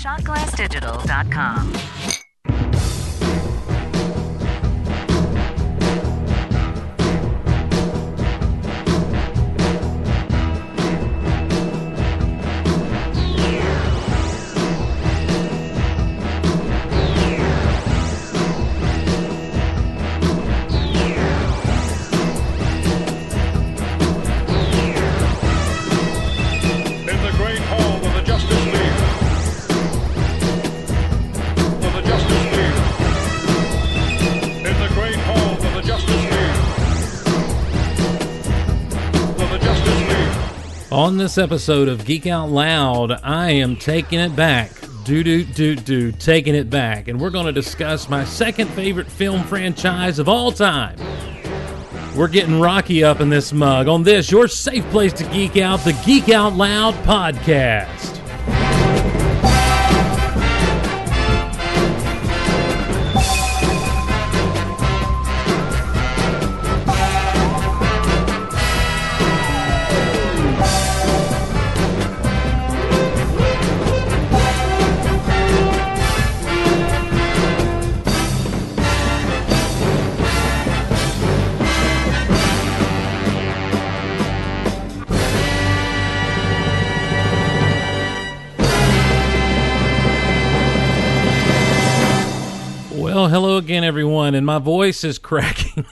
shotglassdigital.com. On this episode of Geek Out Loud, I am taking it back. Do do do do, taking it back. And we're going to discuss my second favorite film franchise of all time. We're getting Rocky up in this mug. On this, your safe place to geek out, the Geek Out Loud podcast. And my voice is cracking.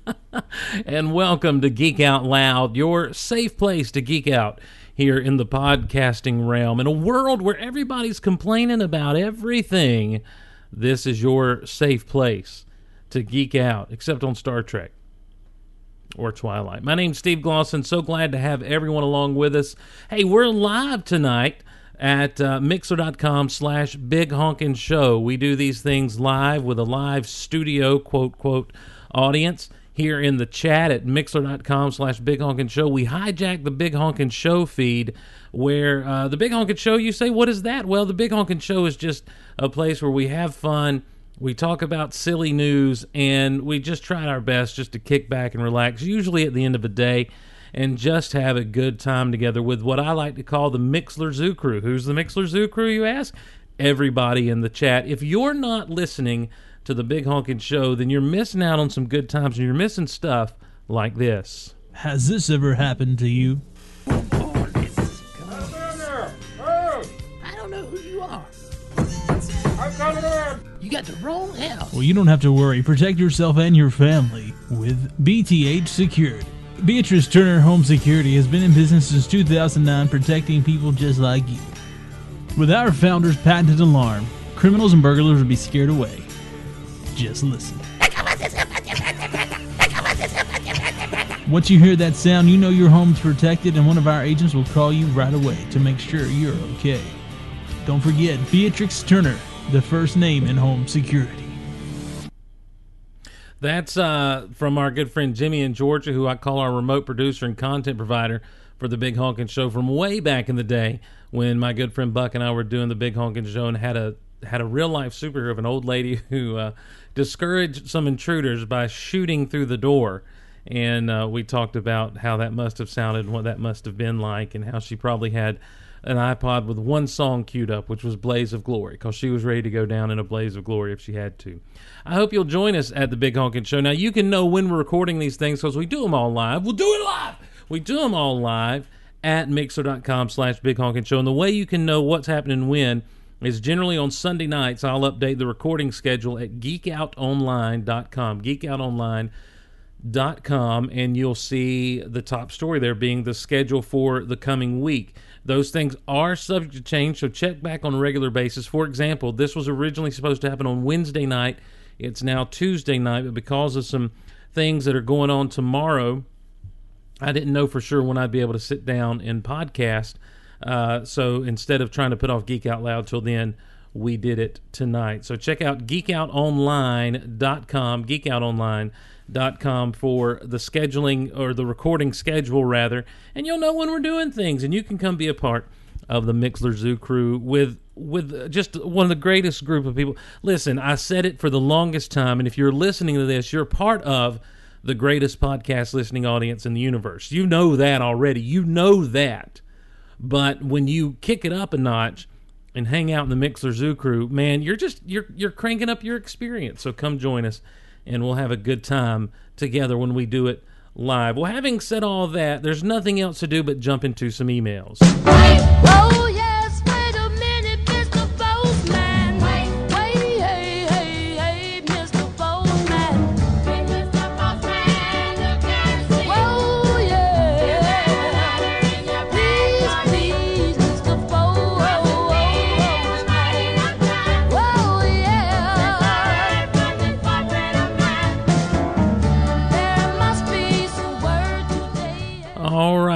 and welcome to Geek Out Loud, your safe place to geek out here in the podcasting realm. In a world where everybody's complaining about everything, this is your safe place to geek out, except on Star Trek or Twilight. My name's Steve Glosson. So glad to have everyone along with us. Hey, we're live tonight at uh, mixer.com slash big honkin' show. We do these things live with a live studio, quote, quote, audience here in the chat at mixer.com slash big honkin' show. We hijack the big honkin' show feed where uh, the big honkin' show, you say, what is that? Well, the big honkin' show is just a place where we have fun. We talk about silly news and we just try our best just to kick back and relax, usually at the end of the day, and just have a good time together with what I like to call the Mixler Zoo Crew. Who's the Mixler Zoo Crew, you ask? Everybody in the chat. If you're not listening to the Big Honkin' Show, then you're missing out on some good times and you're missing stuff like this. Has this ever happened to you? I don't know who you are. I'm coming in. You got the wrong house. Well, you don't have to worry. Protect yourself and your family with BTH Security. Beatrice Turner Home Security has been in business since 2009, protecting people just like you. With our founder's patented alarm, criminals and burglars will be scared away. Just listen. Once you hear that sound, you know your home's protected, and one of our agents will call you right away to make sure you're okay. Don't forget Beatrix Turner, the first name in home security. That's uh, from our good friend Jimmy in Georgia, who I call our remote producer and content provider for the Big Honkin' Show from way back in the day when my good friend Buck and I were doing the Big Honkin' Show and had a had a real life superhero of an old lady who uh, discouraged some intruders by shooting through the door. And uh, we talked about how that must have sounded, what that must have been like, and how she probably had an iPod with one song queued up, which was Blaze of Glory, because she was ready to go down in a blaze of glory if she had to. I hope you'll join us at the Big Honkin' Show. Now, you can know when we're recording these things because we do them all live. We'll do it live. We do them all live at mixer.com slash Big Honkin' Show. And the way you can know what's happening when is generally on Sunday nights. I'll update the recording schedule at geekoutonline.com. Geekoutonline.com dot com and you'll see the top story there being the schedule for the coming week those things are subject to change so check back on a regular basis. For example this was originally supposed to happen on wednesday night. It's now tuesday night but because of some things that are going on tomorrow i didn't know for sure when i'd be able to sit down and podcast. Uh, so instead of trying to put off geek out loud till then we did it tonight. So check out geekoutonline.com geekoutonline.com for the scheduling or the recording schedule rather and you'll know when we're doing things and you can come be a part of the Mixler Zoo crew with with just one of the greatest group of people. Listen, I said it for the longest time and if you're listening to this, you're part of the greatest podcast listening audience in the universe. You know that already. You know that. But when you kick it up a notch and hang out in the Mixler Zoo crew, man, you're just you're you're cranking up your experience. So come join us, and we'll have a good time together when we do it live. Well, having said all that, there's nothing else to do but jump into some emails.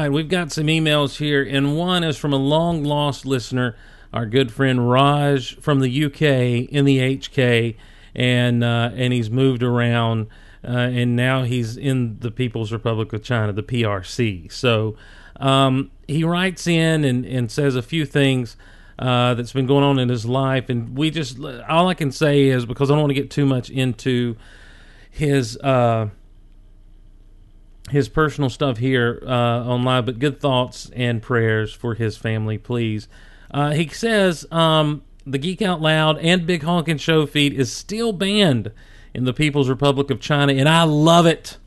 Right, we've got some emails here, and one is from a long lost listener, our good friend Raj from the UK in the HK, and uh, and he's moved around, uh, and now he's in the People's Republic of China, the PRC. So um, he writes in and, and says a few things. Uh, that's been going on in his life, and we just all I can say is because I don't want to get too much into his uh, his personal stuff here uh, on live, but good thoughts and prayers for his family, please. Uh, he says um, the Geek Out Loud and Big Honkin' Show feed is still banned in the People's Republic of China, and I love it.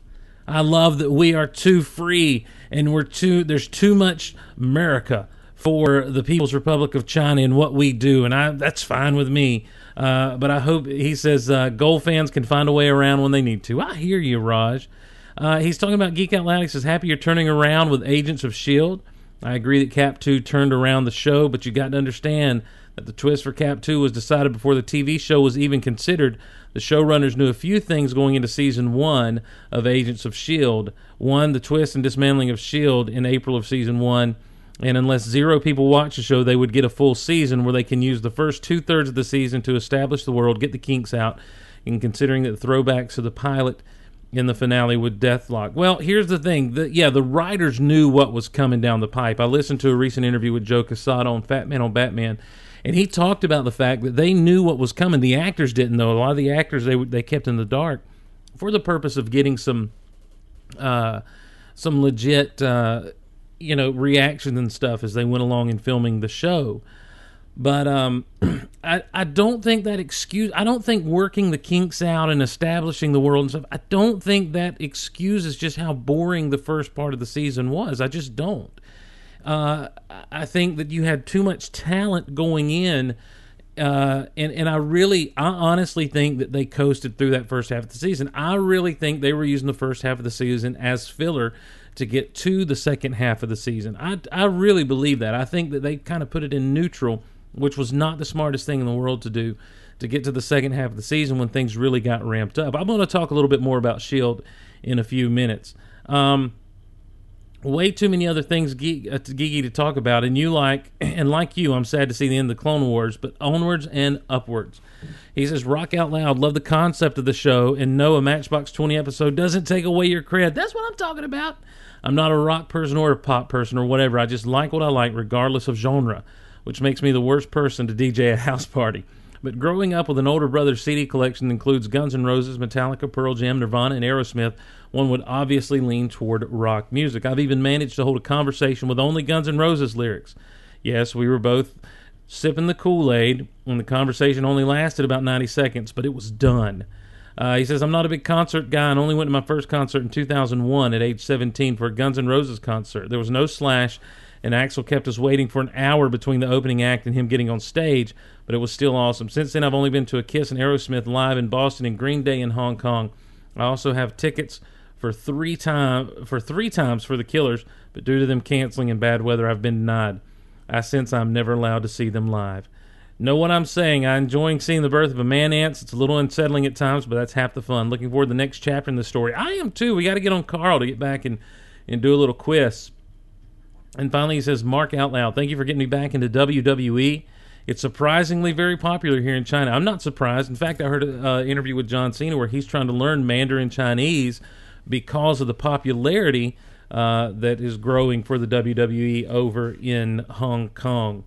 I love that we are too free and we're too there's too much America for the People's Republic of China and what we do, and I that's fine with me. Uh, but I hope he says uh, Gold fans can find a way around when they need to. I hear you, Raj. Uh, he's talking about Geek. He says, Happy you're turning around with Agents of S.H.I.E.L.D. I agree that Cap 2 turned around the show, but you got to understand that the twist for Cap 2 was decided before the TV show was even considered. The showrunners knew a few things going into season one of Agents of S.H.I.E.L.D. One, the twist and dismantling of S.H.I.E.L.D. in April of season one. And unless zero people watch the show, they would get a full season where they can use the first two thirds of the season to establish the world, get the kinks out, and considering that the throwbacks to the pilot in the finale with Deathlok. Well, here's the thing. The, yeah, the writers knew what was coming down the pipe. I listened to a recent interview with Joe Quesada on Fat Man on Batman, and he talked about the fact that they knew what was coming. The actors didn't know. A lot of the actors they they kept in the dark for the purpose of getting some uh, some legit uh, you know reactions and stuff as they went along in filming the show. But um, I I don't think that excuse. I don't think working the kinks out and establishing the world and stuff. I don't think that excuses just how boring the first part of the season was. I just don't. Uh, I think that you had too much talent going in, uh, and and I really, I honestly think that they coasted through that first half of the season. I really think they were using the first half of the season as filler to get to the second half of the season. I I really believe that. I think that they kind of put it in neutral, which was not the smartest thing in the world to do. To get to the second half of the season when things really got ramped up. I'm going to talk a little bit more about Shield in a few minutes. Um, way too many other things uh, geeky to talk about and you like and like you i'm sad to see the end of the clone wars but onwards and upwards he says rock out loud love the concept of the show and no a matchbox 20 episode doesn't take away your cred that's what i'm talking about i'm not a rock person or a pop person or whatever i just like what i like regardless of genre which makes me the worst person to dj a house party but growing up with an older brother's CD collection that includes Guns N' Roses, Metallica, Pearl Jam, Nirvana, and Aerosmith, one would obviously lean toward rock music. I've even managed to hold a conversation with only Guns N' Roses lyrics. Yes, we were both sipping the Kool Aid, and the conversation only lasted about 90 seconds, but it was done. Uh, he says, I'm not a big concert guy and only went to my first concert in 2001 at age 17 for a Guns N' Roses concert. There was no Slash, and Axl kept us waiting for an hour between the opening act and him getting on stage, but it was still awesome. Since then, I've only been to a Kiss and Aerosmith live in Boston and Green Day in Hong Kong. I also have tickets for three time for three times for the Killers, but due to them canceling in bad weather, I've been denied. I sense I'm never allowed to see them live. Know what I'm saying? I'm enjoying seeing the birth of a man ants. It's a little unsettling at times, but that's half the fun. Looking forward to the next chapter in the story. I am too. We got to get on Carl to get back and, and do a little quiz. And finally, he says, Mark out loud. Thank you for getting me back into WWE. It's surprisingly very popular here in China. I'm not surprised. In fact, I heard an uh, interview with John Cena where he's trying to learn Mandarin Chinese because of the popularity uh, that is growing for the WWE over in Hong Kong.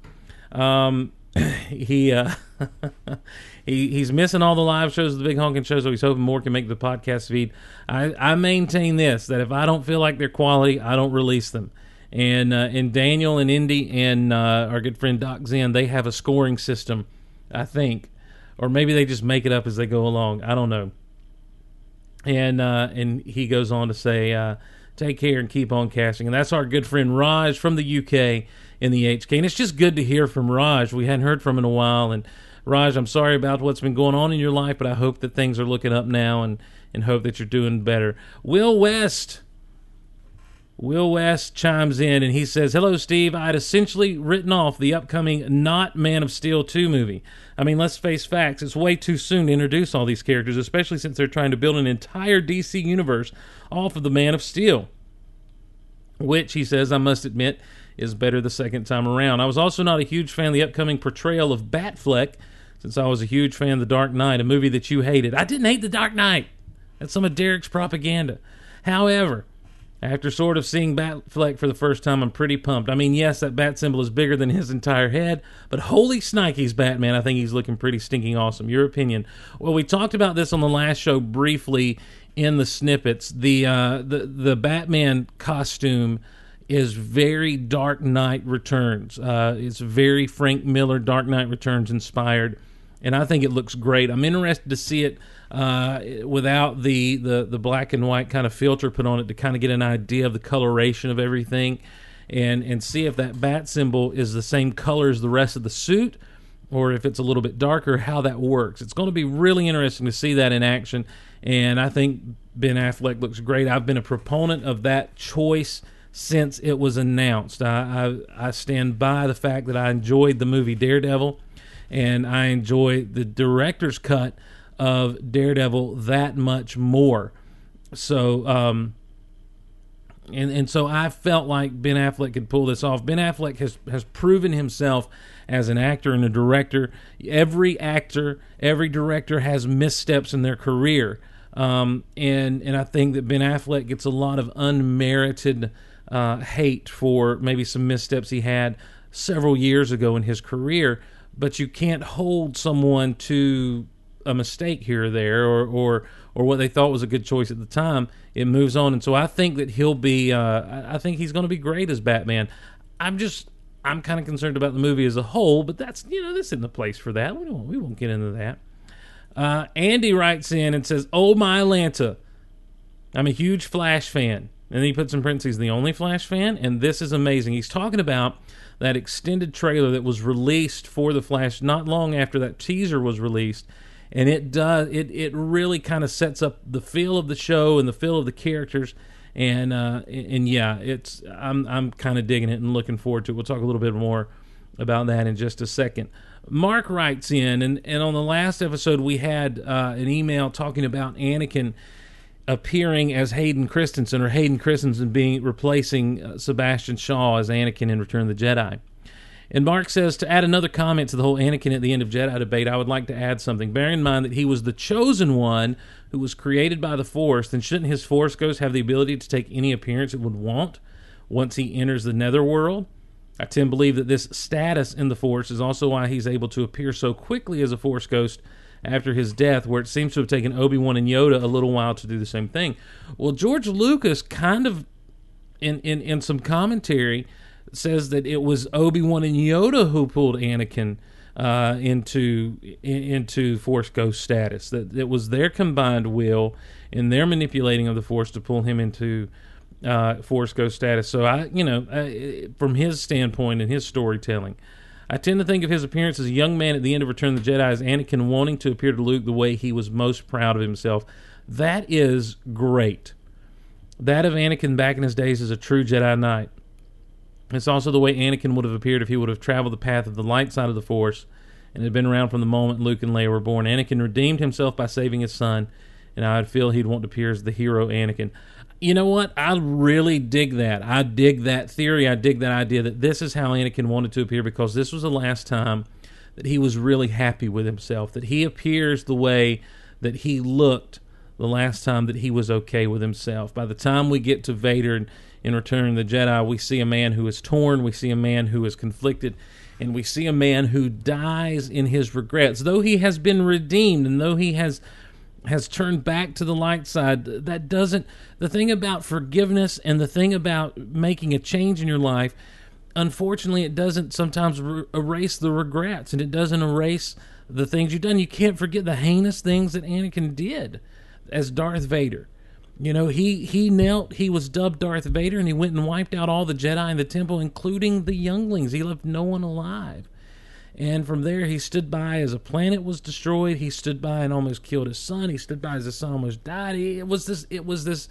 Um, he uh, he he's missing all the live shows, the big honking shows. So he's hoping more can make the podcast feed. I, I maintain this that if I don't feel like they're quality, I don't release them. And uh, and Daniel and Indy and uh, our good friend Doc Zen, they have a scoring system, I think, or maybe they just make it up as they go along. I don't know. And uh, and he goes on to say, uh, "Take care and keep on casting." And that's our good friend Raj from the UK in the HK. And it's just good to hear from Raj. We hadn't heard from him in a while. And Raj, I'm sorry about what's been going on in your life, but I hope that things are looking up now, and and hope that you're doing better. Will West. Will West chimes in and he says, Hello, Steve. I had essentially written off the upcoming not Man of Steel 2 movie. I mean, let's face facts. It's way too soon to introduce all these characters, especially since they're trying to build an entire DC universe off of the Man of Steel. Which, he says, I must admit, is better the second time around. I was also not a huge fan of the upcoming portrayal of Batfleck, since I was a huge fan of The Dark Knight, a movie that you hated. I didn't hate The Dark Knight. That's some of Derek's propaganda. However, after sort of seeing Batfleck for the first time, I'm pretty pumped. I mean, yes, that bat symbol is bigger than his entire head, but holy snikes, Batman, I think he's looking pretty stinking awesome. Your opinion? Well, we talked about this on the last show briefly in the snippets. The uh, the the Batman costume is very Dark Knight Returns. Uh, it's very Frank Miller Dark Knight Returns inspired, and I think it looks great. I'm interested to see it uh, without the, the the black and white kind of filter put on it to kind of get an idea of the coloration of everything, and and see if that bat symbol is the same color as the rest of the suit, or if it's a little bit darker. How that works. It's going to be really interesting to see that in action, and I think Ben Affleck looks great. I've been a proponent of that choice since it was announced. I, I, I stand by the fact that I enjoyed the movie Daredevil, and I enjoy the director's cut of Daredevil that much more. So, um, and and so I felt like Ben Affleck could pull this off. Ben Affleck has has proven himself as an actor and a director. Every actor, every director has missteps in their career, um, and and I think that Ben Affleck gets a lot of unmerited uh, hate for maybe some missteps he had several years ago in his career. But you can't hold someone to a mistake here or there, or or or what they thought was a good choice at the time. It moves on, and so I think that he'll be. Uh, I- think he's going to be great as Batman. I'm just. I'm kind of concerned about the movie as a whole, but that's you know this isn't the place for that. We won't we won't get into that. Uh, Andy writes in and says, "Oh my Atlanta, I'm a huge Flash fan." And he puts in parentheses, "The only Flash fan," and this is amazing. He's talking about that extended trailer that was released for the Flash not long after that teaser was released, and it does it it really kind of sets up the feel of the show and the feel of the characters. And uh, and yeah, it's I'm I'm kind of digging it and looking forward to it. We'll talk a little bit more about that in just a second. Mark writes in, and, and on the last episode, we had uh, an email talking about Anakin appearing as Hayden Christensen, or Hayden Christensen being replacing uh, Sebastian Shaw as Anakin in Return of the Jedi. And Mark says to add another comment to the whole Anakin at the end of Jedi debate, I would like to add something. Bear in mind that he was the chosen one who was created by the Force, then shouldn't his Force Ghost have the ability to take any appearance it would want once he enters the Netherworld? I tend to believe that this status in the Force is also why he's able to appear so quickly as a Force Ghost after his death, where it seems to have taken Obi Wan and Yoda a little while to do the same thing. Well, George Lucas kind of, in, in, in some commentary, says that it was Obi Wan and Yoda who pulled Anakin uh, into into Force Ghost status. That it was their combined will and their manipulating of the Force to pull him into uh, Force Ghost status. So I, you know, uh, from his standpoint and his storytelling, I tend to think of his appearance as a young man at the end of Return of the Jedi as Anakin wanting to appear to Luke the way he was most proud of himself. That is great. That of Anakin back in his days as a true Jedi Knight. It's also the way Anakin would have appeared if he would have traveled the path of the light side of the Force and had been around from the moment Luke and Leia were born. Anakin redeemed himself by saving his son, and I'd feel he'd want to appear as the hero Anakin. You know what? I really dig that. I dig that theory. I dig that idea that this is how Anakin wanted to appear because this was the last time that he was really happy with himself, that he appears the way that he looked the last time that he was okay with himself. By the time we get to Vader in, in Return of the Jedi, we see a man who is torn, we see a man who is conflicted, and we see a man who dies in his regrets. Though he has been redeemed and though he has has turned back to the light side. That doesn't, the thing about forgiveness and the thing about making a change in your life, unfortunately, it doesn't sometimes re- erase the regrets and it doesn't erase the things you've done. You can't forget the heinous things that Anakin did as Darth Vader. You know, he he knelt. He was dubbed Darth Vader, and he went and wiped out all the Jedi in the temple, including the younglings. He left no one alive. And from there, he stood by as a planet was destroyed. He stood by and almost killed his son. He stood by as his son almost died. It was this. It was this.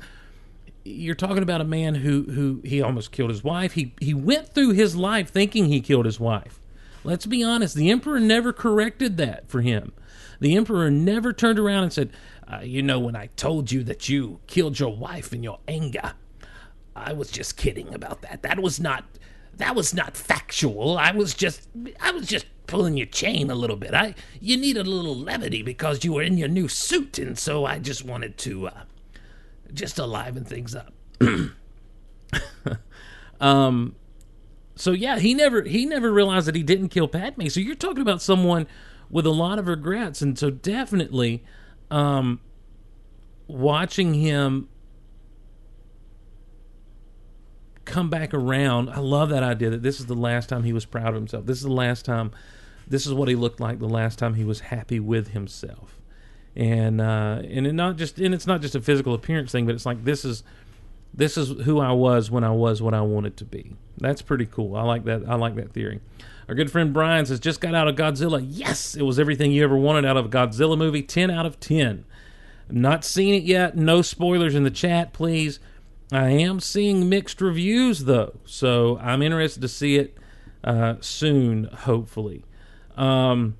You're talking about a man who who he almost killed his wife. He he went through his life thinking he killed his wife. Let's be honest. The emperor never corrected that for him. The emperor never turned around and said, uh, "You know, when I told you that you killed your wife in your anger, I was just kidding about that. That was not that was not factual. I was just I was just pulling your chain a little bit. I you needed a little levity because you were in your new suit and so I just wanted to uh just to liven things up. um so yeah, he never he never realized that he didn't kill Padme. So you're talking about someone with a lot of regrets and so definitely um watching him come back around. I love that idea that this is the last time he was proud of himself. This is the last time. This is what he looked like the last time he was happy with himself, and uh, and it not just and it's not just a physical appearance thing, but it's like this is this is who I was when I was what I wanted to be. That's pretty cool. I like that. I like that theory. Our good friend Brian says just got out of Godzilla. Yes, it was everything you ever wanted out of a Godzilla movie. Ten out of ten. Not seen it yet. No spoilers in the chat, please. I am seeing mixed reviews though, so I'm interested to see it uh, soon, hopefully. Um,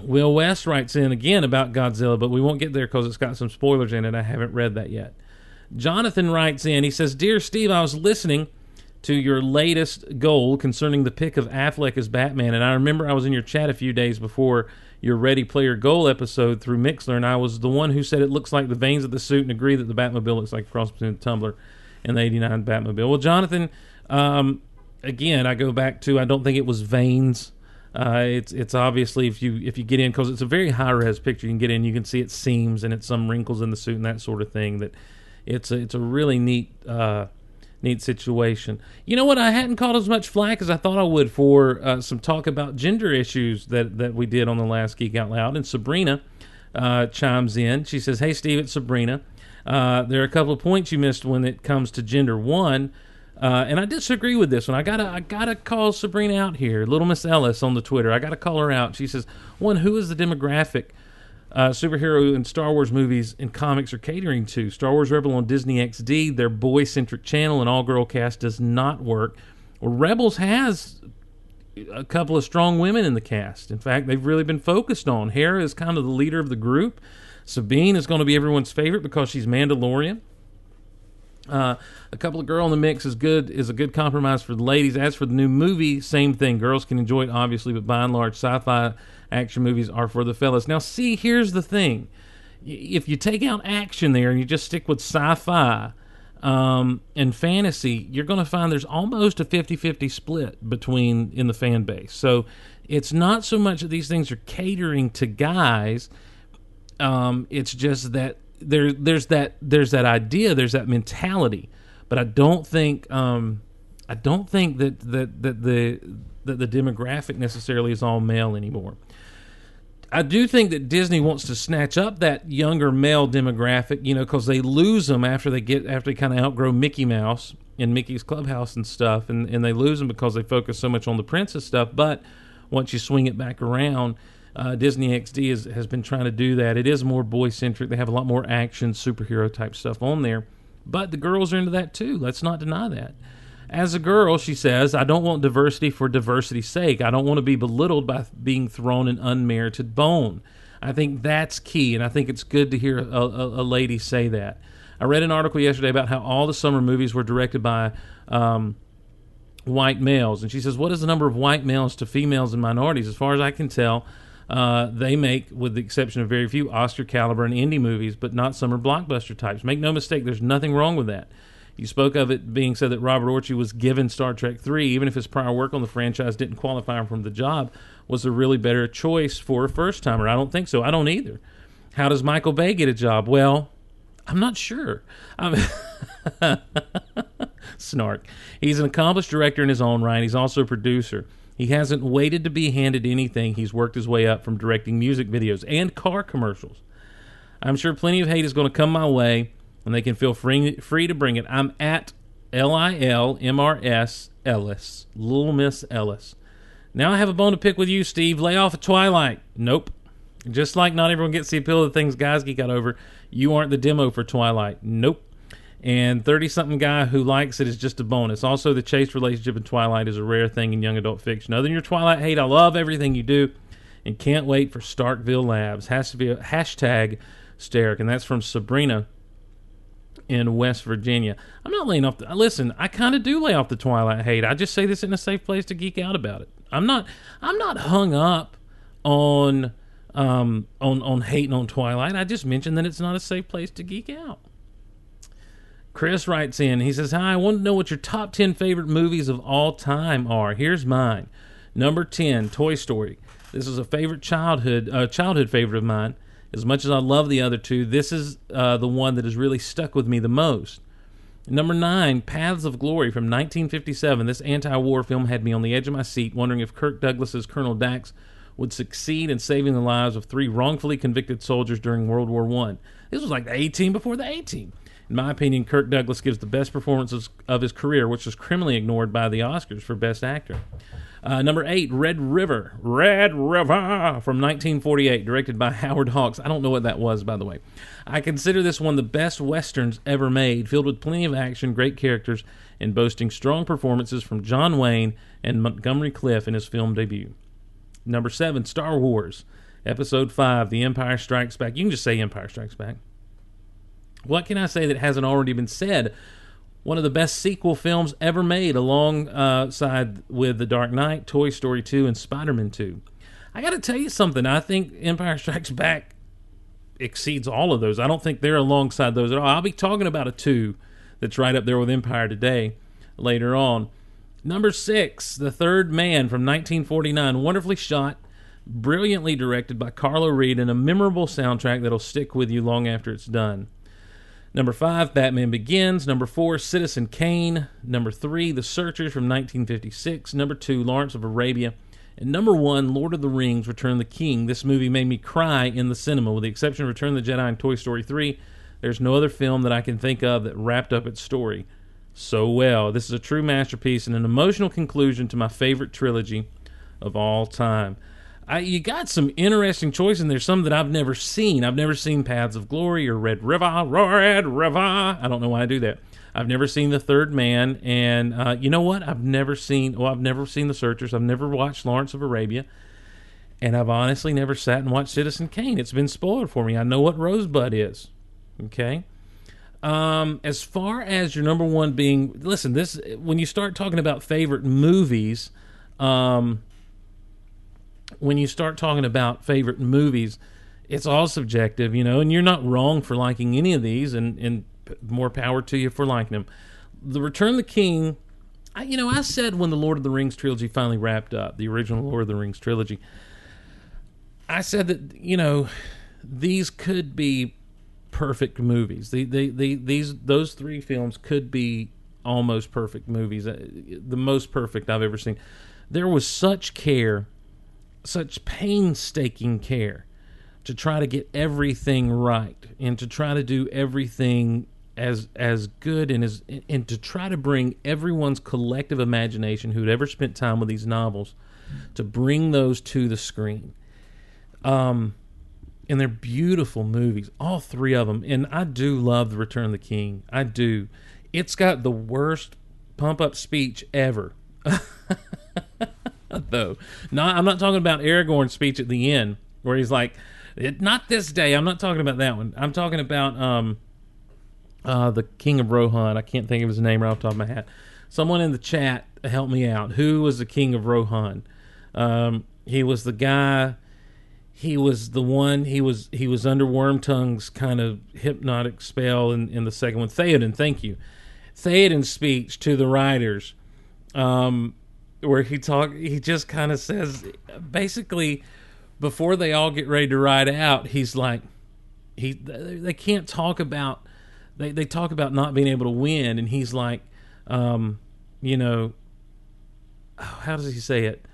Will West writes in again about Godzilla, but we won't get there because it's got some spoilers in it. I haven't read that yet. Jonathan writes in. He says, "Dear Steve, I was listening to your latest goal concerning the pick of Affleck as Batman, and I remember I was in your chat a few days before." Your Ready Player Goal episode through Mixler, and I was the one who said it looks like the veins of the suit and agree that the Batmobile looks like a cross between the Tumbler and the 89 Batmobile. Well, Jonathan, um, again, I go back to I don't think it was veins. Uh, it's it's obviously if you if you get in because it's a very high res picture, you can get in, you can see it seams and it's some wrinkles in the suit and that sort of thing. That it's a, it's a really neat uh, neat situation. You know what? I hadn't caught as much flack as I thought I would for uh, some talk about gender issues that that we did on the last Geek Out Loud. And Sabrina uh, chimes in. She says, "Hey Steve, it's Sabrina. Uh, there are a couple of points you missed when it comes to gender. One." Uh, and I disagree with this one. I gotta, I gotta call Sabrina out here, Little Miss Ellis on the Twitter. I gotta call her out. She says, "One, who is the demographic uh, superhero and Star Wars movies and comics are catering to. Star Wars Rebel on Disney XD, their boy centric channel and all girl cast does not work. Rebels has a couple of strong women in the cast. In fact, they've really been focused on. Hera is kind of the leader of the group. Sabine is going to be everyone's favorite because she's Mandalorian. Uh, a couple of girl in the mix is good is a good compromise for the ladies. As for the new movie, same thing. Girls can enjoy it obviously, but by and large, sci-fi action movies are for the fellas. Now, see, here's the thing: if you take out action there and you just stick with sci-fi um, and fantasy, you're going to find there's almost a 50-50 split between in the fan base. So it's not so much that these things are catering to guys. Um, it's just that there there's that there's that idea, there's that mentality, but I don't think um, I don't think that that that the that the demographic necessarily is all male anymore. I do think that Disney wants to snatch up that younger male demographic, you know, because they lose them after they get after they kind of outgrow Mickey Mouse and Mickey's Clubhouse and stuff, and and they lose them because they focus so much on the princess stuff. But once you swing it back around, uh, Disney XD is, has been trying to do that. It is more boy centric. They have a lot more action, superhero type stuff on there, but the girls are into that too. Let's not deny that. As a girl, she says, I don't want diversity for diversity's sake. I don't want to be belittled by being thrown an unmerited bone. I think that's key, and I think it's good to hear a, a, a lady say that. I read an article yesterday about how all the summer movies were directed by um, white males, and she says, "What is the number of white males to females and minorities?" As far as I can tell, uh, they make, with the exception of very few, Oscar caliber and indie movies, but not summer blockbuster types. Make no mistake, there's nothing wrong with that. You spoke of it being said that Robert Orci was given Star Trek three, even if his prior work on the franchise didn't qualify him from the job, was a really better choice for a first timer. I don't think so. I don't either. How does Michael Bay get a job? Well, I'm not sure. I'm Snark. He's an accomplished director in his own right. He's also a producer. He hasn't waited to be handed anything. He's worked his way up from directing music videos and car commercials. I'm sure plenty of hate is going to come my way, and they can feel free, free to bring it. I'm at L I L M R S Ellis, Little Miss Ellis. Now I have a bone to pick with you, Steve. Lay off of Twilight. Nope. Just like not everyone gets the appeal of the things guys geek out over, you aren't the demo for Twilight. Nope. And 30 something guy who likes it is just a bonus. Also, the chase relationship in Twilight is a rare thing in young adult fiction. Other than your Twilight hate, I love everything you do and can't wait for Starkville Labs. Has to be a hashtag Steric, and that's from Sabrina in West Virginia. I'm not laying off. The, listen, I kind of do lay off the Twilight hate. I just say this in a safe place to geek out about it. I'm not. I'm not hung up on um, on on hating on Twilight. I just mentioned that it's not a safe place to geek out. Chris writes in. He says, "Hi, I want to know what your top ten favorite movies of all time are. Here's mine. Number ten, Toy Story. This is a favorite childhood uh, childhood favorite of mine. As much as I love the other two, this is uh, the one that has really stuck with me the most. Number nine, Paths of Glory from 1957. This anti-war film had me on the edge of my seat, wondering if Kirk Douglas's Colonel Dax would succeed in saving the lives of three wrongfully convicted soldiers during World War One. This was like the A Team before the A Team. In my opinion, Kirk Douglas gives the best performance of his career, which was criminally ignored by the Oscars for Best Actor. Uh, number eight, Red River. Red River from 1948, directed by Howard Hawks. I don't know what that was, by the way. I consider this one the best westerns ever made, filled with plenty of action, great characters, and boasting strong performances from John Wayne and Montgomery Clift in his film debut. Number seven, Star Wars, Episode 5, The Empire Strikes Back. You can just say Empire Strikes Back. What can I say that hasn't already been said? One of the best sequel films ever made, alongside uh, with The Dark Knight, Toy Story 2, and Spider Man 2. I got to tell you something. I think Empire Strikes Back exceeds all of those. I don't think they're alongside those at all. I'll be talking about a 2 that's right up there with Empire today later on. Number six, The Third Man from 1949. Wonderfully shot, brilliantly directed by Carol Reed, and a memorable soundtrack that'll stick with you long after it's done. Number five, Batman Begins. Number four, Citizen Kane. Number three, The Searchers from 1956. Number two, Lawrence of Arabia. And number one, Lord of the Rings, Return of the King. This movie made me cry in the cinema. With the exception of Return of the Jedi and Toy Story 3, there's no other film that I can think of that wrapped up its story so well. This is a true masterpiece and an emotional conclusion to my favorite trilogy of all time. I, you got some interesting choices in there. Some that I've never seen. I've never seen Paths of Glory or Red River. Red River. I don't know why I do that. I've never seen The Third Man, and uh, you know what? I've never seen. Well, I've never seen The Searchers. I've never watched Lawrence of Arabia, and I've honestly never sat and watched Citizen Kane. It's been spoiled for me. I know what Rosebud is. Okay. Um, as far as your number one being, listen, this when you start talking about favorite movies, um, when you start talking about favorite movies, it's all subjective, you know, and you're not wrong for liking any of these, and and more power to you for liking them. The Return of the King, I, you know, I said when the Lord of the Rings trilogy finally wrapped up, the original Lord of the Rings trilogy, I said that you know these could be perfect movies. The, the, the, these those three films could be almost perfect movies, uh, the most perfect I've ever seen. There was such care, such painstaking care to try to get everything right and to try to do everything as as good and as and to try to bring everyone's collective imagination who'd ever spent time with these novels to bring those to the screen. Um and they're beautiful movies, all three of them. And I do love The Return of the King. I do. It's got the worst pump up speech ever. Though, not I'm not talking about Aragorn's speech at the end where he's like, "Not this day." I'm not talking about that one. I'm talking about um, uh, the King of Rohan. I can't think of his name right off the top of my head. Someone in the chat help me out. Who was the King of Rohan? Um, he was the guy he was the one he was he was under Wormtongue's kind of hypnotic spell in, in the second one. Theoden, thank you. Theoden's speech to the riders, um, where he talk he just kind of says basically before they all get ready to ride out, he's like, he they, can't talk about they they talk about not being able to win, and he's like, um, you know, how does he say it?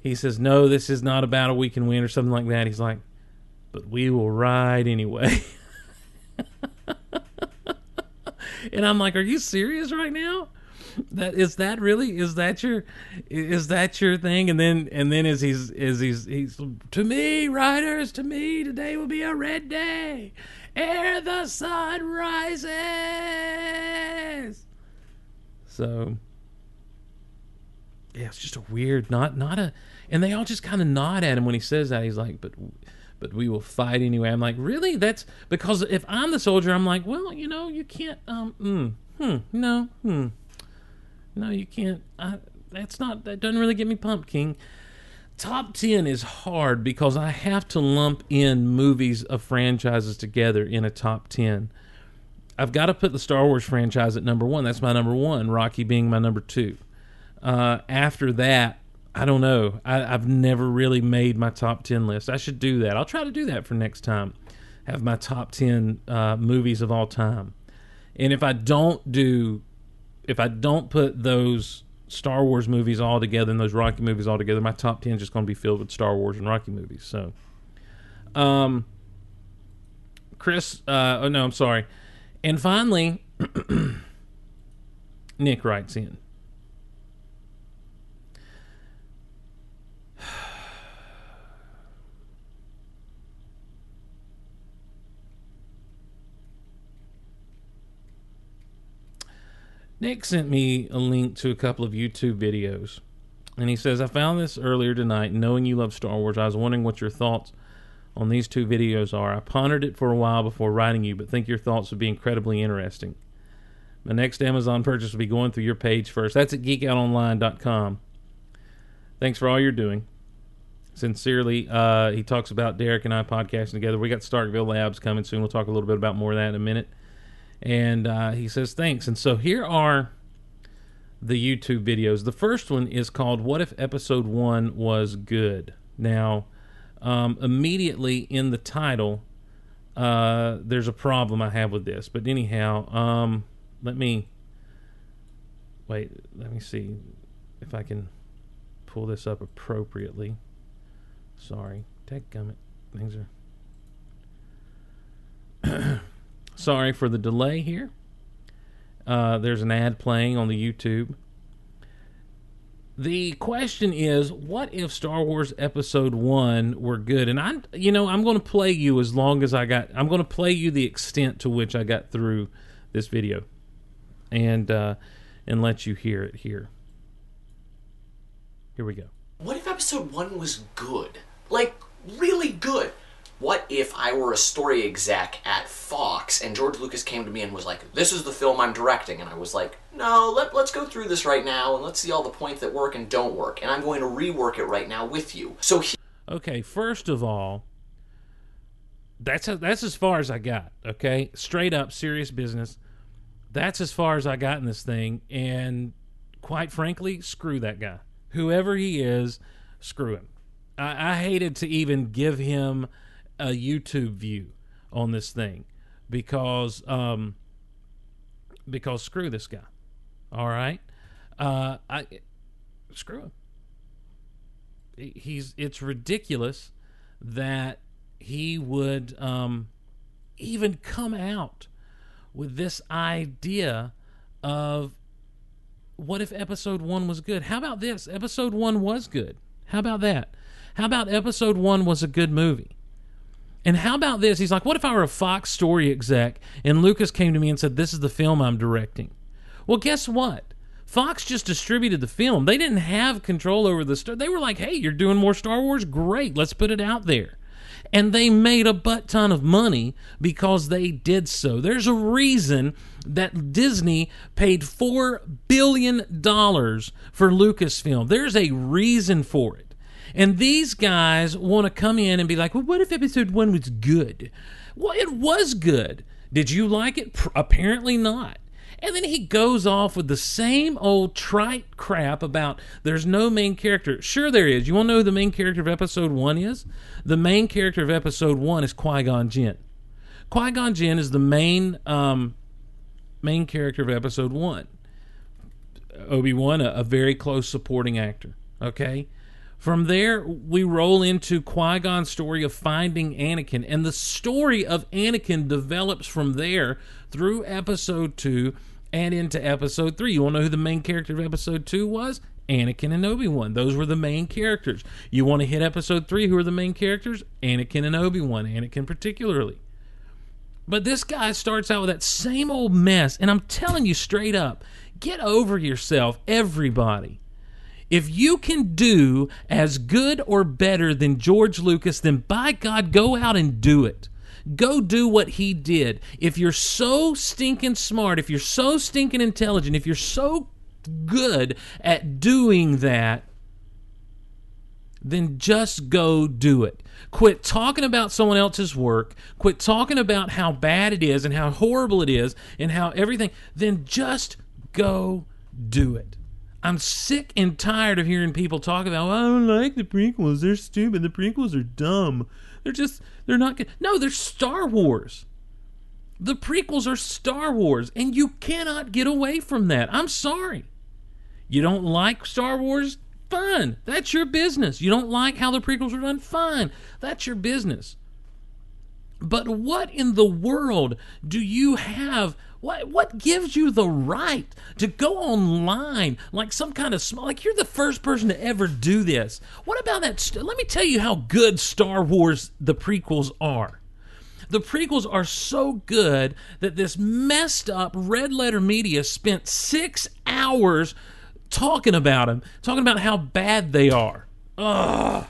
He says, "No, this is not a battle we can win" or something like that. He's like, "But we will ride anyway." and I'm like, "Are you serious right now?" That is that really is that your is that your thing? And then and then as he's as he's he's to me, riders, to me, today will be a red day, ere the sun rises. So yeah, it's just a weird, not not a, and they all just kind of nod at him when he says that. He's like, but but we will fight anyway. I'm like, really? That's because if I'm the soldier, I'm like, well, you know, you can't, um, mm, hmm, no, hmm, no, you can't. I, that's not. That doesn't really get me pumped, King. Top ten is hard because I have to lump in movies of franchises together in a top ten. I've got to put the Star Wars franchise at number one. That's my number one. Rocky being my number two. Uh, after that, I don't know. I, I've never really made my top ten list. I should do that. I'll try to do that for next time. Have my top ten uh, movies of all time. And if I don't do, if I don't put those Star Wars movies all together and those Rocky movies all together, my top ten is just going to be filled with Star Wars and Rocky movies. So, um, Chris, uh, oh no, I'm sorry. And finally, Nick writes in. Nick sent me a link to a couple of YouTube videos. And he says, I found this earlier tonight. Knowing you love Star Wars, I was wondering what your thoughts on these two videos are. I pondered it for a while before writing you, but think your thoughts would be incredibly interesting. My next Amazon purchase will be going through your page first. That's at geekoutonline.com. Thanks for all you're doing. Sincerely, uh, he talks about Derek and I podcasting together. We got Starkville Labs coming soon. We'll talk a little bit about more of that in a minute. And uh, he says, thanks. And so here are the YouTube videos. The first one is called What If Episode 1 Was Good? Now, um, immediately in the title, uh, there's a problem I have with this. But anyhow, um, let me wait. Let me see if I can pull this up appropriately. Sorry, tech gummit. Things are. Sorry for the delay here. Uh, there's an ad playing on the YouTube. The question is, what if Star Wars Episode One were good? And I, you know, I'm going to play you as long as I got. I'm going to play you the extent to which I got through this video, and uh, and let you hear it here. Here we go. What if episode one was good? Like, really good? What if I were a story exec at Fox and George Lucas came to me and was like, This is the film I'm directing? And I was like, No, let, let's go through this right now and let's see all the points that work and don't work. And I'm going to rework it right now with you. So he- Okay, first of all, that's that's as far as I got. Okay, straight up, serious business. That's as far as I got in this thing, and quite frankly, screw that guy. Whoever he is, screw him. I, I hated to even give him a YouTube view on this thing because um because screw this guy. All right, uh, I screw him he's it's ridiculous that he would um, even come out with this idea of what if episode one was good? How about this? Episode one was good. How about that? How about episode one was a good movie? And how about this? He's like, what if I were a Fox story exec and Lucas came to me and said, this is the film I'm directing? Well, guess what? Fox just distributed the film. They didn't have control over the story. They were like, hey, you're doing more Star Wars? Great. Let's put it out there. And they made a butt ton of money because they did so. There's a reason that Disney paid $4 billion for Lucasfilm. There's a reason for it. And these guys want to come in and be like, well, what if episode one was good? Well, it was good. Did you like it? Apparently not. And then he goes off with the same old trite crap about there's no main character. Sure, there is. You want to know who the main character of episode one is? The main character of episode one is Qui Gon Jinn. Qui Gon Jinn is the main um, main character of Episode One. Obi Wan, a, a very close supporting actor. Okay. From there, we roll into Qui Gon's story of finding Anakin, and the story of Anakin develops from there through Episode Two and into Episode Three. You want to know who the main character of Episode Two was? Anakin and Obi Wan. Those were the main characters. You want to hit Episode Three? Who are the main characters? Anakin and Obi Wan. Anakin particularly. But this guy starts out with that same old mess, and I'm telling you straight up, get over yourself, everybody. If you can do as good or better than George Lucas, then by God, go out and do it. Go do what he did. If you're so stinking smart, if you're so stinking intelligent, if you're so good at doing that, then just go do it. Quit talking about someone else's work. Quit talking about how bad it is and how horrible it is and how everything. Then just go do it. I'm sick and tired of hearing people talk about, "Well, I don't like the prequels. They're stupid. The prequels are dumb. They're just, they're not good. No, they're Star Wars. The prequels are Star Wars, and you cannot get away from that. I'm sorry. You don't like Star Wars? Fine. That's your business. You don't like how the prequels are done? Fine. That's your business. But what in the world do you have? What what gives you the right to go online like some kind of small? Like you're the first person to ever do this. What about that? St- Let me tell you how good Star Wars the prequels are. The prequels are so good that this messed up red letter media spent six hours talking about them, talking about how bad they are. Ugh.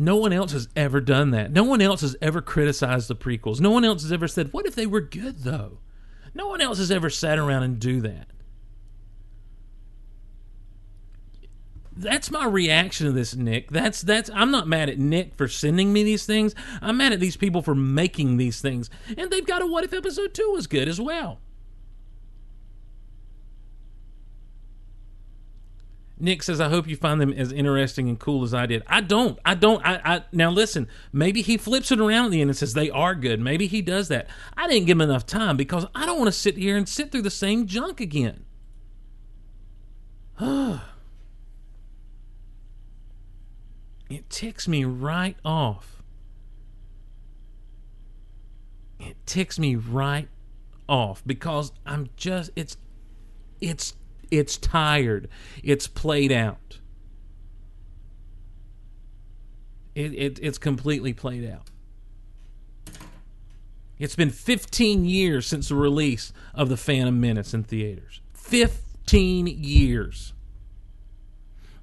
No one else has ever done that. No one else has ever criticized the prequels. No one else has ever said, "What if they were good though?" No one else has ever sat around and do that. That's my reaction to this, Nick. That's that's I'm not mad at Nick for sending me these things. I'm mad at these people for making these things. And they've got a what if episode 2 was good as well. Nick says, I hope you find them as interesting and cool as I did. I don't. I don't. I, I now listen, maybe he flips it around at the end and says they are good. Maybe he does that. I didn't give him enough time because I don't want to sit here and sit through the same junk again. it ticks me right off. It ticks me right off because I'm just it's it's it's tired. It's played out. It, it it's completely played out. It's been 15 years since the release of The Phantom Menace in theaters. 15 years.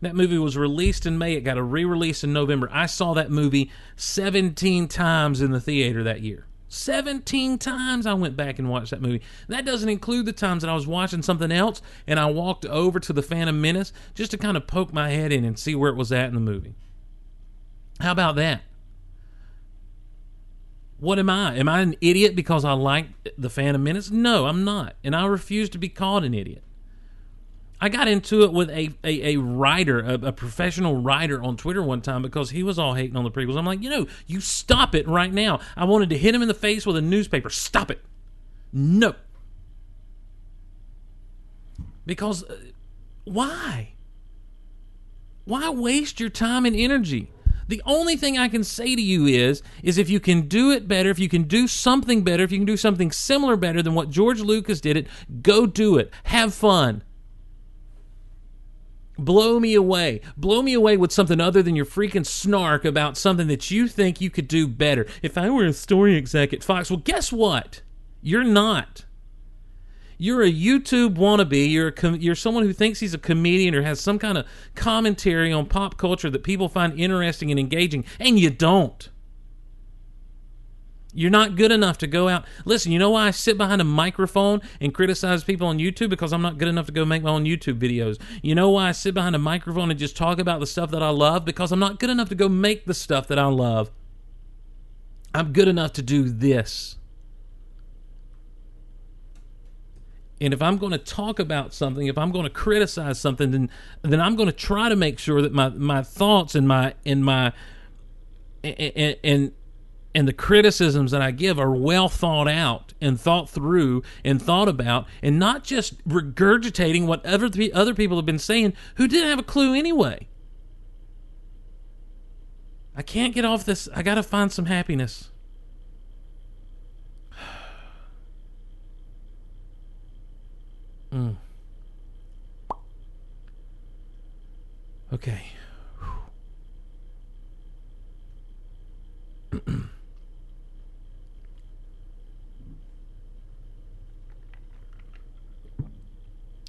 That movie was released in May. It got a re release in November. I saw that movie 17 times in the theater that year. 17 times I went back and watched that movie. That doesn't include the times that I was watching something else and I walked over to The Phantom Menace just to kind of poke my head in and see where it was at in the movie. How about that? What am I? Am I an idiot because I like The Phantom Menace? No, I'm not. And I refuse to be called an idiot. I got into it with a a, a writer, a, a professional writer on Twitter one time because he was all hating on the prequels. I'm like, you know, you stop it right now. I wanted to hit him in the face with a newspaper. Stop it. No. Because uh, why? Why waste your time and energy? The only thing I can say to you is is if you can do it better, if you can do something better, if you can do something similar better than what George Lucas did it, go do it. Have fun. Blow me away. Blow me away with something other than your freaking snark about something that you think you could do better. If I were a story exec at Fox, well, guess what? You're not. You're a YouTube wannabe. You're a com- you're someone who thinks he's a comedian or has some kind of commentary on pop culture that people find interesting and engaging, and you don't. You're not good enough to go out. Listen, you know why I sit behind a microphone and criticize people on YouTube? Because I'm not good enough to go make my own YouTube videos. You know why I sit behind a microphone and just talk about the stuff that I love? Because I'm not good enough to go make the stuff that I love. I'm good enough to do this. and if I'm going to talk about something, if I'm going to criticize something, then then I'm going to try to make sure that my my thoughts and my and my and and and the criticisms that I give are well thought out and thought through and thought about, and not just regurgitating what other other people have been saying who didn't have a clue anyway. I can't get off this. I got to find some happiness. Mm. Okay.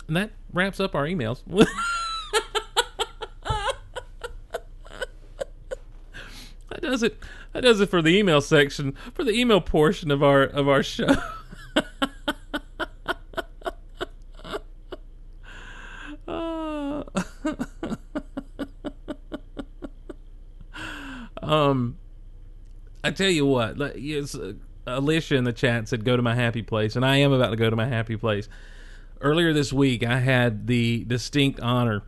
And that wraps up our emails. that does it. That does it for the email section. For the email portion of our of our show. Um, I tell you what, like, uh, Alicia in the chat said, "Go to my happy place," and I am about to go to my happy place. Earlier this week, I had the distinct honor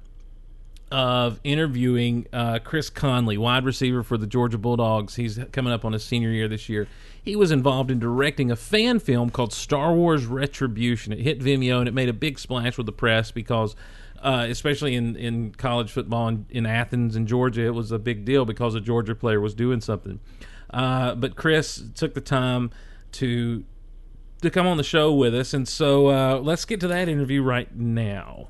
of interviewing uh, Chris Conley, wide receiver for the Georgia Bulldogs. He's coming up on his senior year this year. He was involved in directing a fan film called Star Wars Retribution. It hit Vimeo and it made a big splash with the press because, uh, especially in, in college football in, in Athens and Georgia, it was a big deal because a Georgia player was doing something. Uh, but Chris took the time to to come on the show with us, and so uh, let's get to that interview right now.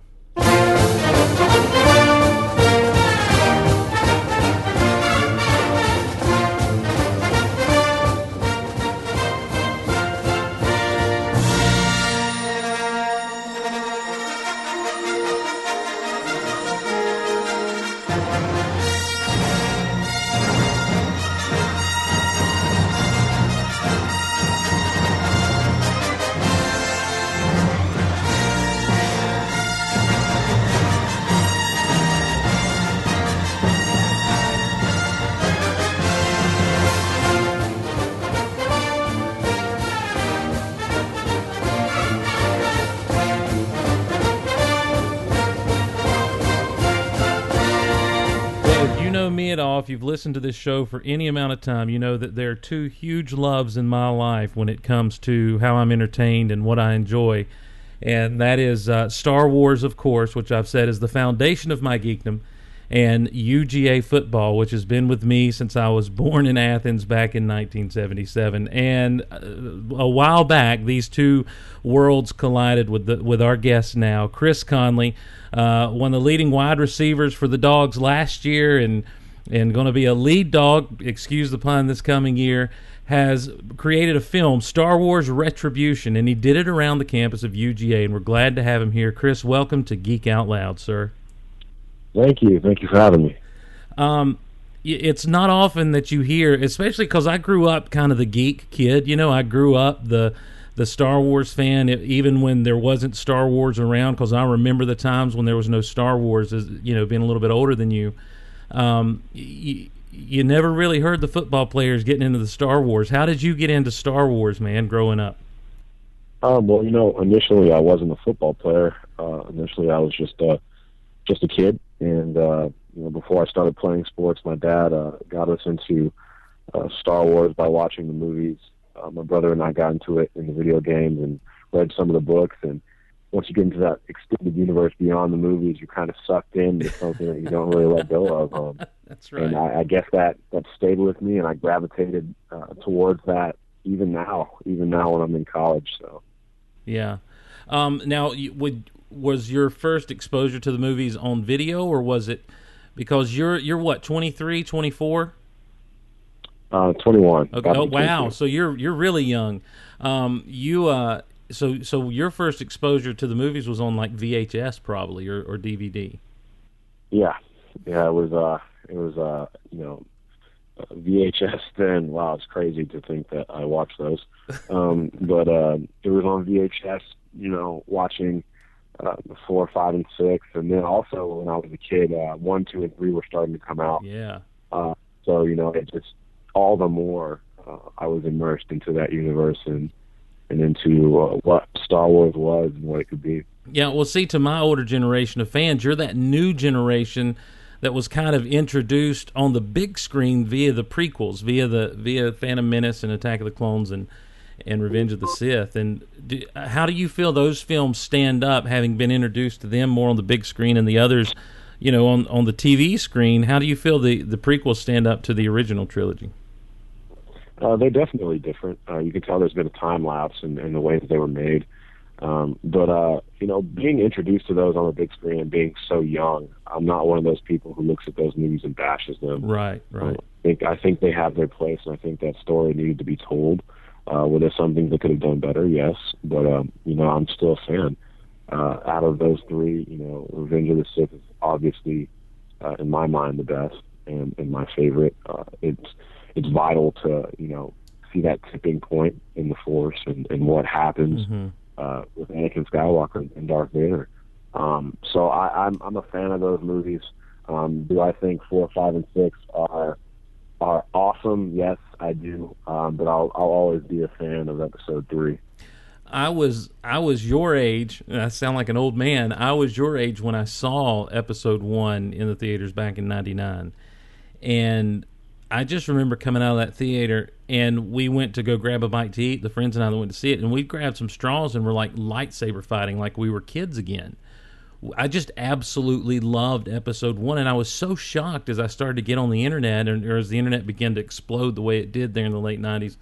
If you've listened to this show for any amount of time, you know that there are two huge loves in my life when it comes to how I'm entertained and what I enjoy. And that is uh, Star Wars, of course, which I've said is the foundation of my geekdom, and UGA football, which has been with me since I was born in Athens back in 1977. And uh, a while back, these two worlds collided with the, with our guest now, Chris Conley, uh, one of the leading wide receivers for the Dogs last year, and and going to be a lead dog. Excuse the pun. This coming year has created a film, Star Wars Retribution, and he did it around the campus of UGA. And we're glad to have him here. Chris, welcome to Geek Out Loud, sir. Thank you. Thank you for having me. um, it's not often that you hear, especially because I grew up kind of the geek kid. You know, I grew up the the Star Wars fan, even when there wasn't Star Wars around. Because I remember the times when there was no Star Wars. As you know, being a little bit older than you, um, y- you never really heard the football players getting into the Star Wars. How did you get into Star Wars, man? Growing up, Um, well, you know, initially I wasn't a football player. Uh, initially, I was just uh, just a kid, and uh, you know, before I started playing sports, my dad uh, got us into uh, Star Wars by watching the movies. Uh, my brother and I got into it in the video games and read some of the books. And once you get into that extended universe beyond the movies, you're kind of sucked into something that you don't really let go of. Um, that's and I, I guess that that stayed with me, and I gravitated uh, towards that even now, even now when I'm in college. So. Yeah. Um, now, would was your first exposure to the movies on video, or was it because you're you're what 23, 24? Uh, 21. Okay. Oh wow! So you're you're really young. Um, you uh, so so your first exposure to the movies was on like VHS probably or, or DVD. Yeah, yeah. It was. Uh, it was. Uh, you know, VHS. Then wow, it's crazy to think that I watched those. Um, but uh, it was on VHS. You know, watching uh, four, five, and six, and then also when I was a kid, uh, one, two, and three were starting to come out. Yeah. Uh, so you know, it just all the more uh, I was immersed into that universe, and and into uh, what Star Wars was and what it could be. Yeah, well, see, to my older generation of fans, you're that new generation that was kind of introduced on the big screen via the prequels, via the via Phantom Menace and Attack of the Clones and and Revenge of the Sith. And do, how do you feel those films stand up, having been introduced to them more on the big screen and the others, you know, on on the TV screen? How do you feel the the prequels stand up to the original trilogy? Uh, they're definitely different. Uh, you can tell there's been a time lapse in, in the way that they were made. Um, but uh, you know, being introduced to those on the big screen and being so young, I'm not one of those people who looks at those movies and bashes them. Right, right. I think I think they have their place, and I think that story needed to be told. Uh, were there some things that could have done better? Yes, but um, you know, I'm still a fan. Uh, out of those three, you know, Revenge of the Sith is obviously, uh, in my mind, the best and, and my favorite. Uh, it's it's vital to you know see that tipping point in the Force and, and what happens Mm-hmm. uh, with Anakin Skywalker and Darth Vader. Um, so I, I'm I'm a fan of those movies. Um, do I think four, five, and six are are awesome? Yes, I do. Um, but I'll I'll always be a fan of Episode three. I was I was your age, and I sound like an old man. I was your age when I saw episode one in the theaters back in '99, and I just remember coming out of that theater, and we went to go grab a bite to eat. The friends and I went to see it, and we grabbed some straws and were like lightsaber fighting, like we were kids again. I just absolutely loved episode one, and I was so shocked as I started to get on the internet, and or as the internet began to explode the way it did there in the late '90s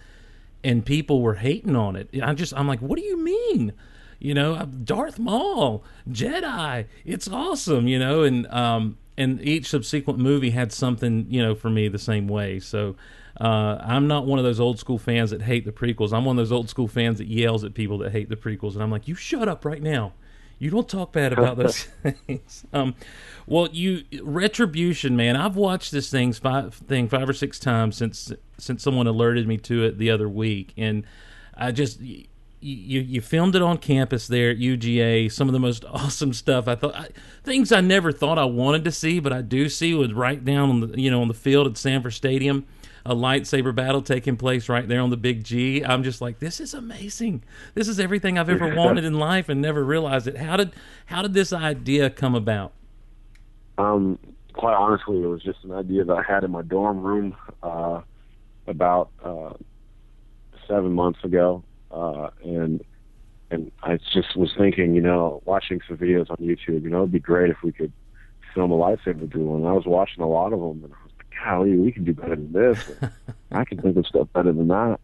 and people were hating on it. I just I'm like, what do you mean? You know, Darth Maul, Jedi, it's awesome, you know, and um and each subsequent movie had something, you know, for me the same way. So uh, I'm not one of those old school fans that hate the prequels. I'm one of those old school fans that yells at people that hate the prequels, and I'm like, you shut up right now. You don't talk bad about those things. Um, well, you retribution, man. I've watched this thing five thing five or six times since since someone alerted me to it the other week, and I just you you, filmed it on campus there at UGA. Some of the most awesome stuff. I thought I, things I never thought I wanted to see, but I do see was right down on the you know on the field at Sanford Stadium a lightsaber battle taking place right there on the big G. I'm just like, this is amazing. This is everything I've ever wanted in life and never realized it. How did how did this idea come about? Um, quite honestly, it was just an idea that I had in my dorm room uh, about uh, seven months ago, uh, and and I just was thinking, you know, watching some videos on YouTube. You know, it'd be great if we could film a lightsaber duel. And I was watching a lot of them, and I was like, golly, we can do better than this. I can think of stuff better than that.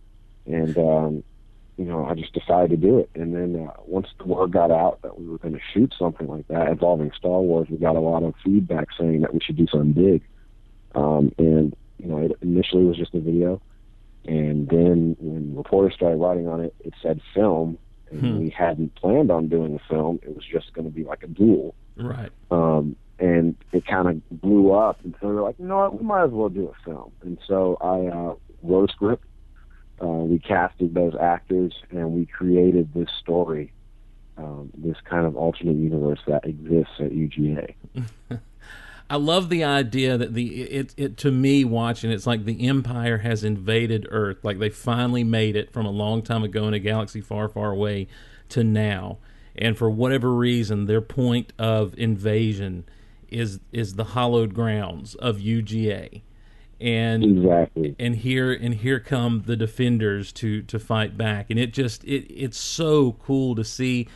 And um, you know, I just decided to do it. And then uh, once the word got out that we were going to shoot something like that involving Star Wars, we got a lot of feedback saying that we should do something big. Um, and you know, it initially was just a video, and then when reporters started writing on it, it said film, and Hmm. we hadn't planned on doing a film. It was just going to be like a duel. Right. Um, and it kind of blew up, and so we were like, you know what, we might as well do a film. And so I uh, wrote a script. Uh, we casted those actors, and we created this story, um, this kind of alternate universe that exists at UGA. I love the idea that the it it to me watching it's like the Empire has invaded Earth, like they finally made it from a long time ago in a galaxy far, far away to now, and for whatever reason, their point of invasion is is the hallowed grounds of UGA, and Exactly. and here and here come the defenders to to fight back. And it just it it's so cool to see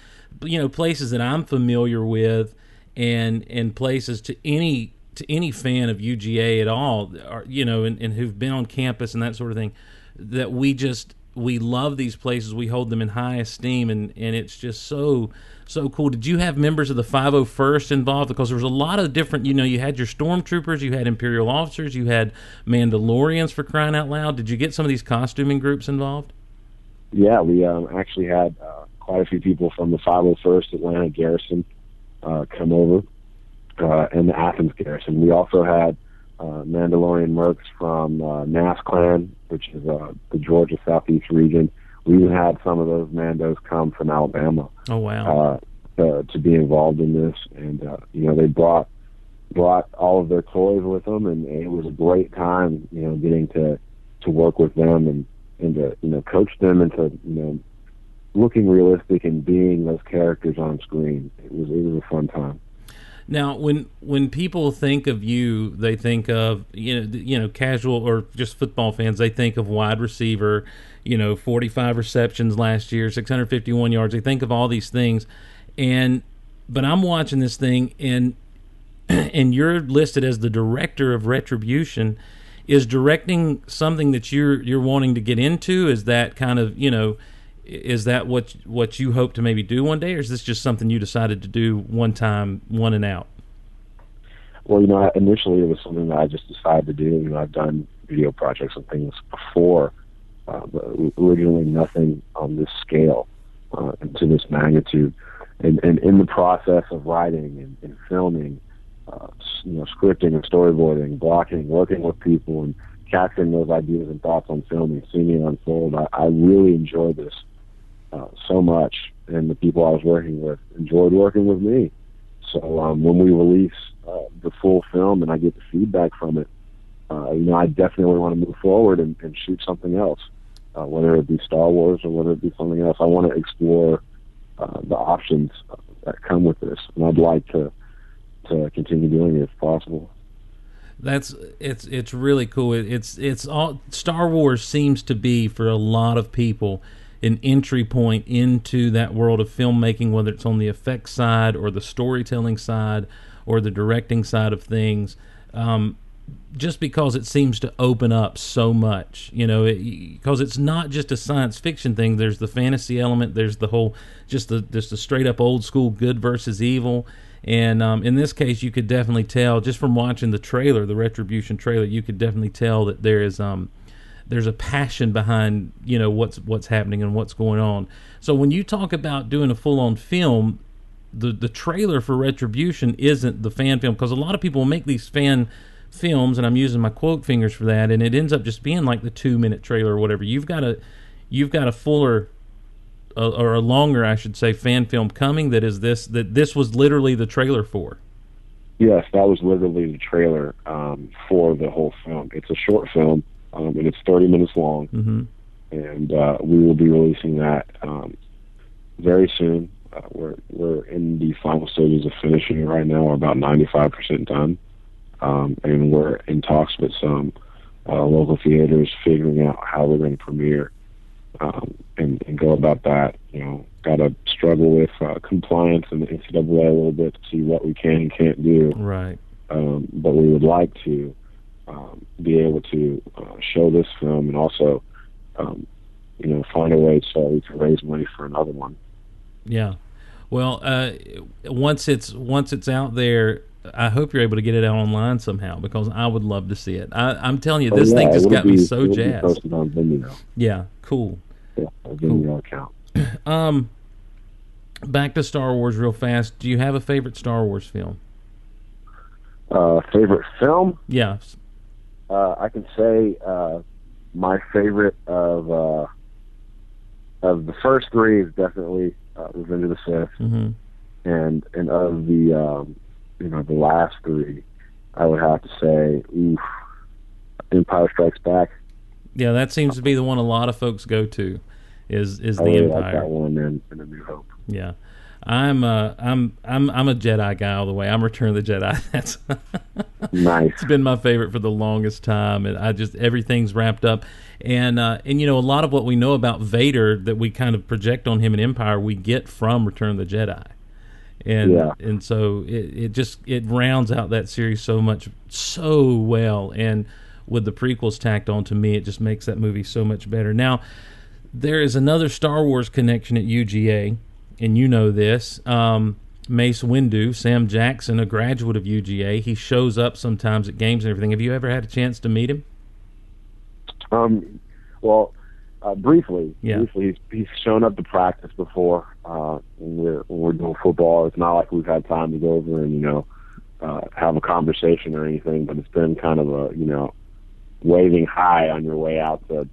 you know places that I'm familiar with and and places to any to any fan of UGA at all you know and, and who've been on campus and that sort of thing that we just we love these places. We hold them in high esteem and and it's just so so cool. Did you have members of the 501st involved? Because there was a lot of different you know you had your stormtroopers you had imperial officers you had mandalorians for crying out loud. Did you get some of these costuming groups involved? Yeah, we um, actually had uh, quite a few people from the 501st Atlanta Garrison uh, come over, uh, and the Athens Garrison. We also had uh, Mandalorian mercs from uh, NAS Clan, which is uh, the Georgia Southeast region. We even had some of those Mandos come from Alabama oh wow uh, to, to be involved in this, and uh, you know they brought brought all of their toys with them, and, and it was a great time, you know, getting to to work with them and and to you know coach them and to you know looking realistic and being those characters on screen. It was it was a fun time. Now, when when people think of you, they think of you know you know casual or just football fans. They think of wide receiver, you know, forty five receptions last year, six hundred fifty one yards. They think of all these things, and but I'm watching this thing and and you're listed as the director of Retribution. Is directing something that you're you're wanting to get into? Is that kind of you know? Is that what what you hope to maybe do one day, or is this just something you decided to do one time, one and out? Well, you know, initially it was something that I just decided to do. You know, I've done video projects and things before, uh, but originally nothing on this scale uh, and to this magnitude. And, and in the process of writing and, and filming, uh, you know, scripting and storyboarding, blocking, working with people, and capturing those ideas and thoughts on film and seeing it unfold, I, I really enjoy this uh, so much, and the people I was working with enjoyed working with me. So um, when we release uh, the full film and I get the feedback from it, uh, you know, I definitely want to move forward and, and shoot something else, uh, whether it be Star Wars or whether it be something else. I want to explore uh, the options that come with this, and I'd like to to continue doing it if possible. That's it's it's really cool. It, it's it's all Star Wars seems to be for a lot of people an entry point into that world of filmmaking, whether it's on the effects side or the storytelling side or the directing side of things. Um, just because it seems to open up so much, you know, because it's not just a science fiction thing. There's the fantasy element. There's the whole, just the just the straight up old school good versus evil. And um, in this case, you could definitely tell just from watching the trailer, the Retribution trailer, you could definitely tell that there is um, there's a passion behind you know what's what's happening and what's going on. So when you talk about doing a full on film, the the trailer for Retribution isn't the fan film because a lot of people make these fan films, and I'm using my quote fingers for that, and it ends up just being like the two minute trailer or whatever. You've got a you've got a fuller uh, or a longer, I should say, fan film coming that is this that this was literally the trailer for. Yes, that was literally the trailer um, for the whole film. It's a short film, um, and it's 30 minutes long, hmm and uh, we will be releasing that um, very soon. Uh, we're we're in the final stages of finishing it right now. We're about 95% done, um, and we're in talks with some uh, local theaters, figuring out how we're going to premiere um, and, and go about that. You know, got to struggle with uh, compliance and the NCAA a little bit to see what we can and can't do Right. um, but we would like to um, be able to uh, show this film and also, um, you know, find a way so we can raise money for another one. Yeah. Well, uh, once it's once it's out there, I hope you're able to get it out online somehow because I would love to see it. I, I'm telling you, this Oh, yeah, thing just got me so be jazzed. posted on Vimeo, Yeah. Cool. yeah, Vimeo account. Um, back to Star Wars real fast. Do you have a favorite Star Wars film? Uh, favorite film? Yeah. Uh, I can say uh, my favorite of uh, of the first three is definitely uh, Revenge of the Sith. hmm and and of the um, you know the last three, I would have to say, oof, Empire Strikes Back. Yeah, that seems to be the one a lot of folks go to. Is is I the really like Empire? that one and, and A New Hope. Yeah. I'm uh I'm I'm I'm a Jedi guy all the way. I'm Return of the Jedi. That's Nice. it's been my favorite for the longest time, and I just everything's wrapped up, and uh, and you know a lot of what we know about Vader that we kind of project on him in Empire we get from Return of the Jedi, and Yeah. and so it, it just it rounds out that series so much so well, and with the prequels tacked on to me, it just makes that movie so much better. Now there is another Star Wars connection at UGA, and you know this. Um, Mace Windu, Sam Jackson, a graduate of UGA, he shows up sometimes at games and everything. Have you ever had a chance to meet him? Um, well, uh, briefly, Yeah. briefly, he's, he's shown up to practice before uh, when we're when we're doing football. It's not like we've had time to go over and you know uh, have a conversation or anything, but it's been kind of a you know waving hi on your way out to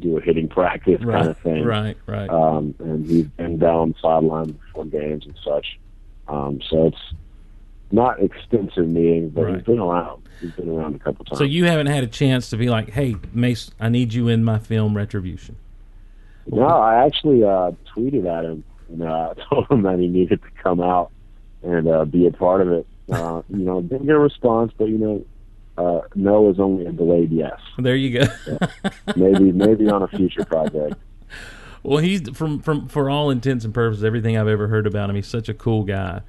do a hitting practice kind of thing. right, right. um, and he's been down the sideline before games and such. Um, so it's not extensive meetings, but Right. he's been around. He's been around a couple times. so you haven't had a chance to be like, "Hey, Mace, I need you in my film Retribution." No, I actually uh, tweeted at him and uh, told him that he needed to come out and uh, be a part of it. Uh, you know, didn't get a response, but you know, uh, no is only a delayed yes. There you go. Maybe, maybe on a future project. Well, he's from from for all intents and purposes, everything I've ever heard about him. He's such a cool guy,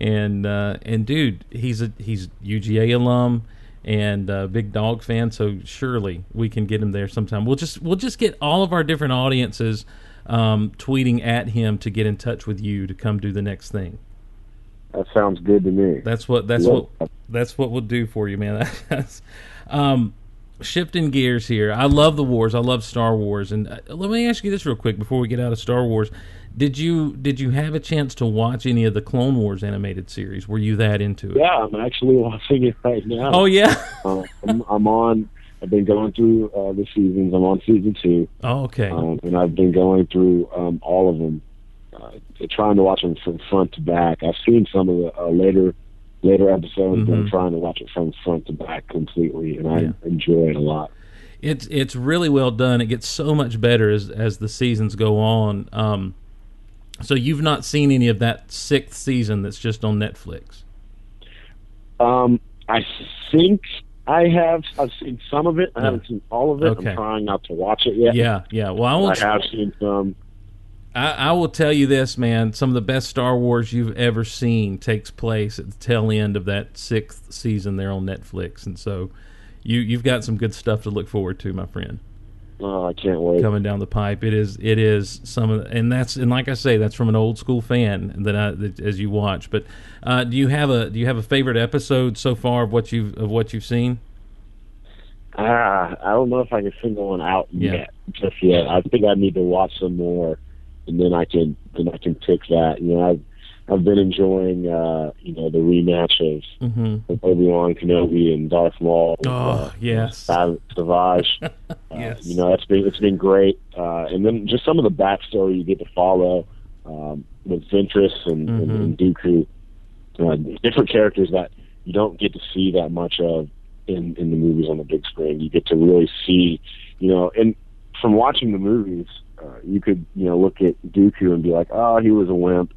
and uh, and dude, he's a he's UGA alum and a big dog fan. So surely we can get him there sometime. We'll just we'll just get all of our different audiences um, tweeting at him to get in touch with you to come do the next thing. That sounds good to me. That's what that's what that's what we'll do for you, man. Um, shifting gears here. I love the wars. I love Star Wars, and uh, let me ask you this real quick before we get out of Star Wars. Did you did you have a chance to watch any of the Clone Wars animated series? Were you that into it? Yeah, I'm actually watching it right now. Oh yeah. Uh, I'm, I'm on. I've been going through uh, the seasons. I'm on season two, Oh okay. um, and I've been going through um, all of them, uh, trying to watch them from front to back. I've seen some of the uh, later later episodes, but I'm Mhm. trying to watch it from front to back completely, and I Yeah. enjoy it a lot. It's it's really well done. It gets so much better as as the seasons go on. Um, so you've not seen any of that sixth season that's just on Netflix. Um, I think I have. I've seen some of it. I haven't seen all of it. Okay. I'm trying not to watch it yet. Yeah, yeah. Well, I will. I have seen some. I, I will tell you this, man. Some of the best Star Wars you've ever seen takes place at the tail end of that sixth season there on Netflix, and so you you've got some good stuff to look forward to, my friend. Oh, I can't wait. Coming down the pipe, it is it is some of, the, and that's and like I say, that's from an old school fan that I that, as you watch. But uh, do you have a do you have a favorite episode so far of what you've of what you've seen? Ah, I don't know if I can single one out Yeah. yet, just yet. I think I need to watch some more, and then I can then I can pick that. You know, I've I've been enjoying uh, you know the rematch of, Mm-hmm. of Obi Wan Kenobi and Darth Maul. Oh uh, yes, Sav- Savage. Uh, Yes. You know, it's been it's been great, uh, and then just some of the backstory you get to follow um, with Ventress and, and, Mhm. and Dooku, uh, different characters that you don't get to see that much of in in the movies on the big screen. You get to really see, you know, and from watching the movies, uh, you could you know look at Dooku and be like, oh, he was a wimp.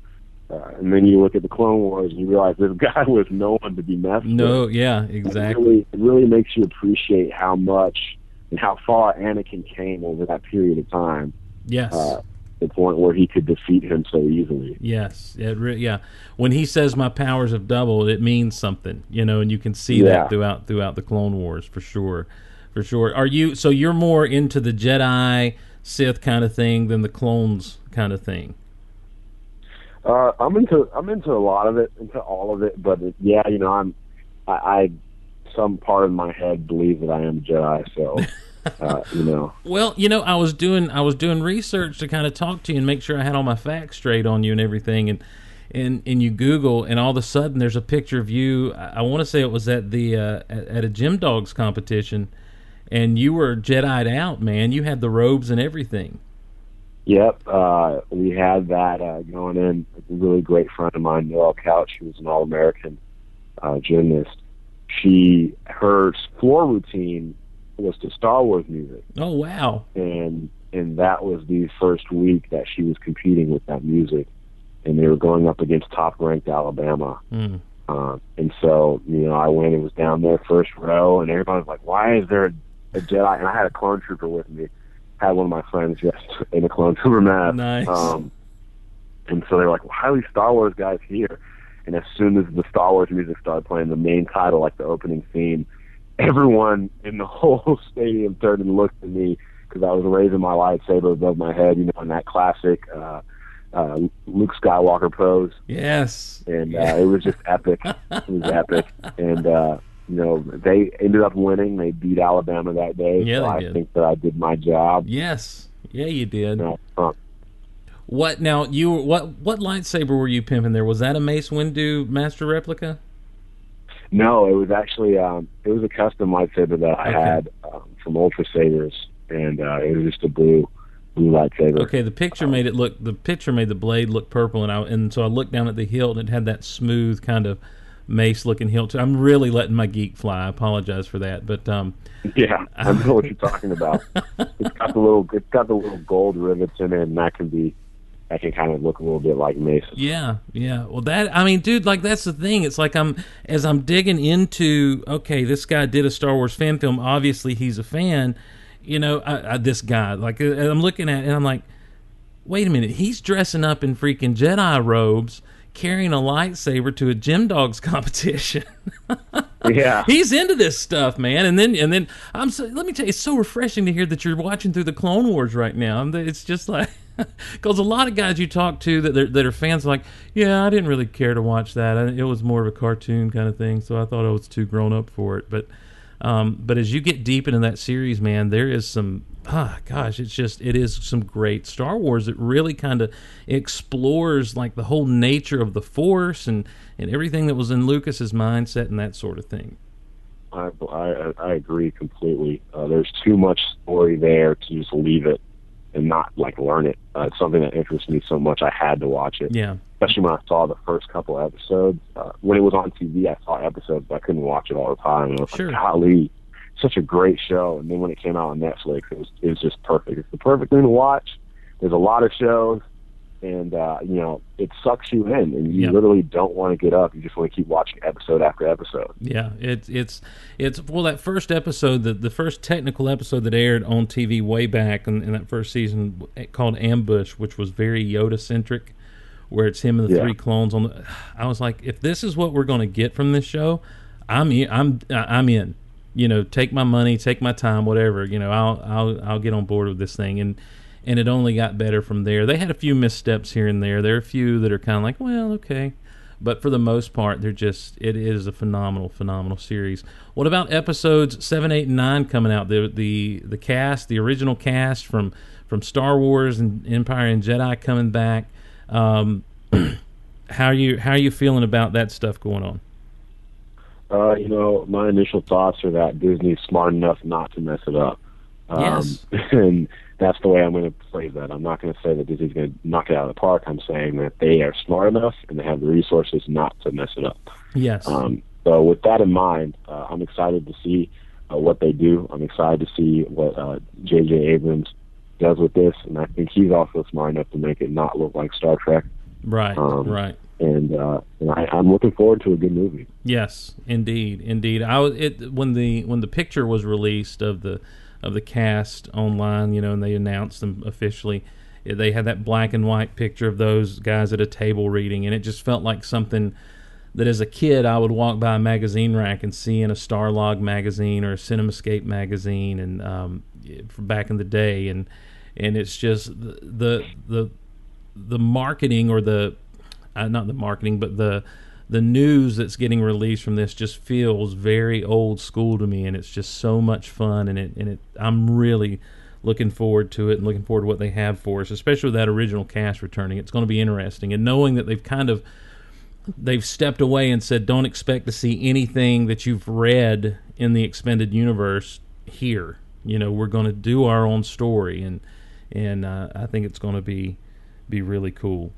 Uh, and then you look at the Clone Wars and you realize this guy was no one to be messed with no, yeah, it exactly. really, it really makes you appreciate how much and how far Anakin came over that period of time. Yes. Uh, the point where he could defeat him so easily. Yes, it re- yeah. When he says my powers have doubled, it means something, you know, and you can see Yeah. that throughout throughout the Clone Wars for sure, for sure. Are you so you're more into the Jedi Sith kind of thing than the clones kind of thing? Uh, I'm into I'm into a lot of it, into all of it, but it, yeah, you know, I'm I, I some part of my head believes that I am a Jedi, so uh, you know. Well, you know, I was doing I was doing research to kind of talk to you and make sure I had all my facts straight on you and everything, and and and you Google, and all of a sudden there's a picture of you. I, I want to say it was at the uh, at, at a gym dogs competition, and you were Jedi'd out, man. You had the robes and everything. Yep, uh, we had that uh, going in. A really great friend of mine, Noel Couch, who was an All-American uh, gymnast. She her floor routine was to Star Wars music, Oh wow! and and that was the first week that she was competing with that music, and they were going up against top-ranked Alabama. Mm. Um, and so, you know, I went and was down there first row, and everybody was like, "Why is there a, a Jedi?" And I had a clone trooper with me. Had one of my friends dressed in a clone trooper mask. Nice. Um, and so they were like, "Why are these Star Wars guys here?" And as soon as the Star Wars music started playing, the main title, like the opening theme, everyone in the whole stadium turned and looked at me because I was raising my lightsaber above my head, you know, in that classic uh, uh, Luke Skywalker pose Yes. and uh, it was just epic. It was epic, and uh, you know they ended up winning. They beat Alabama that day. Yeah, so I did. think that I did my job. Yes. Yeah, you did. Know, uh, What now? You were- what what lightsaber were you pimping there? Was that a Mace Windu Master replica? no, it was actually um, it was a custom lightsaber that I Okay. had um, from Ultra Sabers, and uh, it was just a blue blue lightsaber. Okay, the picture made it look. The picture made the blade look purple, and I and so I looked down at the hilt, and it had that smooth kind of Mace looking hilt. I'm really letting my geek fly. I apologize for that, but um, Yeah, I know what you're talking about. It's got the little, it's got the little gold rivets in it, and that can be, that can kind of look a little bit like Mace. Yeah, yeah. Well, that I mean, dude, like that's the thing. It's like I'm as I'm digging into. Okay, this guy did a Star Wars fan film. Obviously, he's a fan. You know, I, I, this guy. Like uh, I'm looking at, it and I'm like, wait a minute. He's dressing up in freaking Jedi robes, carrying a lightsaber to a gym dogs competition. Yeah, he's into this stuff, man. And then and then I'm so, let me tell you, it's so refreshing to hear that you're watching through the Clone Wars right now. It's just like because a lot of guys you talk to that that are fans are like, yeah, I didn't really care to watch that. It was more of a cartoon kind of thing, so I thought I was too grown up for it. But um, but as you get deep into that series, man, there is some. Ah, gosh, it's just it is some great Star Wars. It really kind of explores like the whole nature of the Force and and everything that was in Lucas's mindset and that sort of thing. I, I, I agree completely. Uh, there's too much story there to just leave it and not like learn it. Uh, it's something that interests me so much. I had to watch it. Yeah, especially when I saw the first couple episodes. Uh, when it was on TV, I saw episodes, but I couldn't watch it all the time. And I was Sure. like, golly, such a great show. And then when it came out on Netflix, it was it was just perfect. It's the perfect thing to watch. There's a lot of shows, and uh, you know it sucks you in, and you literally don't want to get up. You just want to keep watching episode after episode. Yeah, it's it's it's well that first episode, the the first technical episode that aired on TV way back in, in that first season called Ambush, which was very Yoda centric, where it's him and the Yeah. three clones on the. I was like, if this is what we're going to get from this show, I'm in, I'm I'm in. You know, take my money, take my time, whatever. You know, I'll I'll I'll get on board with this thing and. And it only got better from there. They had a few missteps here and there. There are a few that are kind of like, well, okay, but for the most part, they're just it is a phenomenal, phenomenal series. What about episodes seven, eight, and nine coming out? The the the cast, the original cast from from Star Wars and Empire and Jedi coming back. Um, how are you how are you feeling about that stuff going on? Uh, you know, my initial thoughts are that Disney's smart enough not to mess it up. Um, Yes. And that's the way I'm going to phrase that. I'm not going to say that Disney's going to knock it out of the park. I'm saying that they are smart enough and they have the resources not to mess it up. Yes, Um, so with that in mind, uh, I'm excited to see uh, what they do. I'm excited to see what uh, J.J. Abrams does with this, and I think he's also smart enough to make it not look like Star Trek. right, um, right. And, uh, and I, I'm looking forward to a good movie. Yes, indeed, indeed. I was it when the when the picture was released of the of the cast online, you know, and they announced them officially. eh, They had that black and white picture of those guys at a table reading, and it just felt like something that as a kid I would walk by a magazine rack and see in a Starlog magazine or a Cinescape magazine, and um, from back in the day, and and it's just the the the, the marketing or the uh, not the marketing, but the the news that's getting released from this just feels very old school to me, and it's just so much fun, and it and it I'm really looking forward to it and looking forward to what they have for us, especially with that original cast returning. It's going to be interesting, and knowing that they've kind of they've stepped away and said don't expect to see anything that you've read in the expanded universe here. You know, we're going to do our own story, and and uh, I think it's going to be be really cool.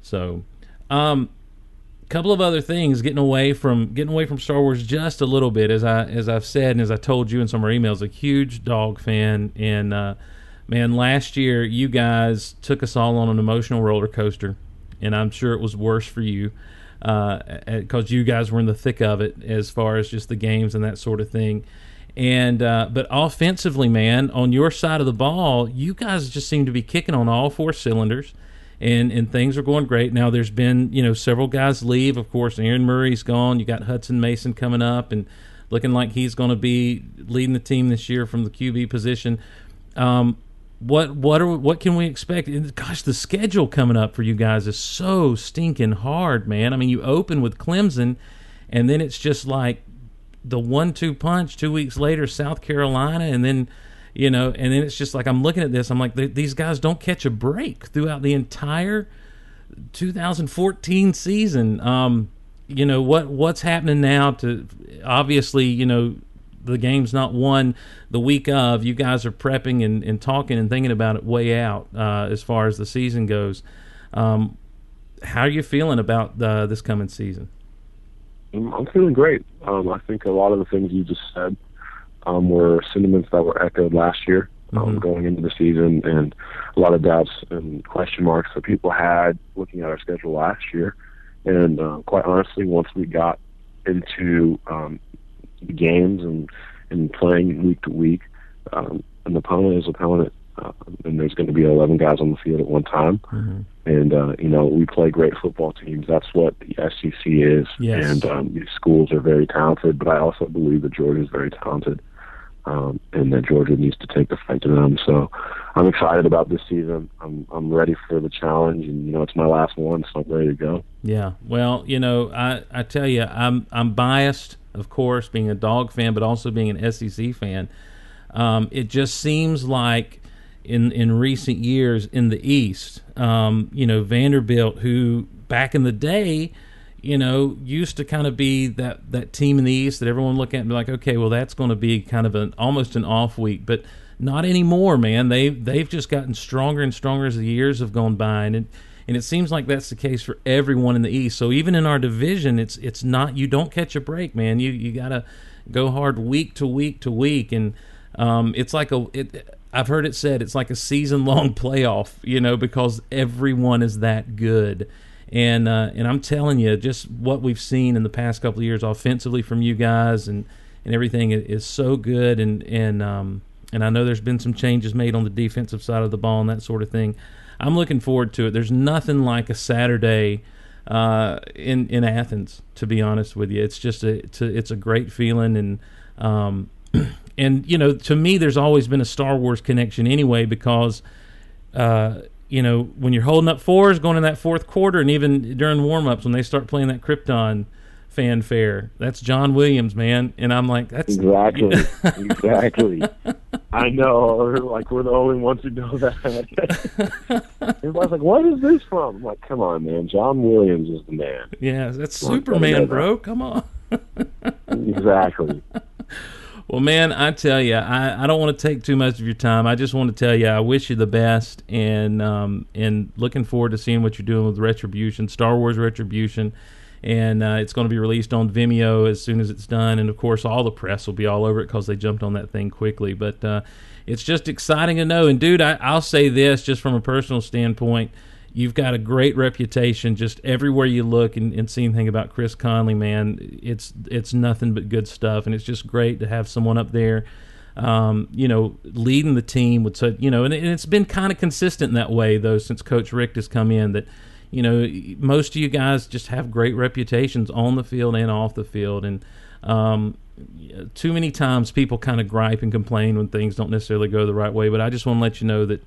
So, um, couple of other things getting away from getting away from Star Wars just a little bit as I as I've said and as I told you in some of our emails a huge dog fan and uh, man last year you guys took us all on an emotional roller coaster and I'm sure it was worse for you because you guys were in the thick of it as far as just the games and that sort of thing. And uh, but offensively man on your side of the ball you guys just seem to be kicking on all four cylinders and and things are going great. Now there's been you know several guys leave. Of course, Aaron Murray's gone. You got Hutson Mason coming up and looking like he's going to be leading the team this year from the QB position. Um, what what are what can we expect? Gosh, the schedule coming up for you guys is so stinking hard, man. I mean, you open with Clemson, and then it's just like the one-two punch. Two weeks later, South Carolina, and then you know, and then it's just like I'm looking at this. I'm like, these guys don't catch a break throughout the entire 2014 season. Um, you know what what's happening now? To obviously, you know, the game's not won the week of. You guys are prepping and, and talking and thinking about it way out uh, as far as the season goes. Um, how are you feeling about uh, this coming season? I'm, feeling great. Um, I think a lot of the things you just said um, were sentiments that were echoed last year um, going into the season, and a lot of doubts and question marks that people had looking at our schedule last year. And uh, quite honestly, once we got into um, the games and and playing week to week, um, an opponent is opponent, uh, and there's going to be 11 guys on the field at one time. And uh, you know, we play great football teams. That's what the SEC is. Yes. And um, these schools are very talented, but I also believe that Georgia is very talented, um, and that Georgia needs to take the fight to them. So I'm excited about this season. I'm I'm ready for the challenge, and you know, it's my last one, so I'm ready to go. Yeah. Well, you know, I, I tell you, I'm I'm biased, of course, being a dog fan, but also being an SEC fan. Um, it just seems like in in recent years in the East, um, you know, Vanderbilt, who back in the day, you know, used to kind of be that that team in the East that everyone look at and be like, okay, well, that's going to be kind of an almost an off week, but not anymore, man. They they've just gotten stronger and stronger as the years have gone by, and it, and it seems like that's the case for everyone in the East. So even in our division, it's it's not you don't catch a break, man. You you gotta go hard week to week to week, and um, it's like a it. I've heard it said it's like a season long playoff, you know, because everyone is that good. And uh, and I'm telling you, just what we've seen in the past couple of years offensively from you guys and, and everything is so good. And and um, and I know there's been some changes made on the defensive side of the ball and that sort of thing. I'm looking forward to it. There's nothing like a Saturday uh, in in Athens, to be honest with you. It's just a it's a, it's a great feeling, and um, and you know, to me, there's always been a Star Wars connection anyway because uh, you know when you're holding up fours going in that fourth quarter, and even during warm ups when they start playing that Krypton fanfare, that's John Williams, man, and I'm like, that's Exactly. exactly. I know. Like we're the only ones who know that. Everybody's like, "What is this from?" I'm like, "Come on, man. John Williams is the man." yeah, that's Superman, bro. Come on. Exactly. Well, man, I tell you, I, I don't want to take too much of your time. I just want to tell you, I wish you the best, and um, and looking forward to seeing what you're doing with Retribution, Star Wars Retribution, and uh, it's going to be released on Vimeo as soon as it's done, and of course, all the press will be all over it because they jumped on that thing quickly. But uh, it's just exciting to know. And dude, I, I'll say this just from a personal standpoint. You've got a great reputation just everywhere you look and, and see anything about Chris Conley, man. It's it's nothing but good stuff, and it's just great to have someone up there, um, you know, leading the team with such, you know, and, it- it's been kind of consistent in that way though since Coach Richt has come in. That you know, most of you guys just have great reputations on the field and off the field, and um, too many times people kind of gripe and complain when things don't necessarily go the right way. But I just want to let you know that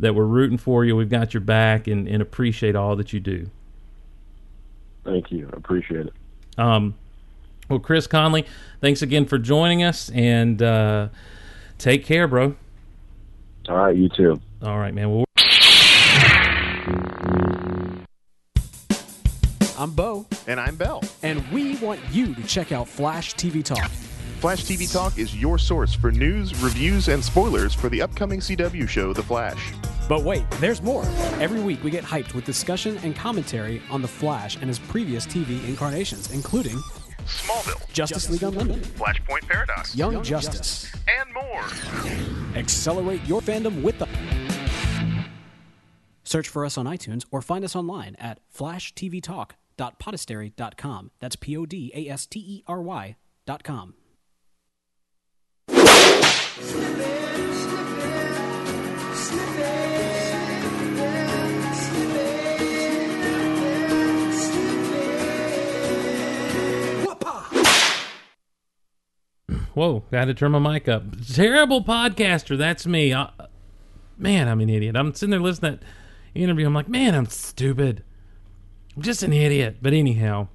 that we're rooting for you. We've got your back and, and appreciate all that you do. Thank you. I appreciate it. Um, well, Chris Conley, thanks again for joining us, and uh, take care, bro. All right, you too. All right, man. Well, I'm Bo, And I'm Bell. and we want you to check out Flash TV Talk. Flash TV Talk is your source for news, reviews, and spoilers for the upcoming CW show, The Flash. But wait, there's more. Every week we get hyped with discussion and commentary on The Flash and his previous TV incarnations, including Smallville, Justice League Unlimited, Flashpoint Paradox, Young Justice. and more. Accelerate your fandom with the. Search for us on iTunes or find us online at flashtvtalk.podastery.com. That's P O D A S T E R Y dot com. Whoa, got to turn my mic up. Terrible podcaster. That's me. I, man, I'm an idiot. I'm sitting there listening to that interview. I'm like, man, I'm stupid. I'm just an idiot. But anyhow,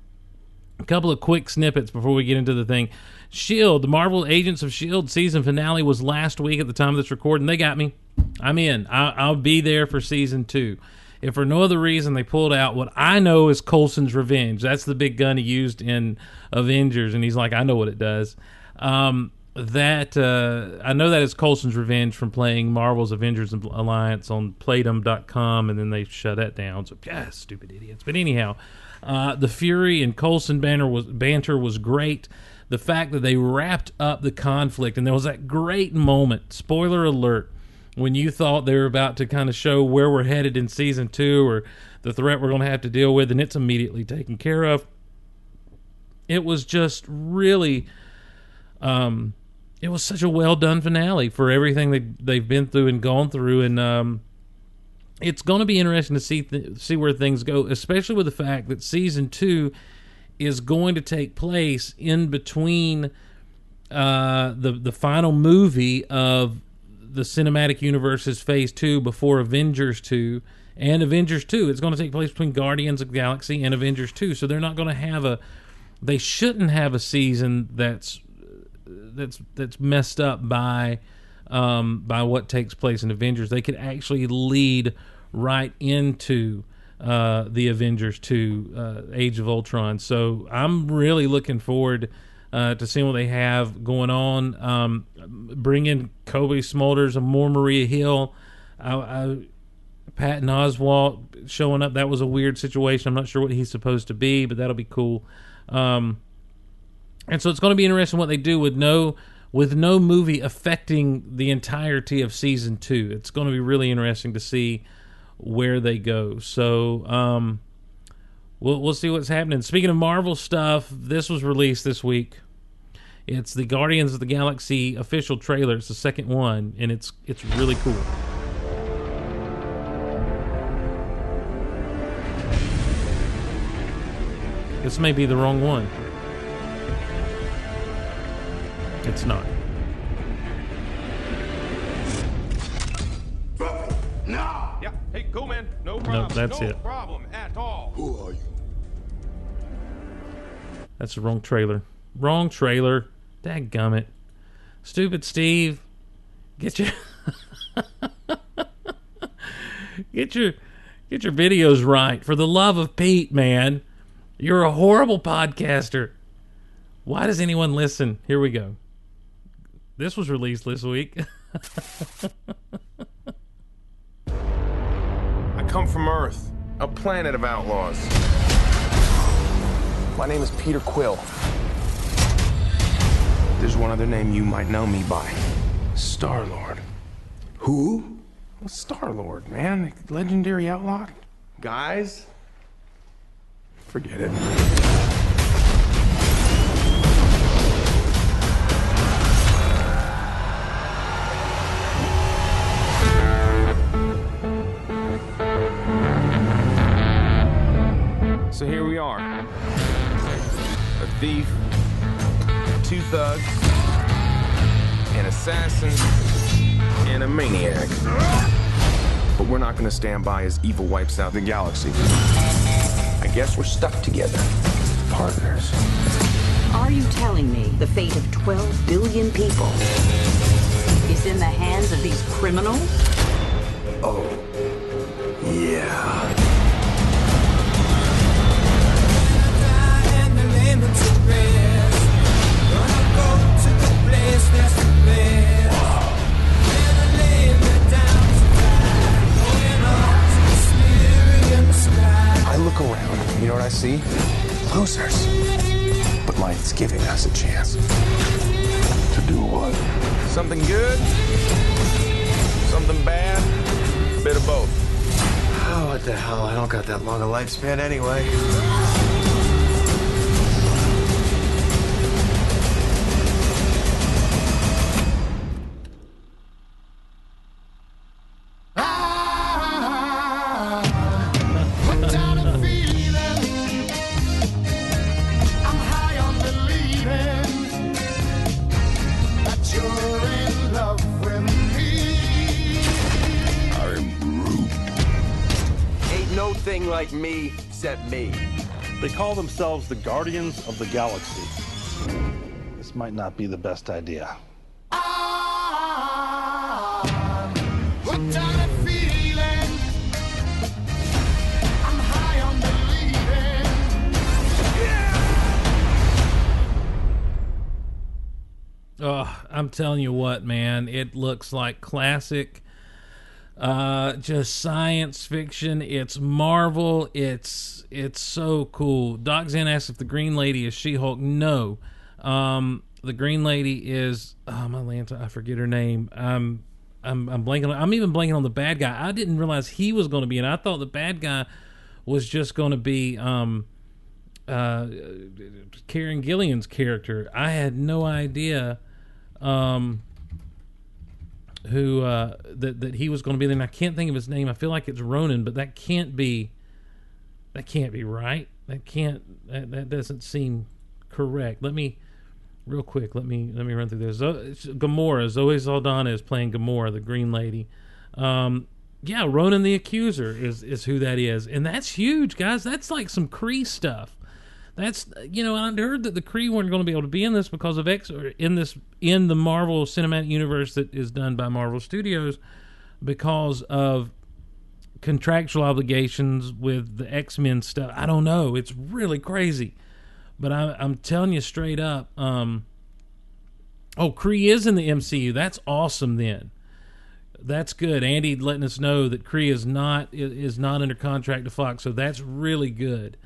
a couple of quick snippets before we get into the thing. Shield, the Marvel Agents of Shield season finale was last week at the time of this recording. They got me. I'm in. I, I'll be there for season two. If for no other reason, they pulled out what I know is Coulson's Revenge. That's the big gun he used in Avengers, and he's like, I know what it does. Um, that uh, I know that is Coulson's Revenge from playing Marvel's Avengers Alliance on Playdom.com, and then they shut that down. So, yeah, stupid idiots. But anyhow, Uh, the Fury and Coulson banner was banter was great. The fact that they wrapped up the conflict and there was that great moment. Spoiler alert: when you thought they were about to kind of show where we're headed in season two or the threat we're going to have to deal with, and it's immediately taken care of. It was just really um, it was such a well done finale for everything that they've been through and gone through, and um, it's going to be interesting to see th- see where things go, especially with the fact that season two is going to take place in between uh, the the final movie of the cinematic universe's phase two before Avengers two and Avengers two. It's going to take place between Guardians of Galaxy and Avengers two, so they're not going to have a they shouldn't have a season that's that's that's messed up by um, by what takes place in Avengers. They could actually lead right into uh, the Avengers to uh, Age of Ultron. So I'm really looking forward uh, to seeing what they have going on. Um, bring in Cobie Smulders and more Maria Hill. I, I, Patton Oswalt showing up. That was a weird situation. I'm not sure what he's supposed to be, but that'll be cool. Um, and so it's going to be interesting what they do with no with no movie affecting the entirety of season two. It's going to be really interesting to see where they go. So um, we'll we'll see what's happening. Speaking of Marvel stuff, this was released this week. It's the Guardians of the Galaxy official trailer. It's the second one, and it's it's really cool. This may be the wrong one. It's not. Cool, man. No problem. that's no it. problem at all. Who are you? That's the wrong trailer. Wrong trailer. Dadgummit. Stupid Steve. Get your Get your get your videos right. For the love of Pete, man. You're a horrible podcaster. Why does anyone listen? Here we go. This was released this week. I come from Earth, a planet of outlaws. My name is Peter Quill. There's one other name you might know me by Star Lord. Who? Star Lord, man. Legendary outlaw. Guys, forget it. Are. A thief, two thugs, an assassin, and a maniac. But we're not gonna stand by as evil wipes out the galaxy. I guess we're stuck together. Partners. Are you telling me the fate of 12 billion people is in the hands of these criminals? Oh. Yeah. I look around, you know what I see? Losers. But life's giving us a chance. To do what? Something good, something bad, a bit of both. Oh, what the hell? I don't got that long a lifespan anyway. They call themselves the Guardians of the Galaxy. This might not be the best idea. Oh, I'm telling you what, man, it looks like classic Uh, just science fiction. It's Marvel. It's it's so cool. DocXen asks if the Green Lady is She Hulk. No, um, the Green Lady is oh my lanta. I forget her name. Um, I'm I'm blanking. I'm even blanking on the bad guy. I didn't realize he was going to be and. I thought the bad guy was just going to be um, uh, Karen Gillan's character. I had no idea. Um, who uh, that that he was going to be there. And I can't think of his name. I feel like it's Ronan, but that can't be. That can't be right. That can't. That, that doesn't seem correct. Let me, real quick. Let me let me run through this. Zo- Gamora. Zoe Saldana is playing Gamora, the Green Lady. Um, yeah, Ronan the Accuser is is who that is, and that's huge, guys. That's like some Kree stuff. That's you know I'd heard that the Kree weren't going to be able to be in this because of X or in this in the Marvel Cinematic Universe that is done by Marvel Studios because of contractual obligations with the X Men stuff. I don't know. It's really crazy, but I, I'm telling you straight up. Um, oh, Kree is in the MCU. That's awesome. Then that's good. Andy letting us know that Kree is not is not under contract to Fox, so that's really good.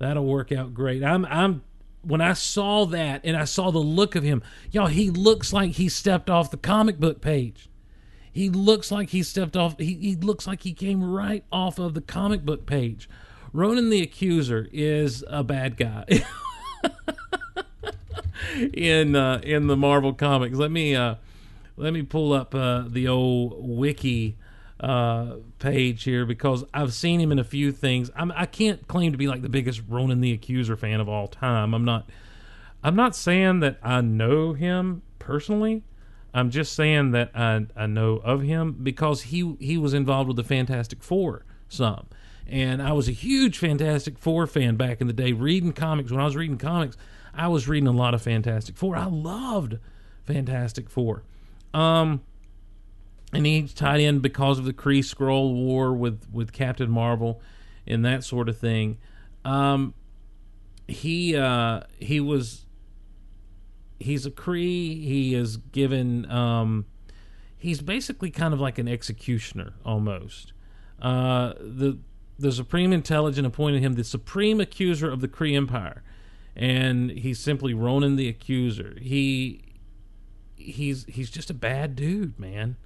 That'll work out great. I'm I'm when I saw that and I saw the look of him, y'all, he looks like he stepped off the comic book page. He looks like he stepped off. He, he looks like he came right off of the comic book page. Ronan the Accuser is a bad guy in uh, in the Marvel comics. Let me uh, let me pull up uh, the old wiki uh, page here because I've seen him in a few things. I'm, I can't claim to be like the biggest Ronan the Accuser fan of all time. I'm not. I'm not saying that I know him personally. I'm just saying that I I know of him because he he was involved with the Fantastic Four some, and I was a huge Fantastic Four fan back in the day. Reading comics when I was reading comics, I was reading a lot of Fantastic Four. I loved Fantastic Four. Um, and he's tied in because of the Kree Skrull War with with Captain Marvel and that sort of thing. Um, he uh, he was he's a Kree. He is given um, he's basically kind of like an executioner almost. Uh, the the Supreme Intelligent appointed him the Supreme Accuser of the Kree Empire, and he's simply Ronan the Accuser. He he's he's just a bad dude, man.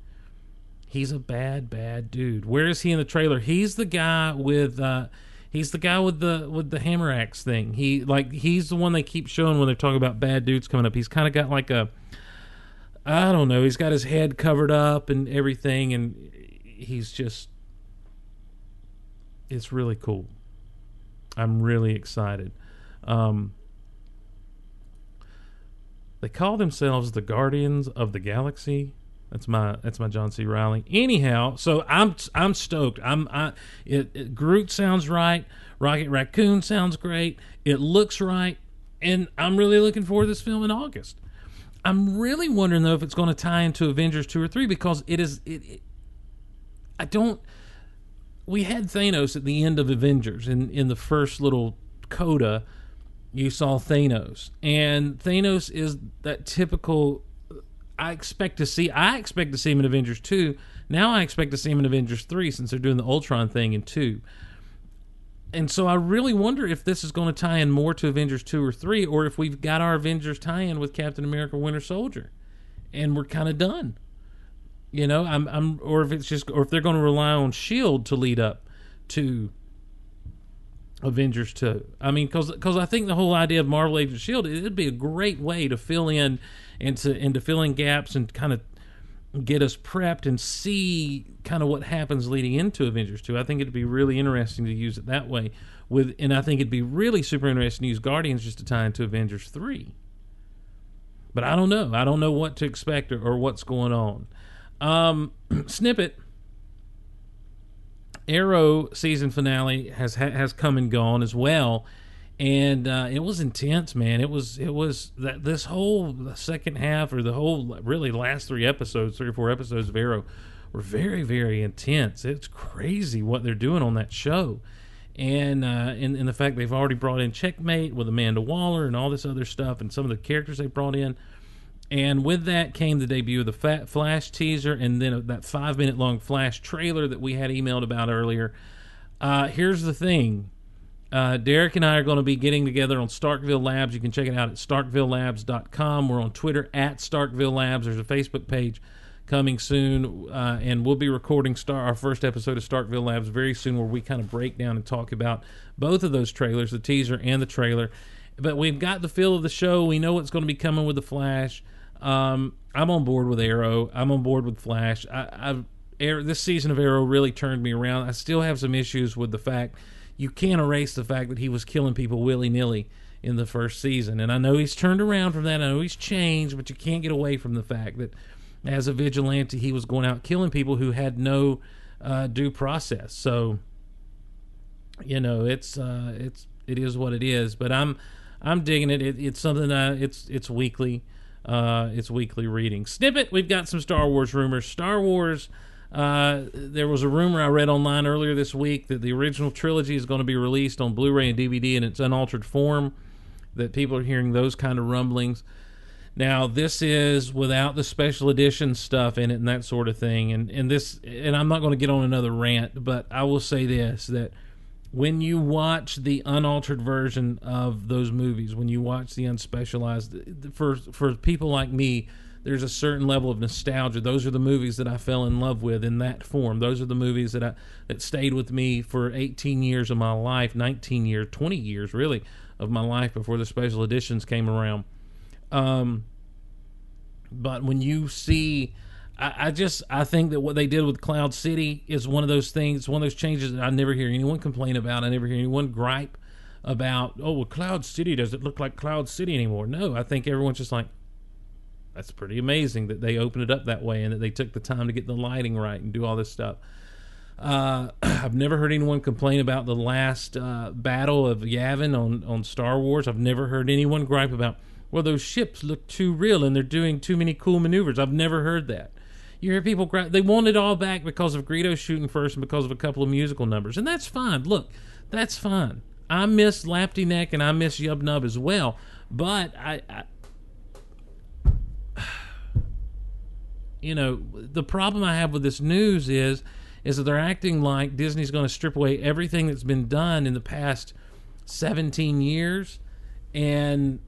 He's a bad, bad dude. Where is he in the trailer? He's the guy with uh he's the guy with the with the hammer axe thing. He like he's the one they keep showing when they're talking about bad dudes coming up. He's kind of got like a I don't know, he's got his head covered up and everything and he's just it's really cool. I'm really excited. Um they call themselves the Guardians of the Galaxy. That's my that's my John C. Reilly. Anyhow, so I'm I'm stoked. I'm I it, it Groot sounds right. Rocket Raccoon sounds great. It looks right, and I'm really looking forward to this film in August. I'm really wondering though if it's going to tie into Avengers two or three because it is. It, it, I don't. We had Thanos at the end of Avengers in in the first little coda. You saw Thanos, and Thanos is that typical I expect to see. I expect to see him in Avengers two. Now I expect to see him in Avengers three since they're doing the Ultron thing in two. And so I really wonder if this is going to tie in more to Avengers two or three, or if we've got our Avengers tie-in with Captain America: Winter Soldier, and we're kind of done. You know, I'm, I'm, or if it's just, or if they're going to rely on Shield to lead up to Avengers 2. I mean, because I think the whole idea of Marvel Agents Shield it'd be a great way to fill in and to and to gaps and kind of get us prepped and see kind of what happens leading into Avengers 2. I think it'd be really interesting to use it that way. With and I think it'd be really super interesting to use Guardians just to tie into Avengers 3. But I don't know. I don't know what to expect or, or what's going on. Um, snippet Arrow season finale has ha- has come and gone as well, and uh, it was intense, man. It was it was that this whole second half or the whole really last three episodes, three or four episodes of Arrow, were very very intense. It's crazy what they're doing on that show, and uh, in in the fact they've already brought in Checkmate with Amanda Waller and all this other stuff, and some of the characters they brought in. And with that came the debut of the Fat Flash teaser, and then that five minute long Flash trailer that we had emailed about earlier. Uh, here's the thing. Uh, Derek and I are going to be getting together on Starkville Labs. You can check it out at starkvillelabs.com. We're on Twitter at Starkville Labs. There's a Facebook page coming soon, uh, and we'll be recording star our first episode of Starkville Labs very soon, where we kind of break down and talk about both of those trailers, the teaser and the trailer. But we've got the feel of the show. We know what's going to be coming with the Flash. Um, I'm on board with Arrow. I'm on board with Flash. I, Arrow, this season of Arrow really turned me around. I still have some issues with the fact you can't erase the fact that he was killing people willy nilly in the first season. And I know he's turned around from that. I know he's changed, but you can't get away from the fact that as a vigilante, he was going out killing people who had no uh, due process. So, you know, it's uh, it's it is what it is. But I'm I'm digging it. it it's something that it's it's weekly. Uh, it's weekly reading. Snippet. We've got some Star Wars rumors. Star Wars. Uh, there was a rumor I read online earlier this week that the original trilogy is going to be released on Blu-ray and DVD in its unaltered form. That people are hearing those kind of rumblings. Now this is without the special edition stuff in it and that sort of thing. And and this and I'm not going to get on another rant, but I will say this that when you watch the unaltered version of those movies, when you watch the unspecialized, for for people like me, there's a certain level of nostalgia. Those are the movies that I fell in love with in that form. Those are the movies that I that stayed with me for 18 years of my life, 19 years, 20 years really of my life before the special editions came around. Um, but when you see, I, I, just I think that what they did with Cloud City is one of those things, one of those changes that I never hear anyone complain about. I never hear anyone gripe about. Oh, well, Cloud City does it look like Cloud City anymore? No, I think everyone's just like, that's pretty amazing that they opened it up that way and that they took the time to get the lighting right and do all this stuff. Uh, I've never heard anyone complain about the last uh, battle of Yavin on, on Star Wars. I've never heard anyone gripe about, well, those ships look too real and they're doing too many cool maneuvers. I've never heard that. You hear people gripe, they want it all back because of Greedo shooting first and because of a couple of musical numbers. And that's fine. Look, that's fine. I miss Lapti Nek and I miss Yub Nub as well. But I, I you know, the problem I have with this news is is that they're acting like Disney's going to strip away everything that's been done in the past 17 years and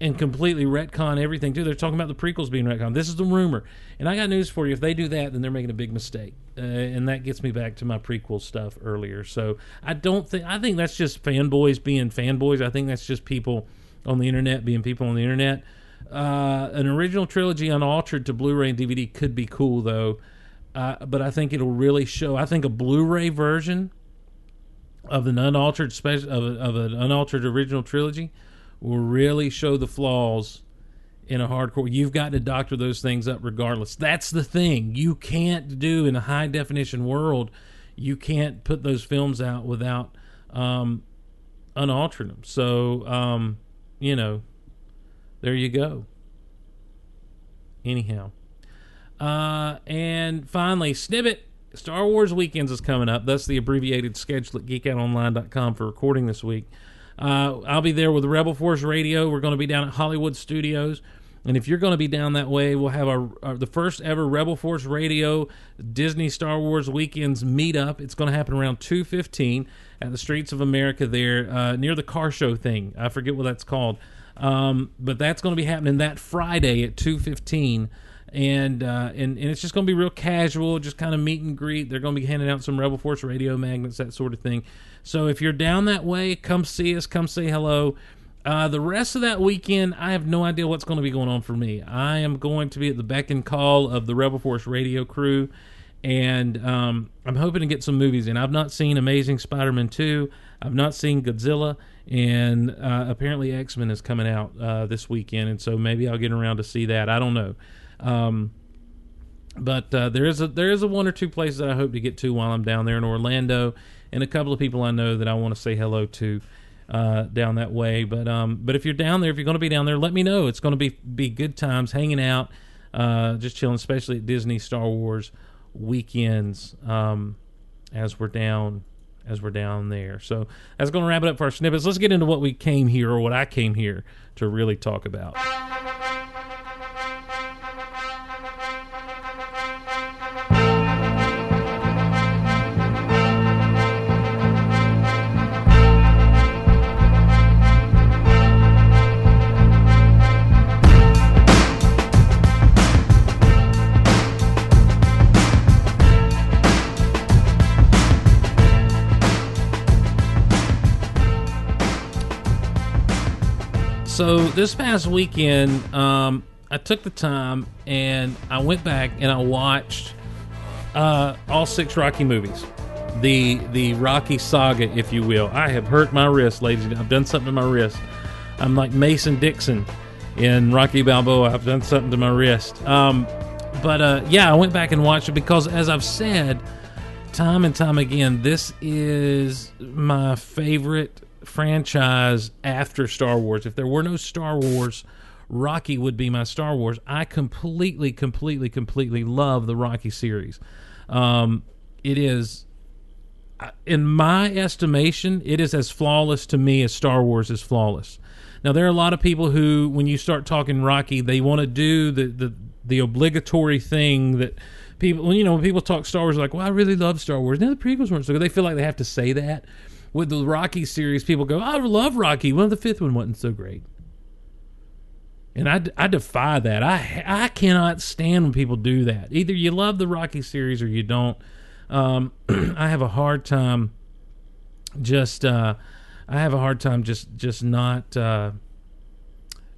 and completely retcon everything too. They're talking about the prequels being retcon. This is the rumor, and I got news for you. If they do that, then they're making a big mistake, uh, and that gets me back to my prequel stuff earlier. So I don't think I think that's just fanboys being fanboys. I think that's just people on the internet being people on the internet. Uh, an original trilogy unaltered to Blu-ray and DVD could be cool though, uh, but I think it'll really show. I think a Blu-ray version of an unaltered special of, of an unaltered original trilogy will really show the flaws in a hardcore. You've got to doctor those things up regardless. That's the thing. You can't do in a high definition world. You can't put those films out without um, unaltering them. So, um, you know, there you go. Anyhow. Uh, and finally, Snippet. Star Wars Weekends is coming up. That's the abbreviated schedule at geekoutonline.com for recording this week. Uh, I'll be there with Rebel Force Radio. We're going to be down at Hollywood Studios. And if you're going to be down that way, we'll have our, our, the first ever Rebel Force Radio Disney Star Wars Weekends meetup. It's going to happen around 2:15 at the Streets of America there uh, near the car show thing. I forget what that's called. Um, but that's going to be happening that Friday at 2:15 and uh, and and it's just going to be real casual, just kind of meet and greet. They're going to be handing out some Rebel Force radio magnets, that sort of thing. So if you're down that way, come see us, come say hello. Uh, the rest of that weekend, I have no idea what's going to be going on for me. I am going to be at the beck and call of the Rebel Force radio crew, and um, I'm hoping to get some movies in. I've not seen Amazing Spider-Man 2. I've not seen Godzilla, and uh, apparently X-Men is coming out uh, this weekend, and so maybe I'll get around to see that. I don't know. Um, but uh, there is a there is a one or two places that I hope to get to while I'm down there in Orlando, and a couple of people I know that I want to say hello to uh, down that way. But um, but if you're down there, if you're going to be down there, let me know. It's going to be be good times hanging out, uh, just chilling, especially at Disney Star Wars weekends um, as we're down as we're down there. So that's going to wrap it up for our snippets. Let's get into what we came here or what I came here to really talk about. So this past weekend, um, I took the time and I went back and I watched uh, all six Rocky movies, the the Rocky saga, if you will. I have hurt my wrist, ladies. and I've done something to my wrist. I'm like Mason Dixon in Rocky Balboa. I've done something to my wrist. Um, but uh, yeah, I went back and watched it because, as I've said time and time again, this is my favorite franchise after Star Wars. If there were no Star Wars, Rocky would be my Star Wars. I completely, completely, completely love the Rocky series. Um, it is, in my estimation, it is as flawless to me as Star Wars is flawless. Now there are a lot of people who, when you start talking Rocky, they want to do the, the the obligatory thing that people, you know, when people talk Star Wars, like, well, I really love Star Wars. Now the prequels weren't so good. They feel like they have to say that. With the Rocky series, people go, I love Rocky. Well, the fifth one wasn't so great. And I, I defy that. I I cannot stand when people do that. Either you love the Rocky series or you don't. Um, I have a hard time just uh, I have a hard time just just not uh,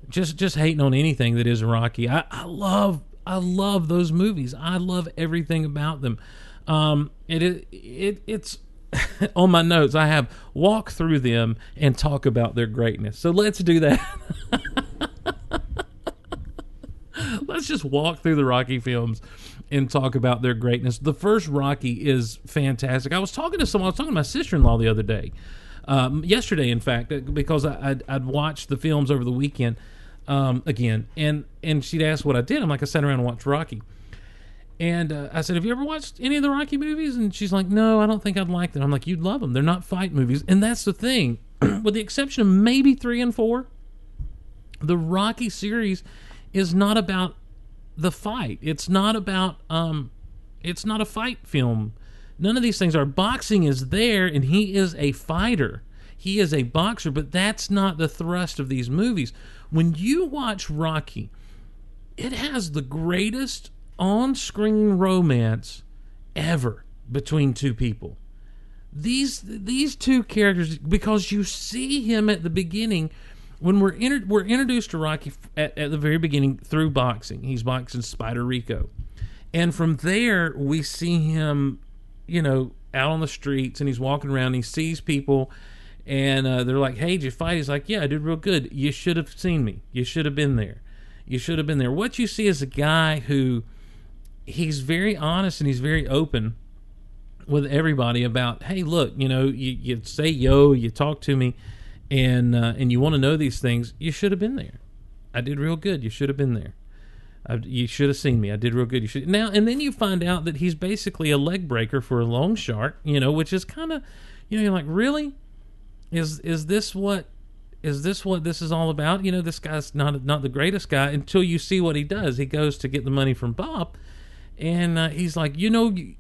just just hating on anything that is Rocky. I, I love I love those movies. I love everything about them. Um, it it, it it's on my notes. I have walk through them and talk about their greatness. So let's do that. let's just walk through the Rocky films and talk about their greatness. The first Rocky is fantastic. I was talking to someone. I was talking to my sister in law the other day, um, yesterday, in fact, because I, I'd, I'd watched the films over the weekend um, again, and and she'd asked what I did. I'm like, I sat around and watched Rocky. And uh, I said, "Have you ever watched any of the Rocky movies?" And she's like, "No, I don't think I'd like them." I'm like, "You'd love them. They're not fight movies." And that's the thing, with the exception of maybe three and four, the Rocky series is not about the fight. It's not about um, it's not a fight film. None of these things are. Boxing is there, and he is a fighter. He is a boxer, but that's not the thrust of these movies. When you watch Rocky, it has the greatest on-screen romance ever between two people. These these two characters, because you see him at the beginning when we're inter- we're introduced to Rocky at, at the very beginning through boxing. He's boxing Spider Rico, and from there we see him, you know, out on the streets, and he's walking around. And he sees people, and uh, they're like, "Hey, did you fight?" He's like, "Yeah, I did real good. You should have seen me. You should have been there. You should have been there." What you see is a guy who he's very honest and he's very open with everybody about, "Hey, look, you know, you, you say yo, you talk to me." and uh, and you want to know these things, you should have been there. I did real good. You should have been there. I, you should have seen me. I did real good. You should now and then you find out that he's basically a leg breaker for a long shark. You know, which is kind of, you know, you're like, really, is is this what is this what this is all about? You know, this guy's not not the greatest guy until you see what he does. He goes to get the money from Bob, and uh, he's like, you know, you,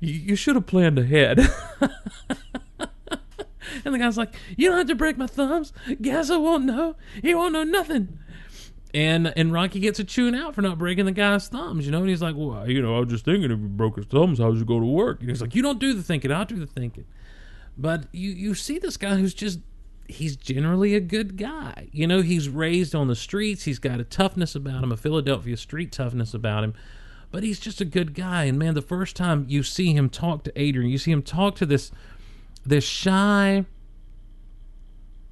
you should have planned ahead. And the guy's like, "You don't have to break my thumbs. Gazzo won't know. He won't know nothing." And and Rocky gets a chewing out for not breaking the guy's thumbs, you know. And he's like, "Well, you know, I was just thinking if you broke his thumbs, how'd you go to work?" And he's like, "You don't do the thinking. I'll do the thinking." But you you see this guy who's just he's generally a good guy. You know, he's raised on the streets. He's got a toughness about him, a Philadelphia street toughness about him. But he's just a good guy. And man, the first time you see him talk to Adrian, you see him talk to this this shy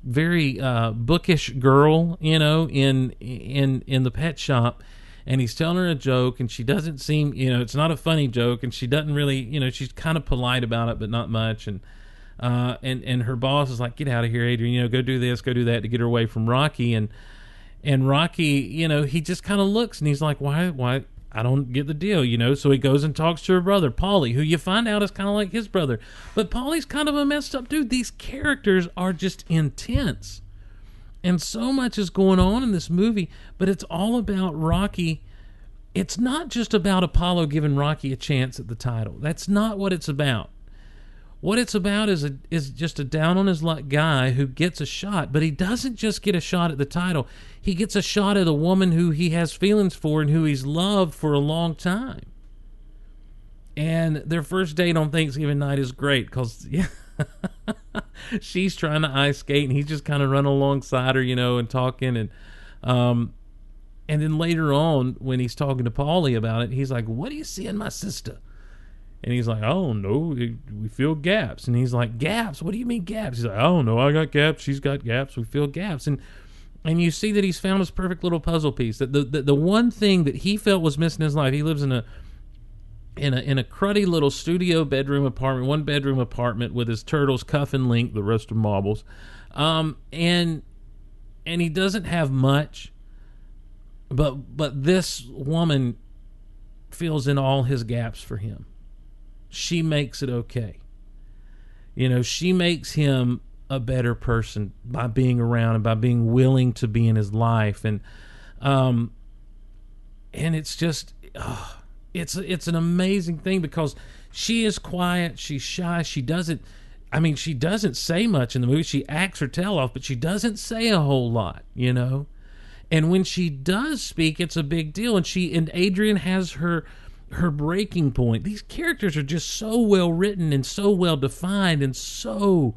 very uh, bookish girl, you know, in in in the pet shop, and he's telling her a joke, and she doesn't seem, you know, it's not a funny joke, and she doesn't really, you know, she's kind of polite about it, but not much, and uh, and and her boss is like, get out of here, Adrian, you know, go do this, go do that to get her away from Rocky, and and Rocky, you know, he just kind of looks, and he's like, why, why, I don't get the deal, you know. So he goes and talks to her brother, Paulie, who you find out is kind of like his brother. But Paulie's kind of a messed up dude. These characters are just intense. And so much is going on in this movie, but it's all about Rocky. It's not just about Apollo giving Rocky a chance at the title. That's not what it's about. What it's about is a, is just a down on his luck guy who gets a shot, but he doesn't just get a shot at the title. He gets a shot at a woman who he has feelings for and who he's loved for a long time. And their first date on Thanksgiving night is great because yeah, she's trying to ice skate and he's just kind of running alongside her, you know, and talking and um and then later on when he's talking to Paulie about it, he's like, "What do you see in my sister?" And he's like, "Oh no, we feel gaps." And he's like, "Gaps? What do you mean gaps?" He's like, "Oh no, I got gaps. She's got gaps. We feel gaps." And and you see that he's found his perfect little puzzle piece. That the, the the one thing that he felt was missing in his life. He lives in a in a in a cruddy little studio bedroom apartment, one bedroom apartment with his turtles, Cuff and Link, the rest of marbles, um, and and he doesn't have much, but but this woman fills in all his gaps for him. She makes it okay. You know, she makes him a better person by being around and by being willing to be in his life and um and it's just oh, it's it's an amazing thing because she is quiet, she's shy, she doesn't I mean, she doesn't say much in the movie. She acts her tail off, but she doesn't say a whole lot, you know. And when she does speak, it's a big deal. And she and Adrian has her her breaking point. These characters are just so well written and so well defined and so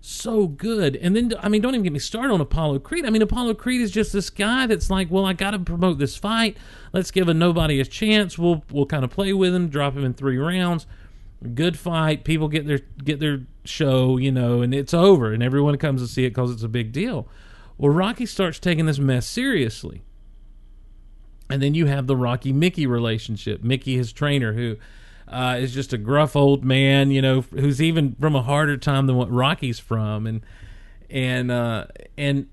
so good. And then I mean, don't even get me started on Apollo Creed. I mean, Apollo Creed is just this guy that's like, well, I got to promote this fight. Let's give a nobody a chance. We'll we'll kind of play with him, drop him in three rounds. Good fight. People get their get their show, you know, and it's over, and everyone comes to see it because it's a big deal. Well, Rocky starts taking this mess seriously. And then you have the Rocky Mickey relationship. Mickey, his trainer, who uh, is just a gruff old man, you know, who's even from a harder time than what Rocky's from, and and uh, and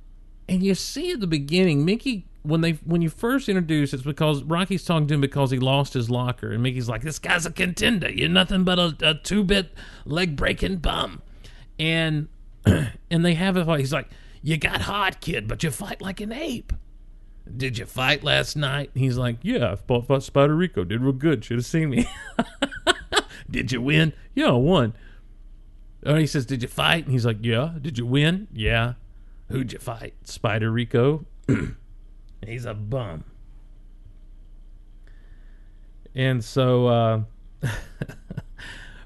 and you see at the beginning, Mickey when they when you first introduce, it's because Rocky's talking to him because he lost his locker, and Mickey's like, "This guy's a contender. You're nothing but a, a two bit leg breaking bum," and and they have a fight. He's like, "You got hot, kid, but you fight like an ape." Did you fight last night? He's like, Yeah, I fought, fought Spider Rico. Did real good. Should have seen me. Did you win? Yeah, I won. Or he says, Did you fight? And he's like, Yeah. Did you win? Yeah. Who'd you fight? Spider Rico. he's a bum. And so, uh,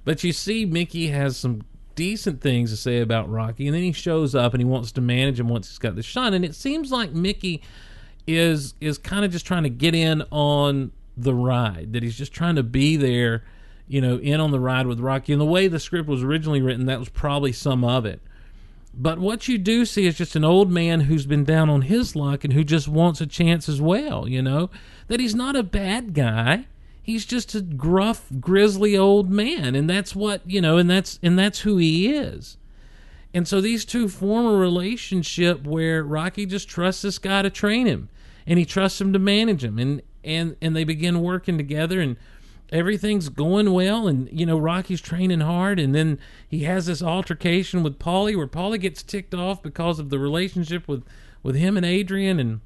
but you see, Mickey has some decent things to say about Rocky, and then he shows up and he wants to manage him once he's got the shine. And it seems like Mickey is is kind of just trying to get in on the ride. That he's just trying to be there, you know, in on the ride with Rocky. And the way the script was originally written, that was probably some of it. But what you do see is just an old man who's been down on his luck and who just wants a chance as well, you know? That he's not a bad guy. He's just a gruff, grizzly old man, and that's what, you know, and that's and that's who he is. And so these two form a relationship where Rocky just trusts this guy to train him and he trusts him to manage him. And and and they begin working together and everything's going well. And you know Rocky's training hard. And then he has this altercation with Paulie where Paulie gets ticked off because of the relationship with with him and Adrian. And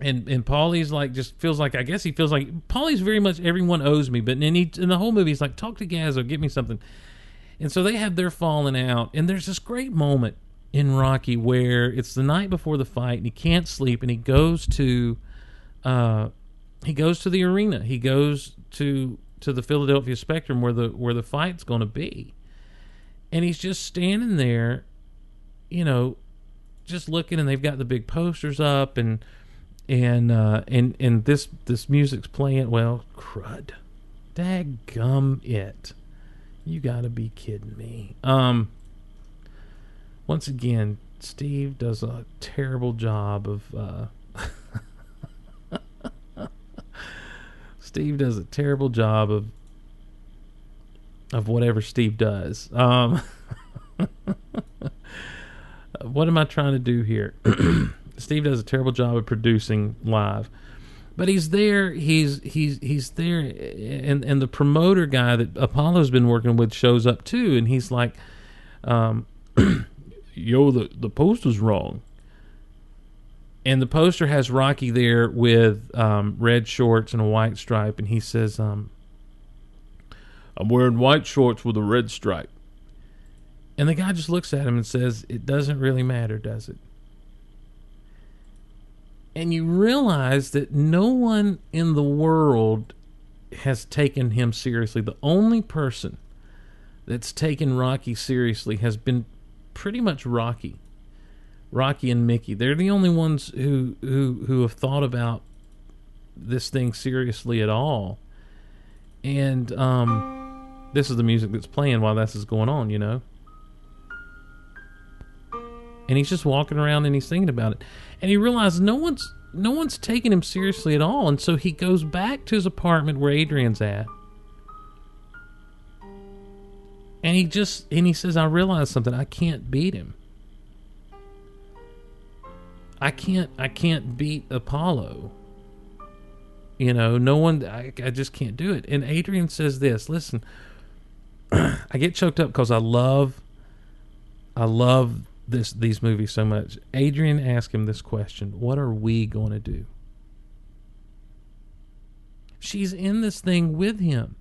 and and Paulie's like just feels like I guess he feels like Paulie's very much everyone owes me. But then he in the whole movie he's like talk to Gazzo. Get me something. And so they have their falling out. And there's this great moment in Rocky where it's the night before the fight and he can't sleep and he goes to uh he goes to the arena. He goes to to the Philadelphia Spectrum where the where the fight's going to be. And he's just standing there, you know, just looking and they've got the big posters up and and uh and and this this music's playing well crud daggum it you gotta be kidding me um once again, Steve does a terrible job of. Uh, Steve does a terrible job of of whatever Steve does. Um, what am I trying to do here? Steve does a terrible job of producing live, but he's there. He's he's he's there, and and the promoter guy that Apollo's been working with shows up too, and he's like, um, yo, the, the poster's wrong. And the poster has Rocky there with um, red shorts and a white stripe, and he says, um, I'm wearing white shorts with a red stripe. And the guy just looks at him and says, It doesn't really matter, does it? And you realize that no one in the world has taken him seriously. The only person that's taken Rocky seriously has been pretty much Rocky. Rocky and Mickey. They're the only ones who who who have thought about this thing seriously at all. And um this is the music that's playing while this is going on, you know. And he's just walking around and he's thinking about it. And he realizes no one's no one's taking him seriously at all. And so he goes back to his apartment where Adrian's at. And he just and he says, I realize something. I can't beat him. I can't I can't beat Apollo. You know, no one I, I just can't do it. And Adrian says this, listen, I get choked up because I love I love this these movies so much. Adrian asked him this question, what are we going to do? She's in this thing with him.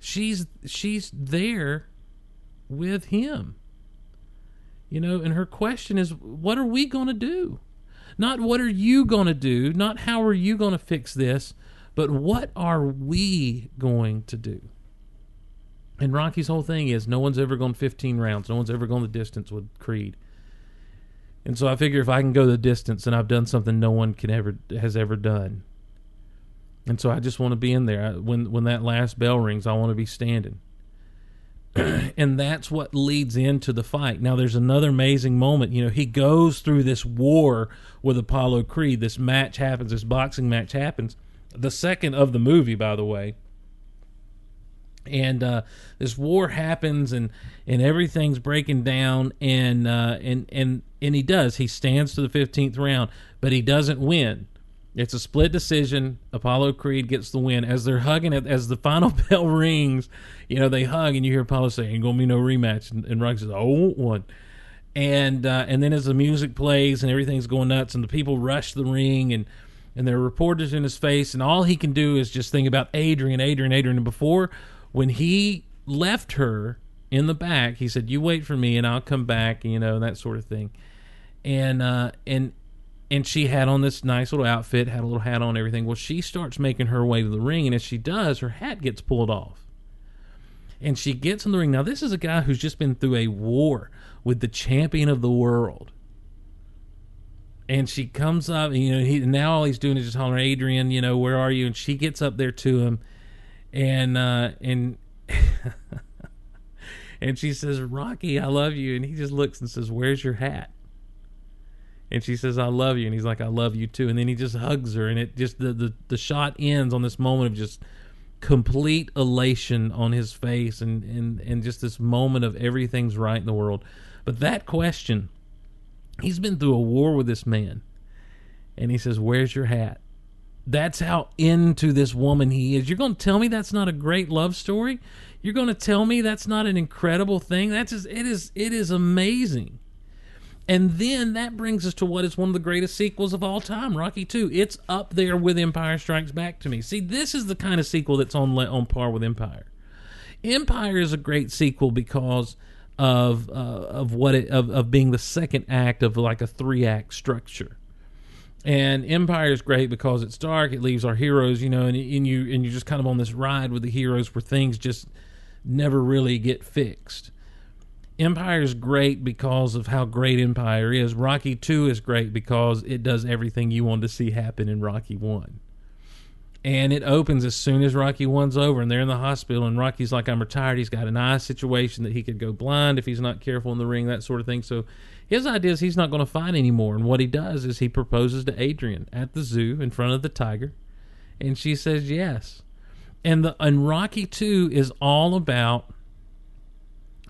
She's she's there with him. You know, and her question is, what are we going to do? Not what are you going to do, not how are you going to fix this, but what are we going to do? And Rocky's whole thing is no one's ever gone 15 rounds, no one's ever gone the distance with Creed. And so I figure if I can go the distance, and I've done something no one can ever has ever done. And so I just want to be in there. I- When when that last bell rings, I want to be standing. and that's what leads into the fight. Now, there's another amazing moment. You know, he goes through this war with Apollo Creed. This match happens. This boxing match happens. The second of the movie, by the way. And uh, this war happens, and and everything's breaking down, and uh, and and and he does. He stands to the fifteenth round, but he doesn't win. It's a split decision. Apollo Creed gets the win. As they're hugging it, as the final bell rings, you know, they hug and you hear Apollo say, Ain't gonna be no rematch. And, and Rocky says, I want one. And uh, and then as the music plays and everything's going nuts and the people rush the ring and and there are reporters in his face and all he can do is just think about Adrian, Adrian, Adrian. And before when he left her in the back, he said, You wait for me and I'll come back, you know, that sort of thing. And uh and and she had on this nice little outfit, had a little hat on, everything. Well, she starts making her way to the ring, and as she does, her hat gets pulled off. And she gets in the ring. Now, this is a guy who's just been through a war with the champion of the world. And she comes up, and, you know, he now all he's doing is just hollering, Adrian, you know, where are you? And she gets up there to him, and uh, and and she says, Rocky, I love you. And he just looks and says, Where's your hat? And she says i love you. And he's like i love you too. And then he just hugs her and it just the the, the shot ends on this moment of just complete elation on his face and and and just this moment of everything's right in the world. But that question he's been through a war with this man. And he says where's your hat? That's how into this woman he is. You're going to tell me that's not a great love story? You're going to tell me that's not an incredible thing? That's just it is it is amazing and then that brings us to what is one of the greatest sequels of all time, Rocky 2. It's up there with Empire Strikes Back to me. See, this is the kind of sequel that's on on par with Empire. Empire is a great sequel because of uh, of what it of, of being the second act of like a three act structure. And Empire is great because it's dark. It leaves our heroes, you know, and, and you and you're just kind of on this ride with the heroes where things just never really get fixed. Empire is great because of how great Empire is. Rocky 2 is great because it does everything you want to see happen in Rocky 1. And it opens as soon as Rocky 1's over and they're in the hospital and Rocky's like, I'm retired. He's got an eye situation that he could go blind if he's not careful in the ring, that sort of thing. So his idea is he's not going to fight anymore. And what he does is he proposes to Adrian at the zoo in front of the tiger. And she says yes. And the and Rocky 2 is all about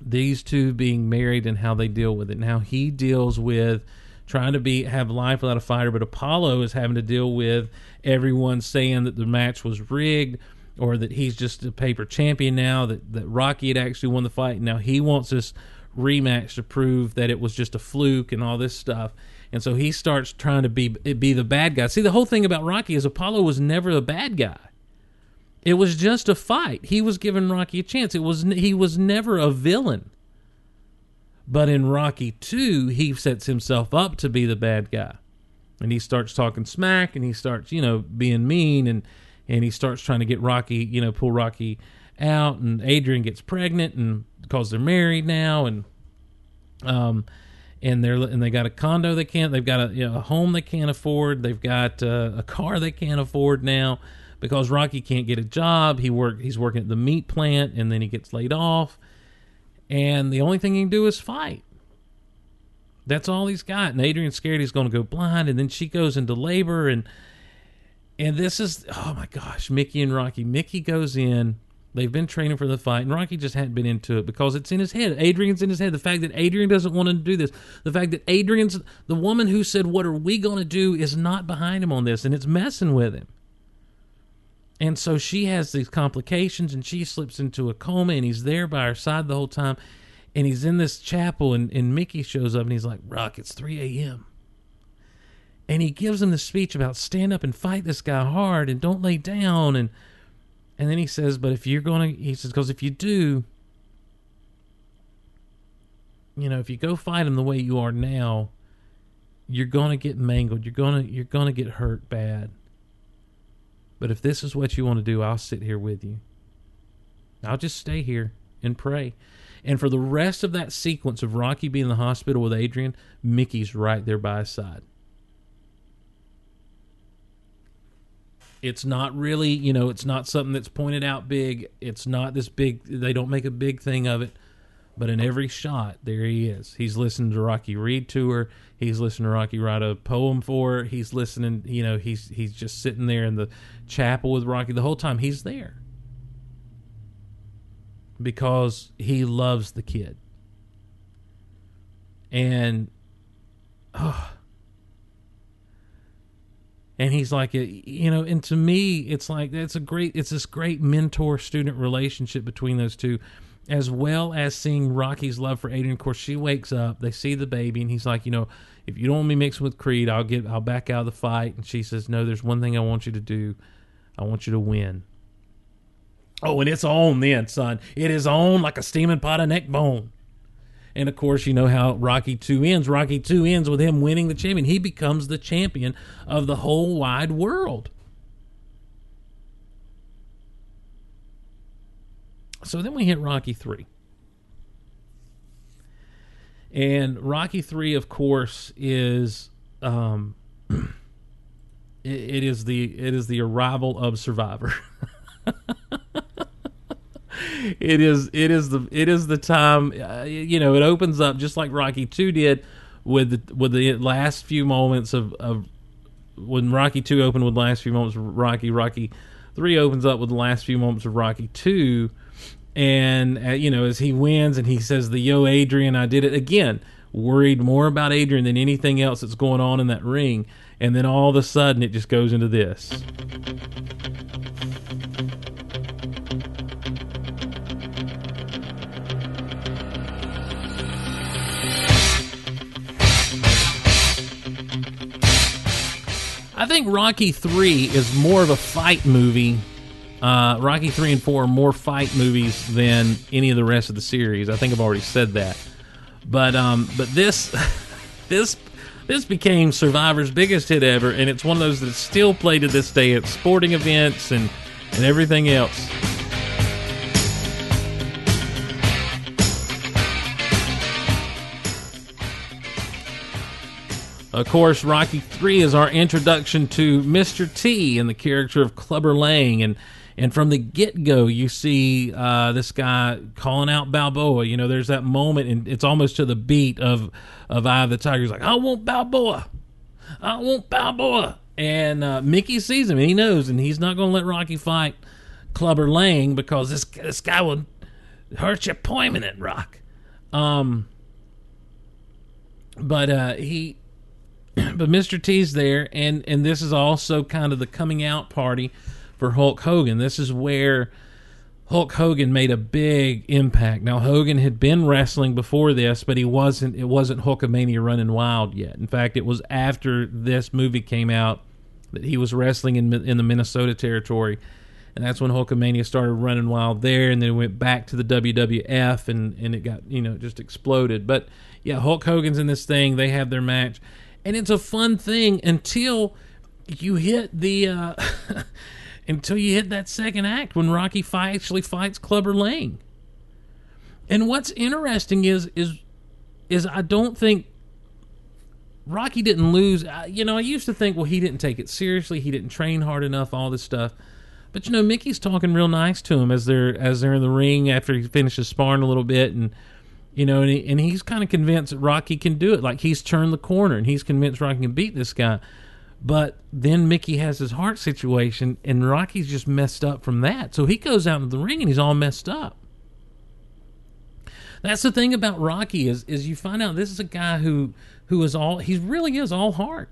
these two being married and how they deal with it. Now he deals with trying to be have life without a fighter but apollo is having to deal with everyone saying that the match was rigged or that he's just a paper champion now that, that rocky had actually won the fight. Now he wants this rematch to prove that it was just a fluke and all this stuff. And so he starts trying to be be the bad guy. See the whole thing about rocky is apollo was never the bad guy it was just a fight. He was giving Rocky a chance. It was he was never a villain. But in Rocky 2, he sets himself up to be the bad guy. And he starts talking smack and he starts, you know, being mean and and he starts trying to get Rocky, you know, pull Rocky out, and Adrian gets pregnant, and because they're married now, and um, and they're and they got a condo they can't, they've got a, you know, a home they can't afford, they've got uh, a car they can't afford now because Rocky can't get a job. He work he's working at the meat plant, and then he gets laid off, and the only thing he can do is fight. That's all he's got. And Adrian's scared he's going to go blind, and then she goes into labor, and and this is oh my gosh, Mickey and Rocky. Mickey goes in. They've been training for the fight, and Rocky just hadn't been into it because it's in his head. Adrian's in his head. The fact that Adrian doesn't want to do this, the fact that Adrian's the woman who said, "What are we going to do?" is not behind him on this, and it's messing with him. And so she has these complications, and she slips into a coma, and he's there by her side the whole time. And he's in this chapel, and, and Mickey shows up, and he's like, Rock, it's 3 a.m. And he gives him the speech about stand up and fight this guy hard and don't lay down. And and then he says, but if you're going to, he says, because if you do, you know, if you go fight him the way you are now, you're going to get mangled. You're going to, you're going to get hurt bad. But if this is what you want to do, I'll sit here with you. I'll just stay here and pray. And for the rest of that sequence of Rocky being in the hospital with Adrian, Mickey's right there by his side. It's not really, you know, it's not something that's pointed out big. It's not this big, they don't make a big thing of it. But in every shot, there he is. He's listening to Rocky read to her. He's listening to Rocky write a poem for her. He's listening, you know, he's he's just sitting there in the chapel with Rocky the whole time. He's there because he loves the kid. And oh, and he's like uh, you know and to me it's like it's a great it's this great mentor student relationship between those two as well as seeing Rocky's love for Adrian. Of course, she wakes up, they see the baby, and he's like, you know, if you don't want me mixing with Creed, I'll get, I'll back out of the fight. And she says, no, there's one thing I want you to do. I want you to win. Oh, and it's on then, son. It is on like a steaming pot of neck bone. And of course, you know how Rocky 2 ends. Rocky 2 ends with him winning the champion. He becomes the champion of the whole wide world. So then we hit Rocky 3. And Rocky 3 of course is um it, it is the it is the arrival of Survivor. it is it is the it is the time uh, you know it opens up just like Rocky 2 did with the with the last few moments of of when Rocky 2 opened with the last few moments of Rocky Rocky 3 opens up with the last few moments of Rocky 2 and uh, you know as he wins and he says the yo Adrian I did it again worried more about Adrian than anything else that's going on in that ring and then all of a sudden it just goes into this I think Rocky 3 is more of a fight movie. Uh, Rocky 3 and 4 are more fight movies than any of the rest of the series. I think I've already said that. But um, but this this this became Survivor's biggest hit ever, and it's one of those that's still played to this day at sporting events and, and everything else. Of course, Rocky 3 is our introduction to Mr. T and the character of Clubber Lang. And, and from the get go, you see uh, this guy calling out Balboa. You know, there's that moment, and it's almost to the beat of, of Eye of the Tiger. He's like, I want Balboa. I want Balboa. And uh, Mickey sees him, and he knows, and he's not going to let Rocky fight Clubber Lang because this, this guy will hurt your permanent, Rock. Um, but uh, he but Mr. T's there, and and this is also kind of the coming out party for Hulk Hogan. This is where Hulk Hogan made a big impact. Now Hogan had been wrestling before this, but he wasn't. It wasn't Hulkamania running wild yet. In fact, it was after this movie came out that he was wrestling in in the Minnesota territory, and that's when Hulkamania started running wild there, and then it went back to the WWF, and and it got you know just exploded. But yeah, Hulk Hogan's in this thing. They have their match and it's a fun thing until you hit the uh, until you hit that second act when Rocky fi- actually fights Clubber Lang. And what's interesting is is is I don't think Rocky didn't lose. I- You know, I used to think, well, he didn't take it seriously. He didn't train hard enough. All this stuff. But you know, Mickey's talking real nice to him as they're as they're in the ring after he finishes sparring a little bit, and you know, and, he, and he's kind of convinced that Rocky can do it. Like he's turned the corner, and he's convinced Rocky can beat this guy. But then Mickey has his heart situation, and Rocky's just messed up from that. So he goes out into the ring, and he's all messed up. That's the thing about Rocky is is you find out this is a guy who who is all he really is all heart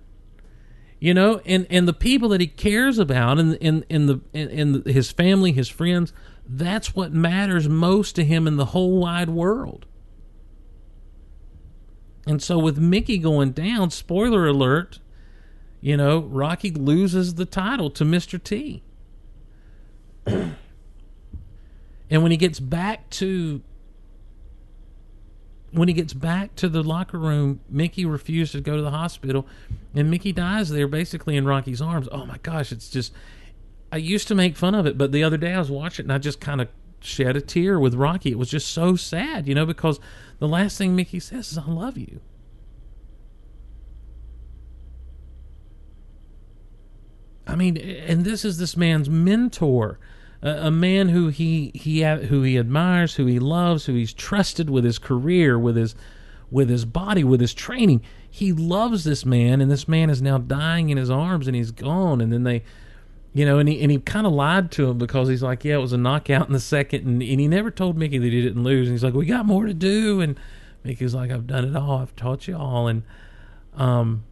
you know and and the people that he cares about and in in the in, his family his friends that's what matters most to him in the whole wide world and so with mickey going down spoiler alert you know rocky loses the title to mr t and when he gets back to when he gets back to the locker room, Mickey refuses to go to the hospital, and Mickey dies there, basically in Rocky's arms. Oh my gosh, it's just. I used to make fun of it, but the other day I was watching it and I just kind of shed a tear with Rocky. It was just so sad, you know, because the last thing Mickey says is, I love you. I mean, and this is this man's mentor, a, a man who he he who he admires, who he loves, who he's trusted with his career, with his with his body, with his training. He loves this man, and this man is now dying in his arms, and he's gone. And then they, you know, and he and he kind of lied to him because he's like, yeah, it was a knockout in the second, and, and he never told Mickey that he didn't lose. And he's like, we got more to do, and Mickey's like, I've done it all, I've taught you all, and um,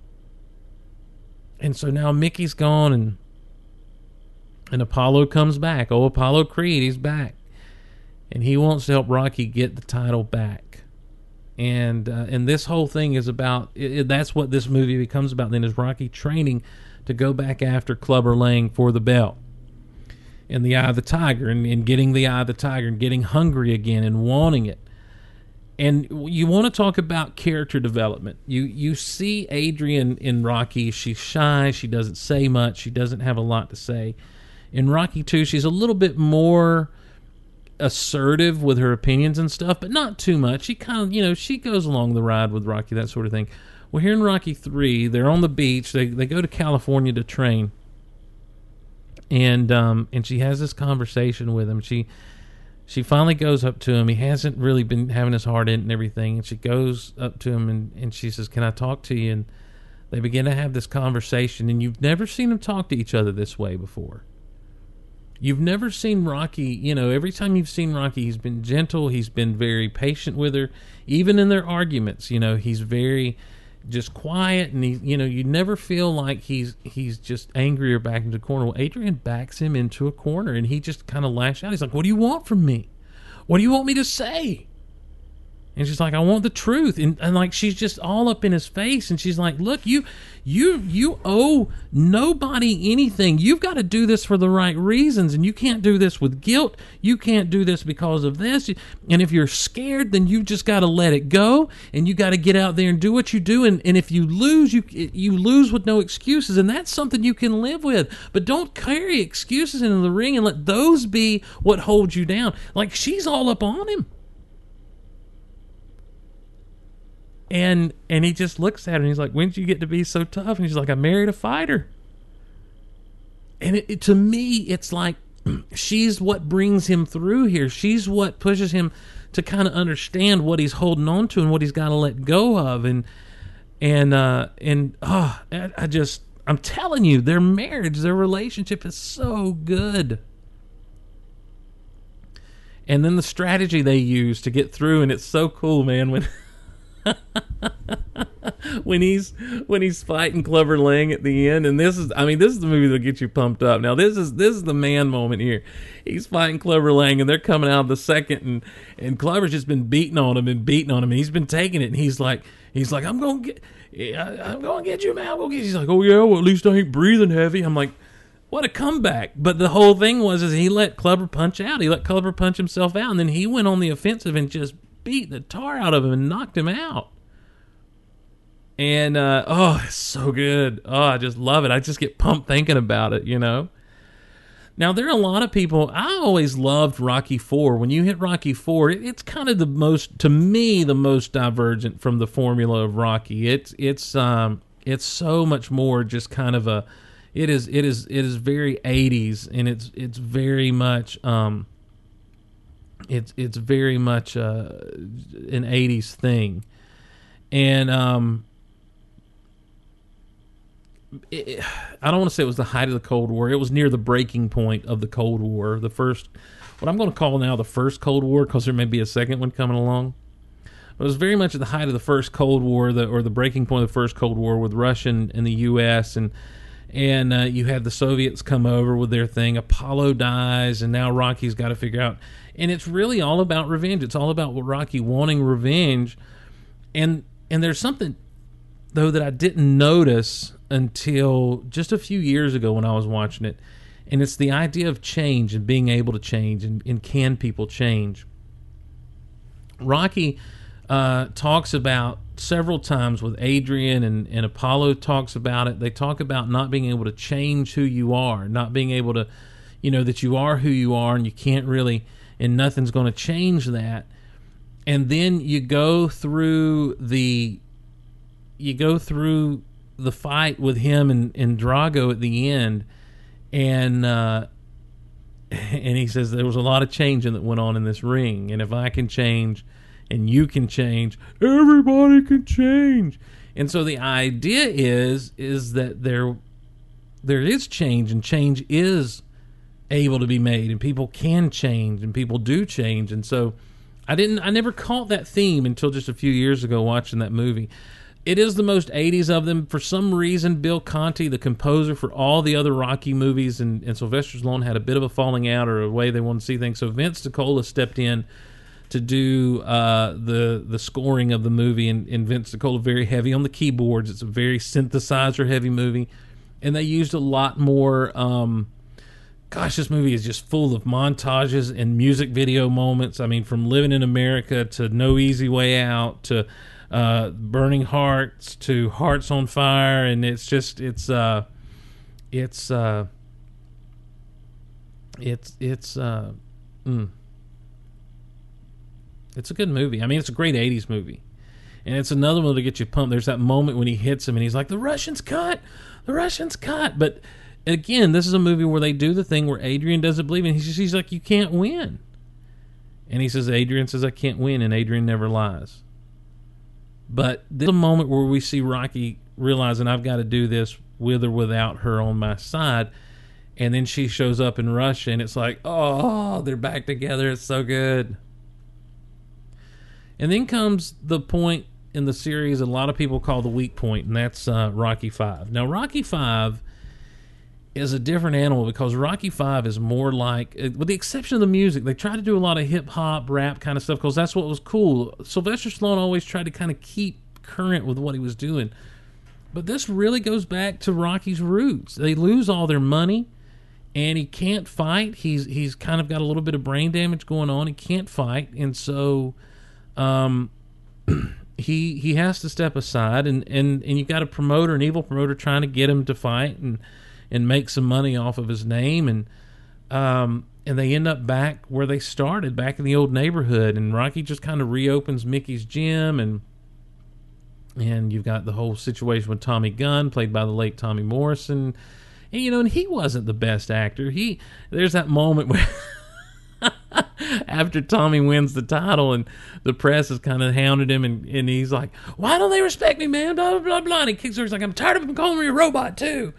and so now Mickey's gone, and and Apollo comes back. Oh, Apollo Creed, he's back, and he wants to help Rocky get the title back. And uh, and this whole thing is about. It, it- that's what this movie becomes about. Then is Rocky training to go back after Clubber Lang for the belt, and the Eye of the Tiger, and, and getting the Eye of the Tiger, and getting hungry again, and wanting it and you want to talk about character development. You you see Adrian in Rocky. She's shy. She doesn't say much. She doesn't have a lot to say. In Rocky Two, she's a little bit more assertive with her opinions and stuff, but not too much. She kind of you know she goes along the ride with Rocky, that sort of thing. Well, here in Rocky Three, they're on the beach. They they go to California to train, and um and she has this conversation with him. She she finally goes up to him. He hasn't really been having his heart in and everything. And she goes up to him and, and she says, Can I talk to you? And they begin to have this conversation. And you've never seen them talk to each other this way before. You've never seen Rocky, you know, every time you've seen Rocky, he's been gentle. He's been very patient with her. Even in their arguments, you know, he's very just quiet and he you know you never feel like he's he's just angry or back into corner. Well adrian backs him into a corner and he just kind of lashes out. He's like what do you want from me? What do you want me to say and she's like i want the truth. And, and like she's just all up in his face and she's like look you you you owe nobody anything. You've got to do this for the right reasons and you can't do this with guilt. You can't do this because of this. And if you're scared then you just got to let it go and you got to get out there and do what you do. And, and if you lose you you lose with no excuses and that's something you can live with. But don't carry excuses into the ring and let those be what holds you down. Like she's all up on him and and he just looks at her and he's like when did you get to be so tough? And she's like i married a fighter. And it, it- to me it's like she's what brings him through here. She's what pushes him to kind of understand what he's holding on to and what he's got to let go of. And and uh and oh I, just i'm telling you their marriage their relationship is so good. And then the strategy they use to get through and it's so cool man when when he's when he's fighting Clubber Lang at the end, and this is I mean this is the movie that'll get you pumped up. Now this is this is the man moment here. He's fighting Clubber Lang, and they're coming out of the second, and and Clubber's just been beating on him and beating on him, and he's been taking it, and he's like he's like I'm gonna get I- I'm gonna get you, man. I'm gonna get you. He's like oh yeah, well at least I ain't breathing heavy. I'm like. What a comeback! But the whole thing was is he let Clubber punch out. He let Clubber punch himself out, and then he went on the offensive and just beat the tar out of him and knocked him out. And uh, oh, it's so good. Oh, I just love it. I just get pumped thinking about it. You know. Now there are a lot of people. I always loved Rocky Four. When you hit Rocky Four, it, it's kind of the most, to me, the most divergent from the formula of Rocky. It's it's um it's so much more just kind of a. It is it is it is very eighties, and it's it's very much um. It's it's very much uh, an '80s thing, and um, it, I don't want to say it was the height of the Cold War. It was near the breaking point of the Cold War. The first, what I'm going to call now the first Cold War, because there may be a second one coming along. But it was very much at the height of the first Cold War, the, or the breaking point of the first Cold War with Russia and, and the U.S. and and uh, you had the Soviets come over with their thing. Apollo dies, and now Rocky's got to figure out. And it's really all about revenge. It's all about Rocky wanting revenge, and and there's something though that I didn't notice until just a few years ago when I was watching it, and it's the idea of change and being able to change and, and can people change. Rocky uh, talks about several times with Adrian and, and Apollo talks about it. They talk about not being able to change who you are, not being able to, you know, that you are who you are and you can't really, and nothing's going to change that. And then you go through the, you go through the fight with him and, and Drago at the end, and uh, and he says there was a lot of changing that went on in this ring, and if I can change, and you can change, everybody can change. And so the idea is is that there there is change, and change is able to be made, and people can change, and people do change, and so. I didn't. I never caught that theme until just a few years ago watching that movie it is the most 80s of them. For some reason, Bill Conti, the composer for all the other Rocky movies, and, and Sylvester Stallone had a bit of a falling out or a way they want to see things. So Vince DiCola stepped in to do uh, the the scoring of the movie, and, and Vince DiCola very heavy on the keyboards. It's a very synthesizer heavy movie, and they used a lot more. Um, gosh, this movie is just full of montages and music video moments. I mean, from Living in America to No Easy Way Out to uh, Burning Hearts to Hearts on Fire, and it's just it's uh, it's uh, it's it's uh, mm. it's a good movie. I mean, it's a great '80s movie, and it's another one to get you pumped. There's that moment when he hits him, and he's like, "The Russians cut, the Russians cut," but again, this is a movie where they do the thing where Adrian doesn't believe, and he's, he's like, "You can't win," and he says, "Adrian says I can't win," and Adrian never lies. But this is a moment where we see Rocky realizing I've got to do this with or without her on my side. And then she shows up in Russia, and it's like, oh, they're back together. It's so good. And then comes the point in the series a lot of people call the weak point, and that's uh, Rocky Five. Now, Rocky Five is a different animal because Rocky Five is more like, uh, with the exception of the music, they try to do a lot of hip hop, rap kind of stuff because that's what was cool. Sylvester Stallone always tried to kind of keep current with what he was doing, but this really goes back to Rocky's roots. They lose all their money, and he can't fight. He's he's kind of got a little bit of brain damage going on. He can't fight, and so, um. he he has to step aside and and and you've got a promoter an evil promoter trying to get him to fight and and make some money off of his name and um and they end up back where they started back in the old neighborhood and Rocky just kind of reopens Mickey's gym and and you've got the whole situation with Tommy Gunn played by the late Tommy Morrison and you know and he wasn't the best actor he there's that moment where after Tommy wins the title and the press has kind of hounded him and, and he's like, Why don't they respect me, man? Blah, blah, blah, blah. And he kicks her. He's like, I'm tired of them calling me a robot, too.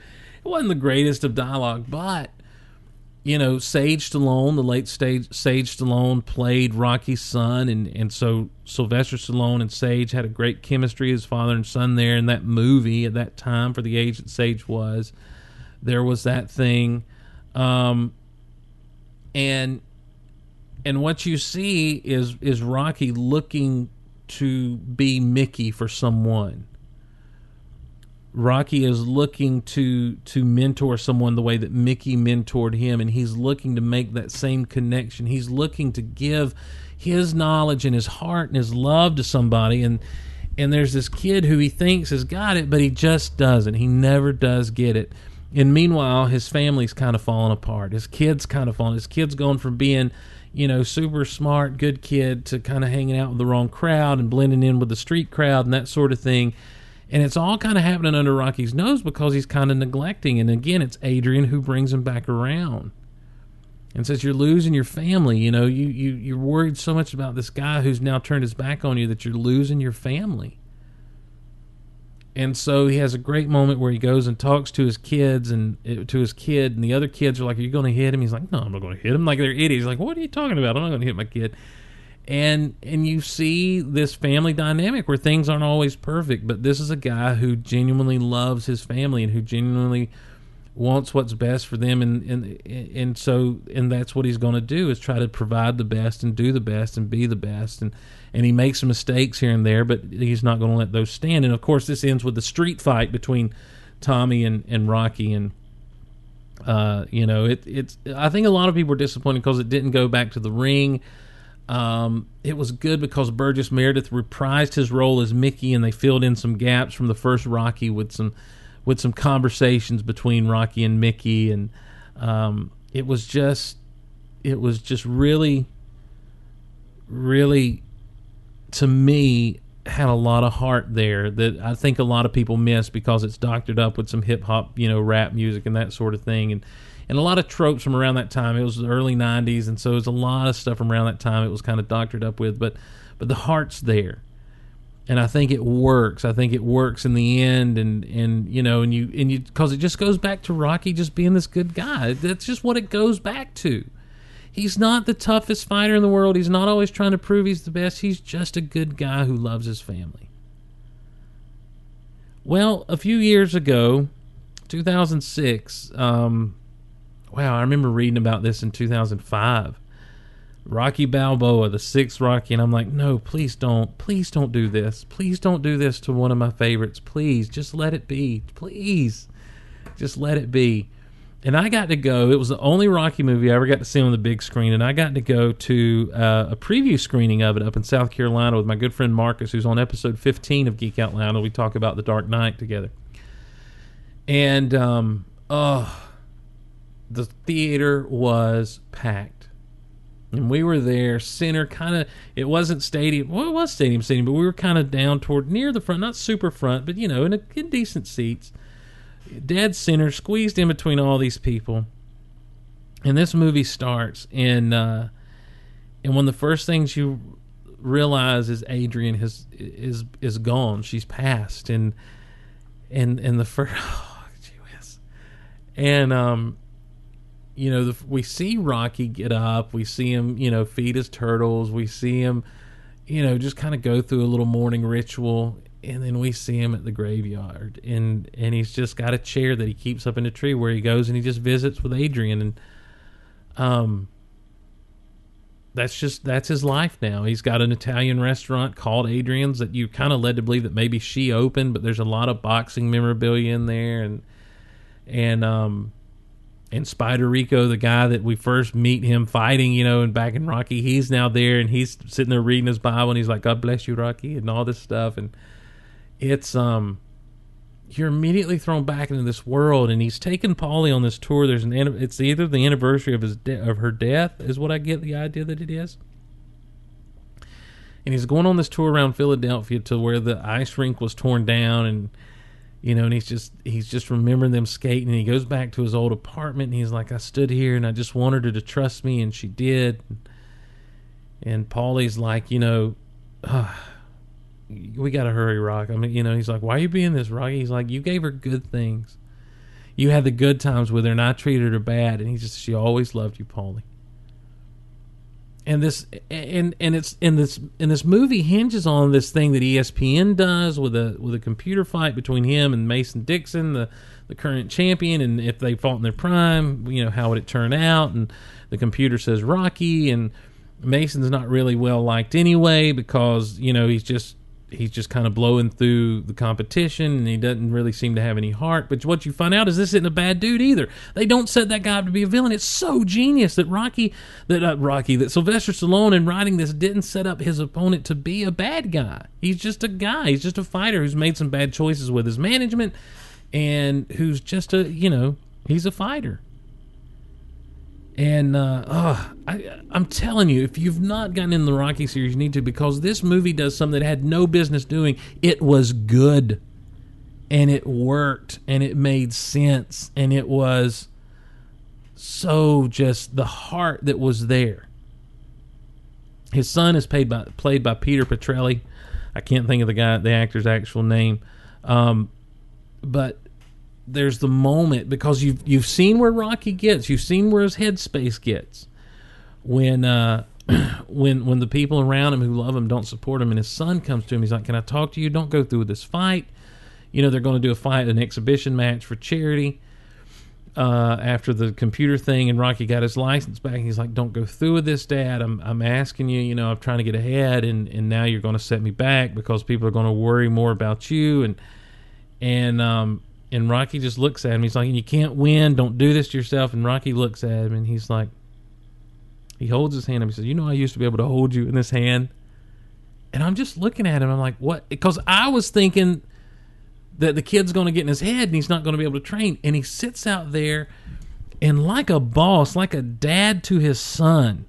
Wasn't the greatest of dialogue, but, you know, Sage Stallone, the late stage, Sage Stallone, played Rocky's son. And, and so Sylvester Stallone and Sage had a great chemistry as father and son there in that movie at that time for the age that Sage was. There was that thing. Um, and and what you see is is Rocky looking to be Mickey for someone. Rocky is looking to to mentor someone the way that Mickey mentored him and he's looking to make that same connection. He's looking to give his knowledge and his heart and his love to somebody and and there's this kid who he thinks has got it but he just doesn't. He never does get it. And meanwhile, his family's kind of falling apart. His kids kind of falling. His kids going from being, you know, super smart, good kid to kind of hanging out with the wrong crowd and blending in with the street crowd and that sort of thing. And it's all kind of happening under Rocky's nose because he's kind of neglecting. And again, it's Adrian who brings him back around and says you're losing your family. You know, you, you you're worried so much about this guy who's now turned his back on you that you're losing your family. And so he has a great moment where he goes and talks to his kids and uh, to his kid, and the other kids are like, "Are you going to hit him?" He's like, "No, I'm not going to hit him." Like they're idiots. He's like, "What are you talking about? I'm not going to hit my kid." And and you see this family dynamic where things aren't always perfect, but this is a guy who genuinely loves his family and who genuinely wants what's best for them and and and so and that's what he's going to do is try to provide the best and do the best and be the best and and he makes mistakes here and there but he's not going to let those stand. And of course this ends with the street fight between Tommy and and Rocky and uh you know it it's I think a lot of people were disappointed because it didn't go back to the ring um, it was good because Burgess Meredith reprised his role as Mickey, and they filled in some gaps from the first Rocky with some with some conversations between Rocky and Mickey, and um, it was just it was just really, really, to me, had a lot of heart there that I think a lot of people miss because it's doctored up with some hip hop, you know, rap music and that sort of thing, and and a lot of tropes from around that time. It was the early '90s, and so it was a lot of stuff from around that time. It was kind of doctored up with, but but the heart's there and I think it works. I think it works in the end, and and you know, and you and you because it just goes back to Rocky just being this good guy. That's just what it goes back to. He's not the toughest fighter in the world. He's not always trying to prove he's the best. He's just a good guy who loves his family. Well, a few years ago, 2006. Um, wow, I remember reading about this in 2005 Rocky Balboa, the sixth Rocky, and I'm like, no, please don't, please don't do this, please don't do this to one of my favorites, please, just let it be, please, just let it be. And I got to go. It was the only Rocky movie I ever got to see on the big screen, and I got to go to uh, a preview screening of it up in South Carolina with my good friend Marcus, who's on episode 15 of Geek Out Loud, and we talk about the Dark Knight together. And um, oh, the theater was packed. And we were there center kind of it wasn't stadium well it was stadium stadium but we were kind of down toward near the front not super front but you know in, a, in decent seats. Dead center squeezed in between all these people. And this movie starts and uh and one of the first things you realize is adrian has is is gone. She's passed. And and and the first oh, gee whiz. and um you know, the, we see Rocky get up, we see him, you know, feed his turtles, we see him, you know, just kind of go through a little morning ritual, and then we see him at the graveyard, and and he's just got a chair that he keeps up in the tree where he goes and he just visits with Adrian, and um, that's just that's his life now. He's got an Italian restaurant called Adrian's that you kind of led to believe that maybe she opened, but there's a lot of boxing memorabilia in there, and and um and Spider Rico, the guy that we first meet him fighting, you know, and back in Rocky, he's now there and he's sitting there reading his Bible and he's like, God bless you, Rocky, and all this stuff. And it's, um, you're immediately thrown back into this world and he's taking Paulie on this tour. There's an, it's either the anniversary of his, de- of her death is what I get the idea that it is. And he's going on this tour around Philadelphia to where the ice rink was torn down and, you know, and he's just he's just remembering them skating. And he goes back to his old apartment, and he's like, "I stood here, and I just wanted her to trust me, and she did." And Paulie's like, you know, ah, we got to hurry, Rock. I mean, you know, he's like, "Why are you being this, Rocky?" He's like, "You gave her good things. You had the good times with her, and I treated her bad." And he just, she always loved you, Paulie and this and and it's in this and this movie hinges on this thing that ESPN does with a with a computer fight between him and Mason Dixon, the the current champion, and if they fought in their prime, you know how would it turn out? And the computer says Rocky, and Mason's not really well liked anyway because you know he's just he's just kind of blowing through the competition and he doesn't really seem to have any heart. But what you find out is this isn't a bad dude either. They don't set that guy up to be a villain. It's so genius that Rocky, that uh, Rocky, that Sylvester Stallone in writing this didn't set up his opponent to be a bad guy. He's just a guy. He's just a fighter who's made some bad choices with his management. and who's just a you know he's a fighter. And uh, oh, I, I'm telling you, if you've not gotten in the Rocky series, you need to because this movie does something it had no business doing. It was good, and it worked, and it made sense, and it was so just the heart that was there. His son is played by played by Peter Petrelli. I can't think of the guy, the actor's actual name, um, but there's the moment because you've you've seen where Rocky gets, you've seen where his headspace gets when uh, when when the people around him who love him don't support him, and his son comes to him, he's like, "Can I talk to you? Don't go through with this fight." You know, they're going to do a fight, an exhibition match for charity. Uh, after the computer thing, and Rocky got his license back, he's like, "Don't go through with this, Dad. I'm I'm asking you. You know, I'm trying to get ahead, and and now you're going to set me back because people are going to worry more about you." And and um and Rocky just looks at him. He's like, "You can't win. Don't do this to yourself." And Rocky looks at him, and he's like, he holds his hand up. He says, "You know, I used to be able to hold you in this hand." And I'm just looking at him. I'm like, "What?" Because I was thinking that the kid's going to get in his head and he's not going to be able to train. And he sits out there and, like a boss, like a dad to his son,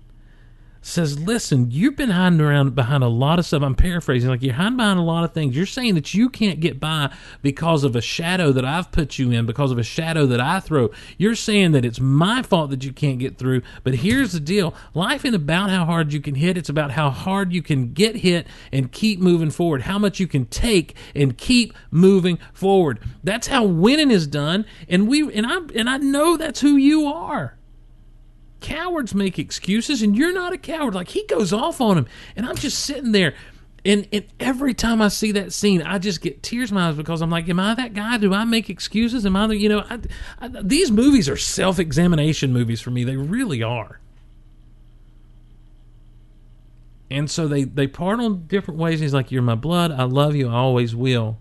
says, Listen, you've been hiding around behind a lot of stuff. I'm paraphrasing, like you're hiding behind a lot of things. You're saying that you can't get by because of a shadow that I've put you in, because of a shadow that I throw. You're saying that it's my fault that you can't get through. But here's the deal life ain't about how hard you can hit, it's about how hard you can get hit and keep moving forward, how much you can take and keep moving forward. That's how winning is done. And we and I and I know that's who you are cowards make excuses and you're not a coward. Like he goes off on him and i'm just sitting there and, and every time i see that scene i just get tears in my eyes because i'm like am i that guy? Do i make excuses? Am i the you know I, I, these movies are self-examination movies for me. They really are. And so they they part on different ways. He's like you're my blood. I love you. I always will.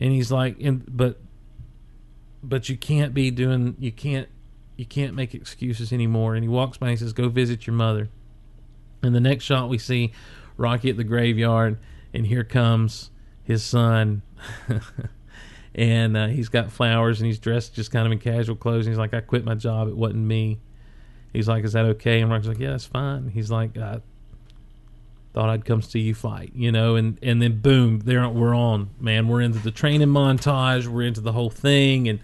And he's like and but but you can't be doing you can't you can't make excuses anymore. And he walks by and he says, Go visit your mother. And the next shot we see Rocky at the graveyard, and here comes his son. and uh, he's got flowers and he's dressed just kind of in casual clothes. And he's like, I quit my job. It wasn't me. He's like, Is that okay? And Rocky's like, Yeah, that's fine. He's like, I thought I'd come see you fight, you know, and, and then boom, there we're on, man. We're into the training montage. We're into the whole thing. And,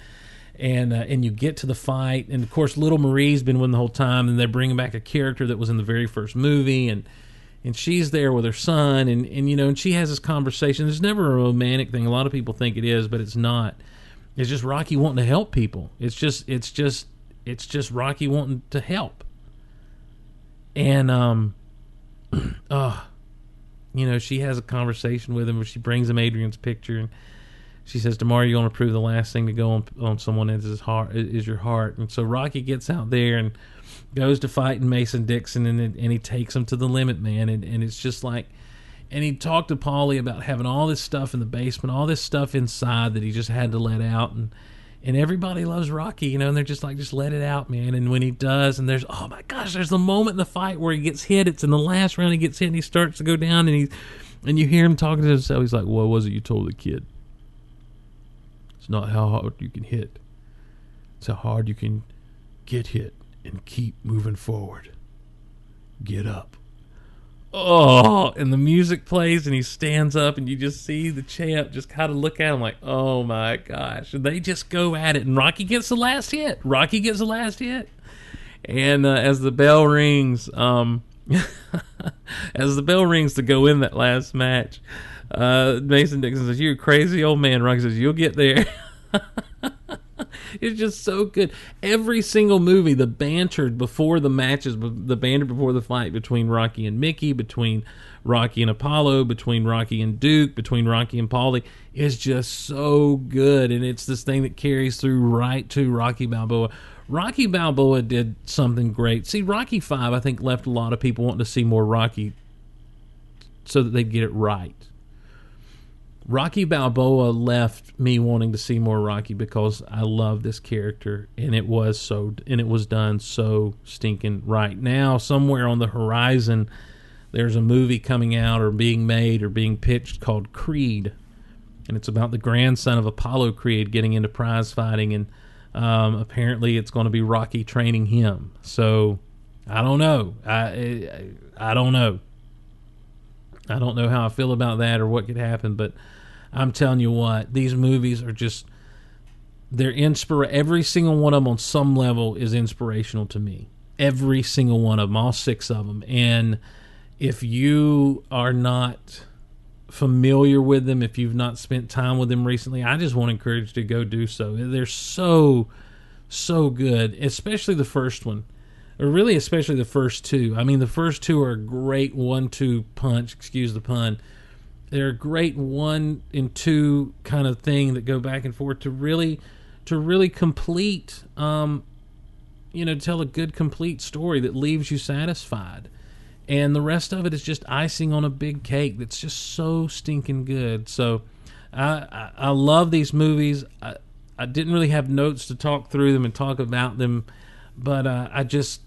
and uh, and you get to the fight, and of course, Little Marie's been with the whole time, and they're bringing back a character that was in the very first movie, and and she's there with her son, and and you know, and she has this conversation. There's never a romantic thing. A lot of people think it is, but it's not. It's just Rocky wanting to help people. It's just it's just it's just Rocky wanting to help, and um, uh, you know, she has a conversation with him where she brings him Adrian's picture and she says tomorrow you're going to prove the last thing to go on on someone is his heart is your heart and so rocky gets out there and goes to fighting mason dixon and and he takes him to the limit man and, and it's just like and he talked to Paulie about having all this stuff in the basement all this stuff inside that he just had to let out and and everybody loves Rocky, you know, and they're just like, just let it out, man. And when he does, and there's, oh my gosh, there's the moment in the fight where he gets hit. It's in the last round, he gets hit, and he starts to go down, and he, and you hear him talking to himself. He's like, "What was it you told the kid?" It's not how hard you can hit. It's how hard you can get hit and keep moving forward. Get up. Oh, and the music plays and he stands up and you just see the champ just kind of look at him like, oh my gosh. And they just go at it and Rocky gets the last hit. Rocky gets the last hit. And uh, as the bell rings, um, as the bell rings to go in that last match, uh, Mason Dixon says, "You're crazy old man." Rocky says, "You'll get there." it's just so good. Every single movie, the banter before the matches, the banter before the fight between Rocky and Mickey, between Rocky and Apollo, between Rocky and Duke, between Rocky and Paulie, is just so good, and it's this thing that carries through right to Rocky Balboa. Rocky Balboa did something great. See, Rocky Five, I think, left a lot of people wanting to see more Rocky, so that they'd get it right. Rocky Balboa left me wanting to see more Rocky because I love this character and it was so and it was done so stinking right. Now somewhere on the horizon there's a movie coming out or being made or being pitched called Creed and it's about the grandson of Apollo Creed getting into prize fighting, and um, apparently it's going to be Rocky training him. So I don't know. I, I I don't know. I don't know how I feel about that or what could happen, but I'm telling you what, these movies are just they're inspira every single one of them on some level is inspirational to me. Every single one of them, all six of them. And if you are not familiar with them, if you've not spent time with them recently, I just want to encourage you to go do so. They're so so good, especially the first one. Or really especially the first two. I mean the first two are great one two punch, excuse the pun. They're a great one and two kind of thing that go back and forth to really to really complete um you know tell a good complete story that leaves you satisfied. And the rest of it is just icing on a big cake that's just so stinking good. So i i, I love these movies. I, I didn't really have notes to talk through them and talk about them but uh, i just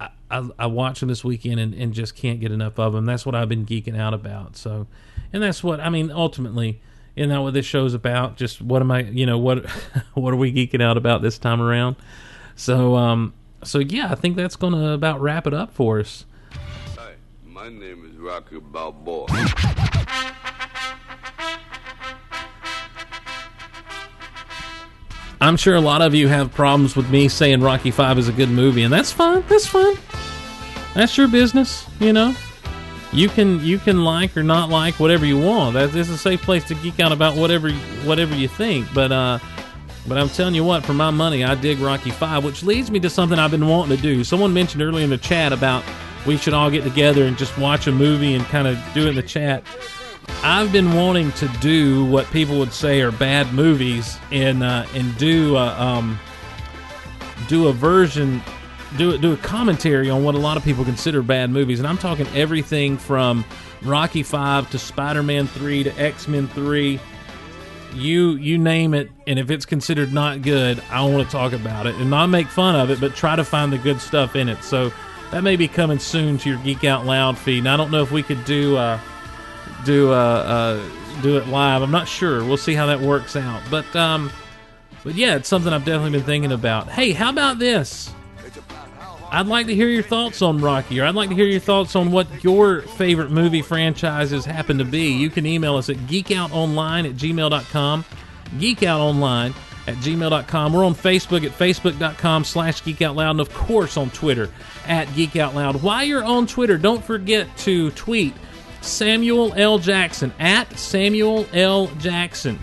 I, I, I watch them this weekend and, and just can't get enough of them. That's what I've been geeking out about. So, and that's what I mean. Ultimately, isn't that what this show's about? Just what am I? You know what? what are we geeking out about this time around? So, um, so yeah, I think that's to about wrap it up for us. Hi, my name is Rocky Balboa. I'm sure a lot of you have problems with me saying Rocky Five is a good movie, and that's fine. That's fine. That's your business, you know. You can you can like or not like whatever you want. That is a safe place to geek out about whatever whatever you think. But uh, but I'm telling you what, for my money, I dig Rocky Five, which leads me to something I've been wanting to do. Someone mentioned earlier in the chat about we should all get together and just watch a movie and kind of do it in the chat. I've been wanting to do what people would say are bad movies and uh, and do a, um, do a version do do a commentary on what a lot of people consider bad movies, and I'm talking everything from Rocky Five to Spider Man Three to X Men Three. You you name it, and if it's considered not good, I want to talk about it and not make fun of it, but try to find the good stuff in it. So that may be coming soon to your Geek Out Loud feed. And I don't know if we could do. Uh, do uh, uh, do it live. I'm not sure. We'll see how that works out. But um, but yeah, it's something I've definitely been thinking about. Hey, how about this? I'd like to hear your thoughts on Rocky, or I'd like to hear your thoughts on what your favorite movie franchises happen to be. You can email us at geekoutonline at gmail.com. Geekoutonline at gmail.com. We're on Facebook at facebook.com slash geekoutloud, and of course on Twitter at geekoutloud. While you're on Twitter, don't forget to tweet Samuel L. Jackson at Samuel L. Jackson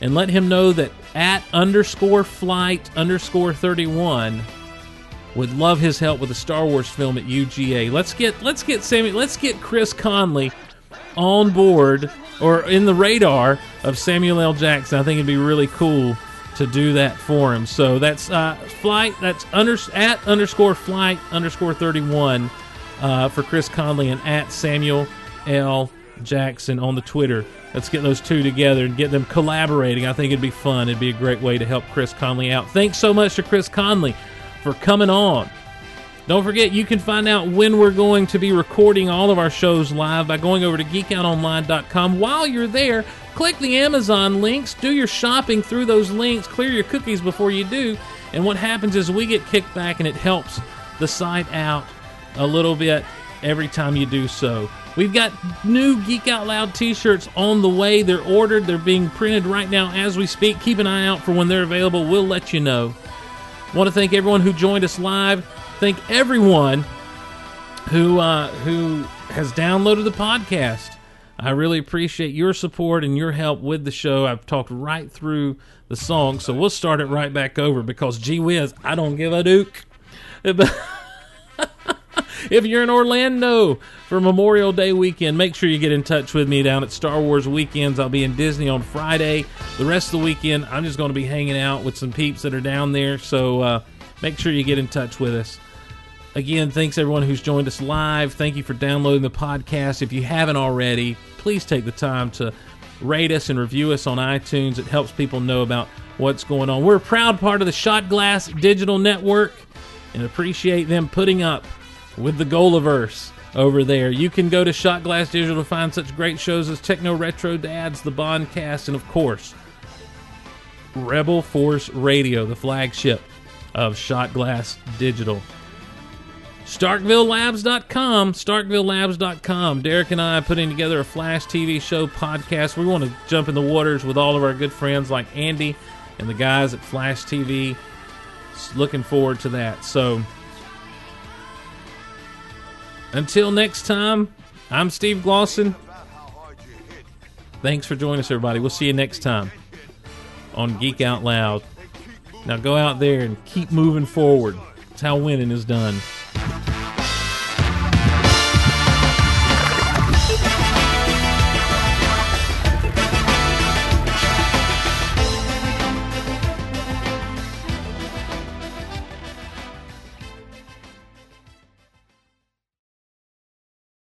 and let him know that at underscore flight underscore 31 would love his help with a Star Wars film at UGA. Let's get let's get Samuel let's get Chris Conley on board or in the radar of Samuel L. Jackson. I think it'd be really cool to do that for him. So that's uh, flight. That's under at underscore flight underscore 31 uh, for Chris Conley and at Samuel L. Jackson on the Twitter. Let's get those two together and get them collaborating. I think it'd be fun. It'd be a great way to help Chris Conley out. Thanks so much to Chris Conley for coming on. Don't forget, you can find out when we're going to be recording all of our shows live by going over to geekoutonline.com. While you're there, click the Amazon links, do your shopping through those links, clear your cookies before you do. And what happens is we get kicked back and it helps the site out a little bit every time you do so. We've got new Geek Out Loud t shirts on the way. They're ordered, they're being printed right now as we speak. Keep an eye out for when they're available. We'll let you know. Want to thank everyone who joined us live. Thank everyone who uh, who has downloaded the podcast. I really appreciate your support and your help with the show. I've talked right through the song, so we'll start it right back over because gee whiz, I don't give a duke. if you're in Orlando for Memorial Day weekend, make sure you get in touch with me down at Star Wars Weekends. I'll be in Disney on Friday. The rest of the weekend, I'm just going to be hanging out with some peeps that are down there. So uh, make sure you get in touch with us. Again, thanks everyone who's joined us live. Thank you for downloading the podcast. If you haven't already, please take the time to rate us and review us on iTunes. It helps people know about what's going on. We're a proud part of the Shot Glass Digital Network and appreciate them putting up with the Golaverse. over there. You can go to Shot Glass Digital to find such great shows as Techno Retro Dads, The Bond Cast, and of course, Rebel Force Radio, the flagship of Shot Glass Digital. StarkvilleLabs.com, StarkvilleLabs.com. Derek and I are putting together a Flash TV show podcast. We want to jump in the waters with all of our good friends like Andy and the guys at Flash TV. Looking forward to that. So, until next time, I'm Steve Glosson. Thanks for joining us, everybody. We'll see you next time on Geek Out Loud. Now go out there and keep moving forward. That's how winning is done.